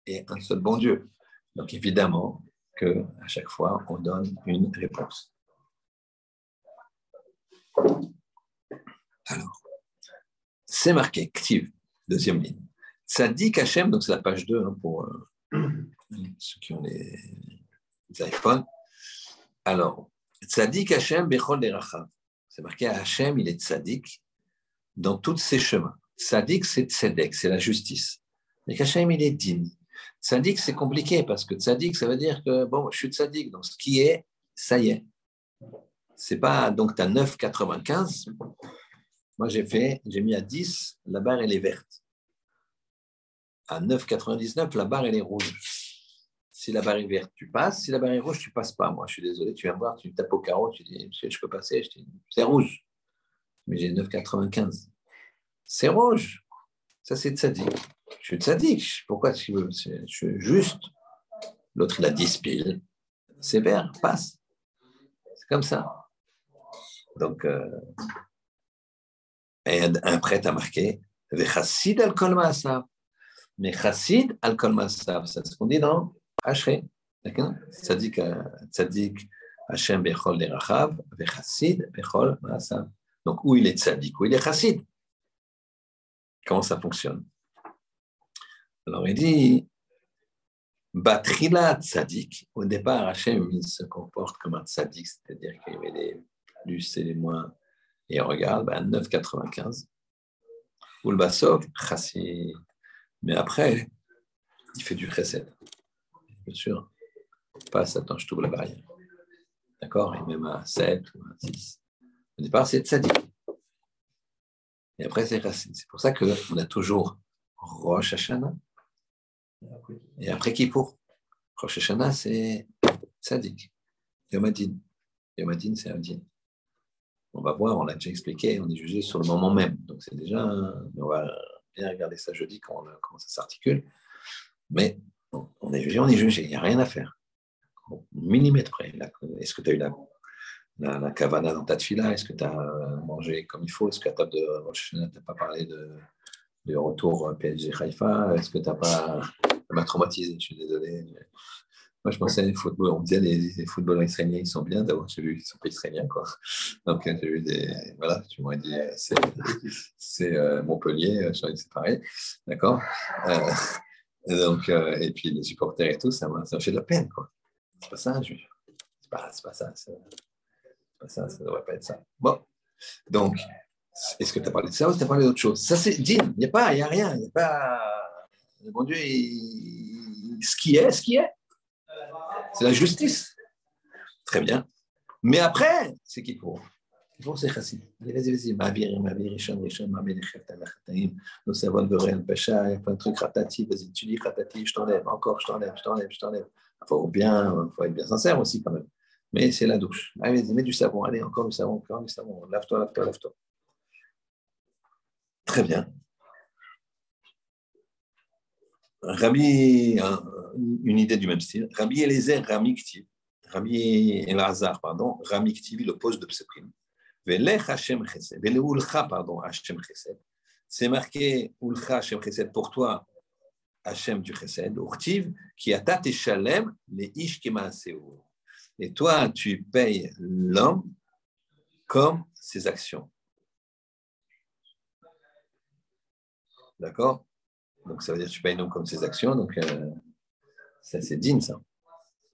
et un seul bon Dieu. Donc évidemment que à chaque fois, on donne une réponse. Alors, c'est marqué, Ktiv, deuxième ligne. Tzadik Hashem, donc c'est la page 2 hein, pour euh, ceux qui ont les, iPhones. Alors, Tzadik Hashem Bechol Derachav. C'est marqué Hashem, il est Tzadik dans tous ses chemins. Tzadik, c'est Tzedek, c'est la justice. Mais Hashem, il est digne. Tzadik, c'est compliqué parce que Tzadik, ça veut dire que, bon, je suis Tzadik, donc ce qui est, ça y est. C'est pas, donc tu as 9,95. Moi, j'ai fait, j'ai mis à 10, la barre, elle est verte. À 9,99, la barre, elle est rouge. Si la barre est verte, tu passes. Si la barre est rouge, tu passes pas. Moi, je suis désolé, tu viens voir, tu tapes au carreau, tu dis, je peux passer. Je dis, c'est rouge. Mais j'ai 9,95. C'est rouge. Ça, c'est tzaddik. Je suis tzaddik. Pourquoi tu veux? Je suis juste. L'autre, il a 10 piles. C'est vert, passe. C'est comme ça. Donc, euh, un prêtre a marqué Vechassid al kol Mais chassid al kol c'est ce qu'on dit dans Hachré. Tzadik, tzadik Hashem bechol derachav, vechassid bechol maasav. Donc, où il est tzadik, où il est chassid. Comment ça fonctionne? Alors, il dit Batrila tzadik. Au départ, Hachem il se comporte comme un tzadik, c'est-à-dire qu'il avait les plus et les moins et on regarde, ben 9,95. Ulbasov, chassid. Mais après, il fait du chesed. Bien sûr. Passe, attends, je trouve la barrière. D'accord? Et même à 7 ou à 6. Au départ, c'est tzadik. Et après, c'est chassid. C'est pour ça qu'on a toujours Rosh Hashanah. Et après, Kippour. Rosh Hashanah, c'est tzadik. Yomadin. Yomadin, c'est Adin on va voir, on l'a déjà expliqué, on est jugé sur le moment même. Donc c'est déjà, on va bien regarder ça jeudi comment, comment ça s'articule. Mais on est jugé, on est jugé, il n'y a rien à faire. Au millimètre près. Est-ce que tu as eu la, la, cavana dans ta fila Est-ce que tu as euh, mangé comme il faut? Est-ce qu'à table de tu n'as pas parlé de, de retour PSG Haïfa Est-ce que tu n'as pas. Ça m'a traumatisé, je suis désolé. Moi, je pensais football, on disait les, les footballeurs israéliens, ils sont bien. D'abord, j'ai vu qu'ils sont pas israéliens, quoi. Donc, j'ai vu des. Voilà, tu m'aurais dit, euh, c'est euh, Montpellier, je c'est pareil. D'accord euh, donc, euh, Et puis, les supporters et tout, ça m'a fait de la peine, quoi. C'est pas ça, je C'est pas, pas ça. C'est pas ça, ça devrait pas être ça. Bon. Donc, est-ce que tu as parlé de ça ou tu as parlé d'autre chose? Ça, c'est dit, il n'y a pas, il n'y a rien. Il n'y a pas. Bon Dieu, ce qui est, ce qui est. C'est la justice. Très bien. Mais après, c'est qui pour pour c'est chassid. Allez, vas-y, vas-y. Ma'avir, ma'avir, rishon, rishon, ma'amel, echet, alachataim, nos savon, beréen, pécha, il y a plein de trucs, ratati, vas-y, tu dis ratati, je t'enlève, encore, je t'enlève, je t'enlève, je t'enlève. Il faut bien, faut être bien sincère aussi quand même. Mais c'est la douche. Allez, vas-y, mets du savon, allez, encore du savon, encore du savon, lave-toi, lave-toi, lave-toi. Très bien. Rabbi, une idée du même style. Rabbi Eliezer Ramiktiv, Rabbi Elazar, pardon, Ramiktiv, il oppose de Pseprim. Velech Hashem Chesed, Veleulcha, pardon, Hashem Chesed. C'est marqué Ulcha Hashem Chesed pour toi, Hashem du Chesed, Urtiv, qui atat et shalem, les ish Et toi, tu payes l'homme comme ses actions. D'accord? Donc ça veut dire que tu payes l'homme comme ses actions. Donc euh, ça, c'est digne, ça.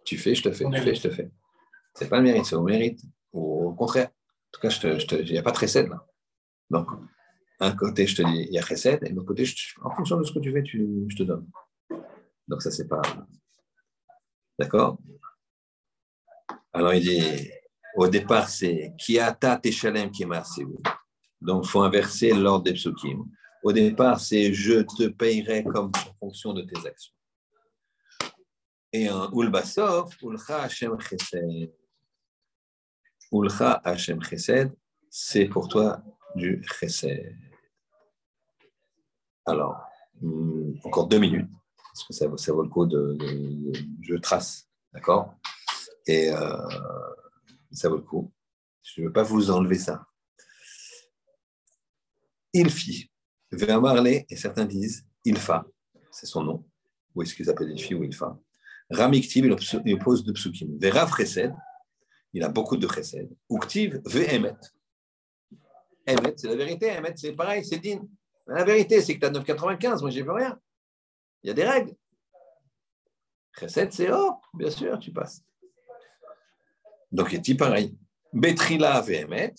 Tu fais, je te fais, tu fais, je te fais. C'est pas le mérite, c'est au mérite. Ou au contraire. En tout cas, il n'y a pas de recette là. Donc, un côté, je te dis, il y a recette, et de l'autre côté, en fonction de ce que tu fais, tu, je te donne. Donc, ça, c'est pas. D'accord? Alors, il dit, au départ, c'est Kiata Teshalem Kimasevu. Donc, il faut inverser l'ordre des psukim. Au départ, c'est je te payerai comme en fonction de tes actions. Et un Ulbasov, Ulcha Hashem Chesed. Ulcha Hashem Chesed, c'est pour toi du Chesed. Alors, hmm, encore deux minutes, parce que ça, vaut le coup de, je trace, d'accord? Et euh, ça vaut le coup. Je ne veux pas vous enlever ça. Il fit. Marley, et certains disent Ilfa, c'est son nom. Ou est-ce qu'ils appellent Ilfi ou Ilfa Ramiktiv, il oppose deux psukim. Vera Chesed, il a beaucoup de Chesed. Uktiv, Vehemet. Emet, c'est la vérité. Emet, c'est pareil, c'est din. La vérité, c'est que tu as 9,95, moi, j'ai vu rien. Il y a des règles. Chesed, c'est oh, bien sûr, tu passes. Donc, il dit pareil. Betrila Vehemet,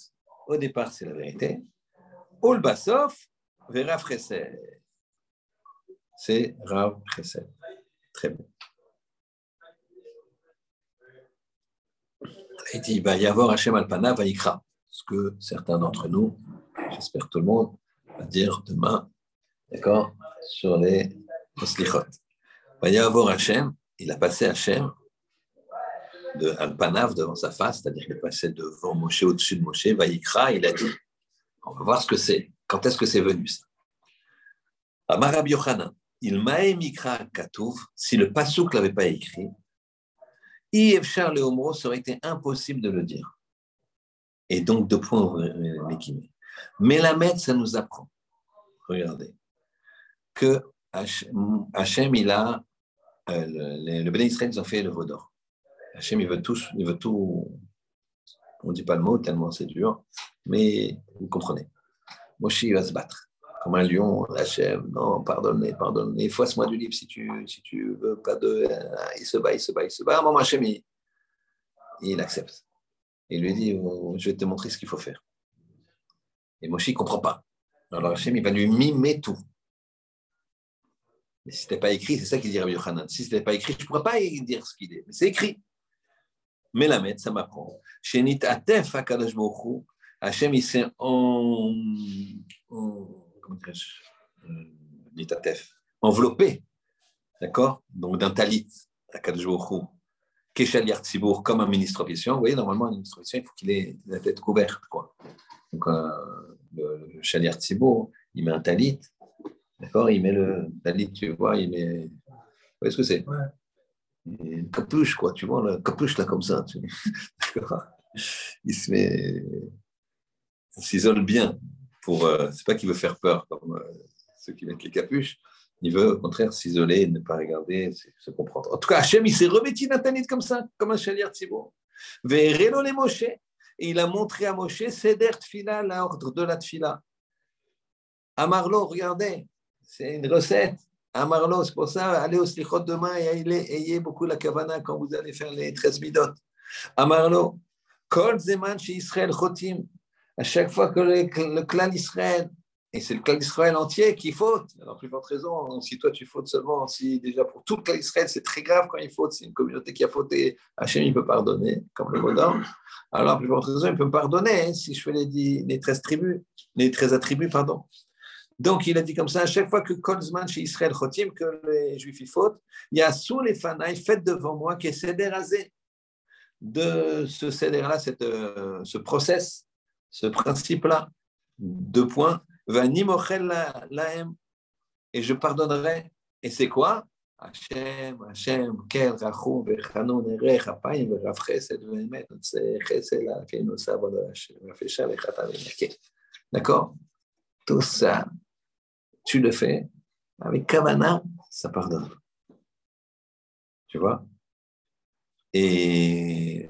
au départ, c'est la vérité. Ol Vera Chesed. C'est Rav Chesed. Très bien. Il dit, il va y avoir Hachem Alpana, Vaikra ce que certains d'entre nous, j'espère tout le monde, va dire demain, d'accord, sur les slichot. Il va y avoir Hachem, il a passé Hachem de Alpanav devant sa face, c'est-à-dire qu'il est passé devant Moshe, au-dessus de Moshe, Vaikra, il a dit, on va voir ce que c'est, quand est-ce que c'est venu ça? Amarab Yochanan, il m'a mikra katouf, si le pasouk l'avait pas écrit, Yevchar le Homro, ça aurait été impossible de le dire. Et donc, deux points, Mais la maître, ça nous apprend, regardez, que Hachem, il a, euh, le, le Israël, ils ont fait le Vaudor. Hachem, il veut tout, il veut tout, on ne dit pas le mot tellement c'est dur, mais vous comprenez. Moshe, il va se battre comme un lion, Hachem, non, pardonnez, pardonnez, fasse-moi du livre si tu, si tu veux pas de. Il se bat, il se bat, il se bat. À un moment, il accepte il lui dit Je vais te montrer ce qu'il faut faire. Et Moshe ne comprend pas. Alors Hachem, il va lui mimer tout. Mais si ce n'était pas écrit, c'est ça qu'il dit Rabbi Yochanan. Si ce n'était pas écrit, je ne pourrais pas dire ce qu'il est. Mais c'est écrit. Mais la mettre, ça m'apprend. Chez Atef Baruch Hachem, il s'est en. Comment dirais-je Enveloppé. D'accord? Donc d'un talit, Akadosh Baruch Keshaliar Tzibour comme un ministre officiel. Vous voyez, normalement, un ministre officiel, il faut qu'il ait la tête couverte. Quoi. Donc, euh, le, le Shaliar Tzibour, il met un talit. D'accord? Il met le talit, tu vois, il met. Vous voyez ce que c'est? Une capuche, quoi, tu vois, la capuche là, comme ça. *laughs* D'accord? Il se met. Il s'isole bien. Pour, euh, c'est pas qu'il veut faire peur, comme euh, ceux qui mettent les capuches, il veut au contraire s'isoler, ne pas regarder, se comprendre. En tout cas, Hachem, il s'est revêtu Nathanite comme ça, comme un chalier Tzibo. Verrelo les Moshe. Et il a montré à Moshe Seder Tfila, l'ordre de la Tfila. Amarlo, regardez, c'est une recette. Amarlo, c'est pour ça, allez au Slichot demain et ayez, beaucoup la kavana quand vous allez faire les 13 midot. Amarlo, Kol Zeman chez Israël Chotim. À chaque fois que le, clan d'Israël et c'est le clan d'Israël entier qui faute. Alors, plus forte raison, si toi tu fautes seulement, si déjà pour tout le clan d'Israël, c'est très grave quand il faute, c'est une communauté qui a fauté, Hachem il peut pardonner, comme le mot Alors, plus forte raison, il peut me pardonner hein, si je fais les, les 13 tribus, les 13 attributs, pardon. Donc, il a dit comme ça, à chaque fois que Kolzman chez Israël Chotim, que les Juifs y fautent, il y a sous les fanaïs, faites devant moi, qui est Seder de ce Seder-là, euh, ce process, ce principe-là. Deux points et je pardonnerai. Et c'est quoi? Hachem, Hachem, Kel, Rachum, Vechata, D'accord? Tout ça, tu le fais avec Kavana, ça pardonne. Tu vois? Et,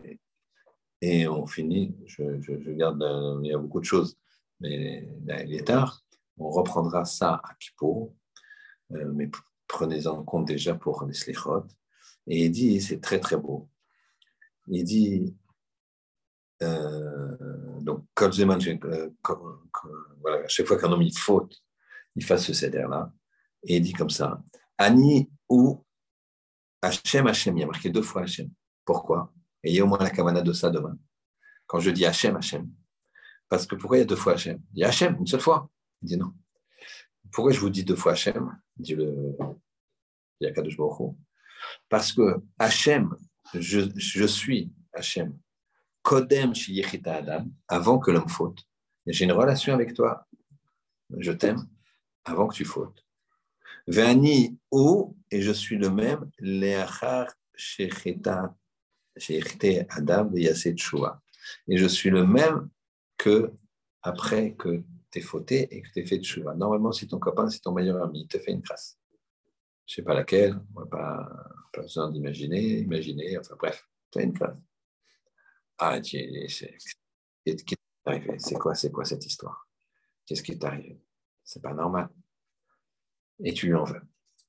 et on finit, je, garde, il y a beaucoup de choses mais il est tard. On reprendra ça à Kippour, euh, mais prenez en compte déjà pour les slichot. Et il dit, c'est très très beau. Il dit, euh, donc, euh, voilà, chaque fois qu'un homme il faute, il fasse ce céder-là. Et il dit comme ça, Ani ou Hachem, Hachem, il y a marqué deux fois Hachem. Pourquoi? Ayez au moins la kavana de ça demain. Quand je dis Hachem, Hachem, parce que pourquoi il y a deux fois Hachem? Il y a Hachem une seule fois. Il dit non. Pourquoi je vous dis deux fois Hachem? Dit le Yakadosh Parce que Hachem, je, je suis Hachem. Kodem Yechita Adam, avant que l'homme faute. J'ai une relation avec toi. Je t'aime avant que tu fautes. Vani ou, et je suis le même, Leachar Shechita Adam Yaset Shua Et je suis le même que après que tu es fauté et que tu es fait de chouva. Normalement, si ton copain, si ton meilleur ami, il te fait une crasse, je ne sais pas laquelle, on n'a pas, besoin d'imaginer, imaginer, enfin bref, tu as une crasse. Ah, qu'est-ce qui est arrivé? C'est quoi, c'est quoi cette histoire? Qu'est-ce qui est arrivé? C'est pas normal. Et tu lui en veux.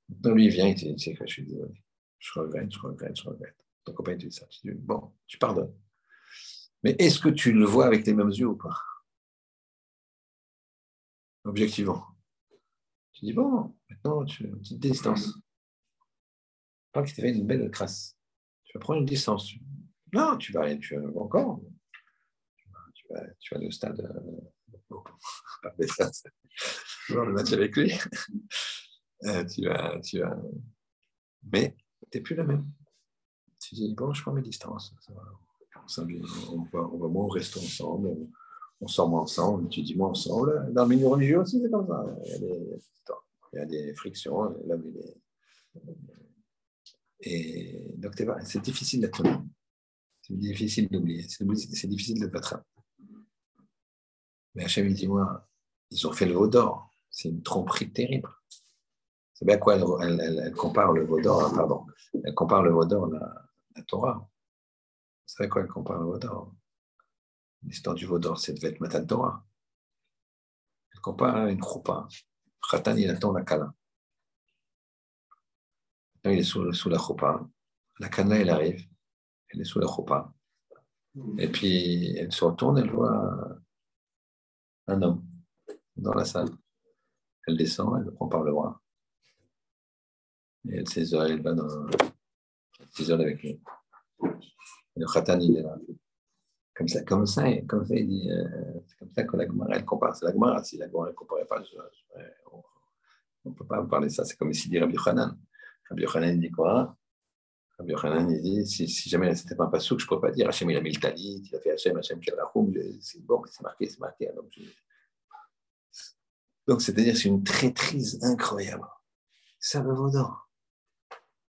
Donc lui, il vient, il te dit, je suis désolé. Je regrette, je regrette, je regrette. Ton copain te dit ça. Tu dis, bon, tu pardonnes. Mais est-ce que tu le vois avec tes mêmes yeux ou pas? Objectivement. Tu dis, bon, maintenant, tu as une petite distance. Pas qu'il t'avait une belle crasse. Tu vas prendre une distance. Non, tu vas, tu vas encore. Tu vas, tu vas aller au stade. Euh, *laughs* pas voir le match avec lui. Euh, tu vas, tu vas. Mais tu n'es plus la même. Tu dis, bon, je prends mes distances. On va, on va moins au resto ensemble, on, on sort moins ensemble, tu dis moi ensemble. Dans le milieu religieux aussi, c'est comme ça. Il y a des, il y a des frictions. Là, et donc, c'est difficile d'être C'est difficile d'oublier. C'est difficile de battre. Mais Hachem, il dit moi, ils ont fait le veau d'or. C'est une tromperie terrible. C'est bien quoi elle, compare le veau d'or, pardon. Elle compare le veau à la, Torah. Vous savez quoi elle compare le veau d'or L'histoire du veau d'or, c'est de être Matan Torah. Elle compare à une choupa. Khatan, il attend la kala. Il est sous, sous la choupa. La kana, elle arrive. Elle est sous la choupa. Et puis, elle se retourne, elle voit un homme dans la salle. Elle descend, elle le prend par le bras. Et elle elle va dans. S'isole avec. Et le khatan, il est là. Comme ça, comme ça, comme ça, il dit, euh, c'est comme ça que la Gemara, elle compare. C'est la Gemara, si la Gemara ne comparait pas, on ne peut pas parler de ça. C'est comme ici dit Rabbi Yochanan. Rabbi Yochanan dit quoi? Rabbi il dit, si, si jamais c'était pas un pasouk, je ne pourrais pas dire Hachem, il a mis le talit, il a fait Hachem, Hachem, c'est bon, c'est marqué, c'est marqué. Donc, donc c'est-à-dire, c'est une traîtrise incroyable. Ça va d'or.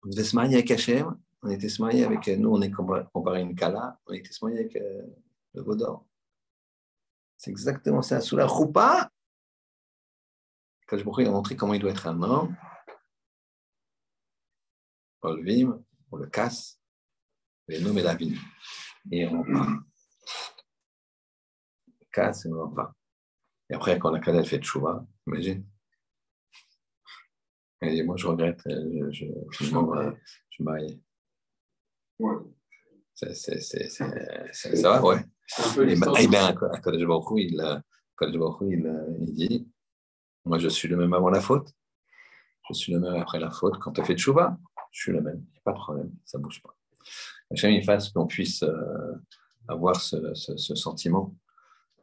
On devait se marier avec Hachem, on était se marier avec, nous, on est comparé à une Kala, on était se marier avec euh, le Vaudor. C'est exactement ça. Sous la roupa, quand je il a montré comment il doit être un homme, on le vime, on le casse, et nous, met la vie. Et on part. On casse et on repart. Et après, quand la Kala fait chouva, imagine. Dit, moi, je regrette, je, je, je, je, je marie. C'est, c'est, ça va, ouais. Et, et bien, Kodesh Baruch il, il, il dit Moi, je suis le même avant la faute. Je suis le même après la faute. Quand tu as fait de chouva, je suis le même. Il n'y a pas de problème, ça ne bouge pas. Hachem, il fasse qu'on puisse euh, avoir ce, ce, ce sentiment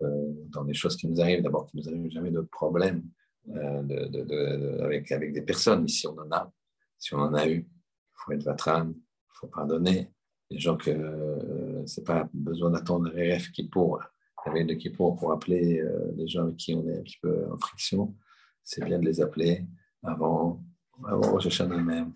euh, dans les choses qui nous arrivent. D'abord, qu'il nous arrive jamais de problème euh, de, de, de, avec, avec des personnes. Mais si on en a, si on en a eu, il faut être vatran, faut pardonner. Les gens que euh, c'est pas besoin d'attendre les RF qui pour, la de qui pour pour appeler euh, les gens avec qui on est un petit peu en friction. C'est bien de les appeler avant, avant Rosh même.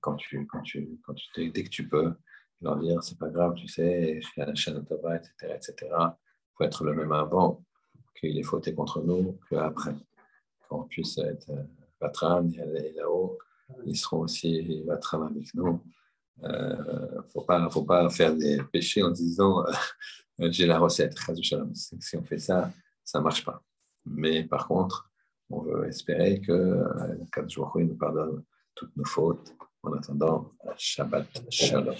Quand tu, quand tu, quand tu, dès que tu peux, leur dire c'est pas grave, tu sais, je à la chaîne etc., etc. Il faut être le même avant qu'il est fauté contre nous qu'après. Qu'on puisse être euh, patron et là-haut, ils seront aussi patron avec nous. Il euh, ne faut pas, faut pas faire des péchés en disant euh, j'ai la recette. Si on fait ça, ça ne marche pas. Mais par contre, on veut espérer que euh, jours il nous pardonne toutes nos fautes. En attendant, Shabbat Shalom.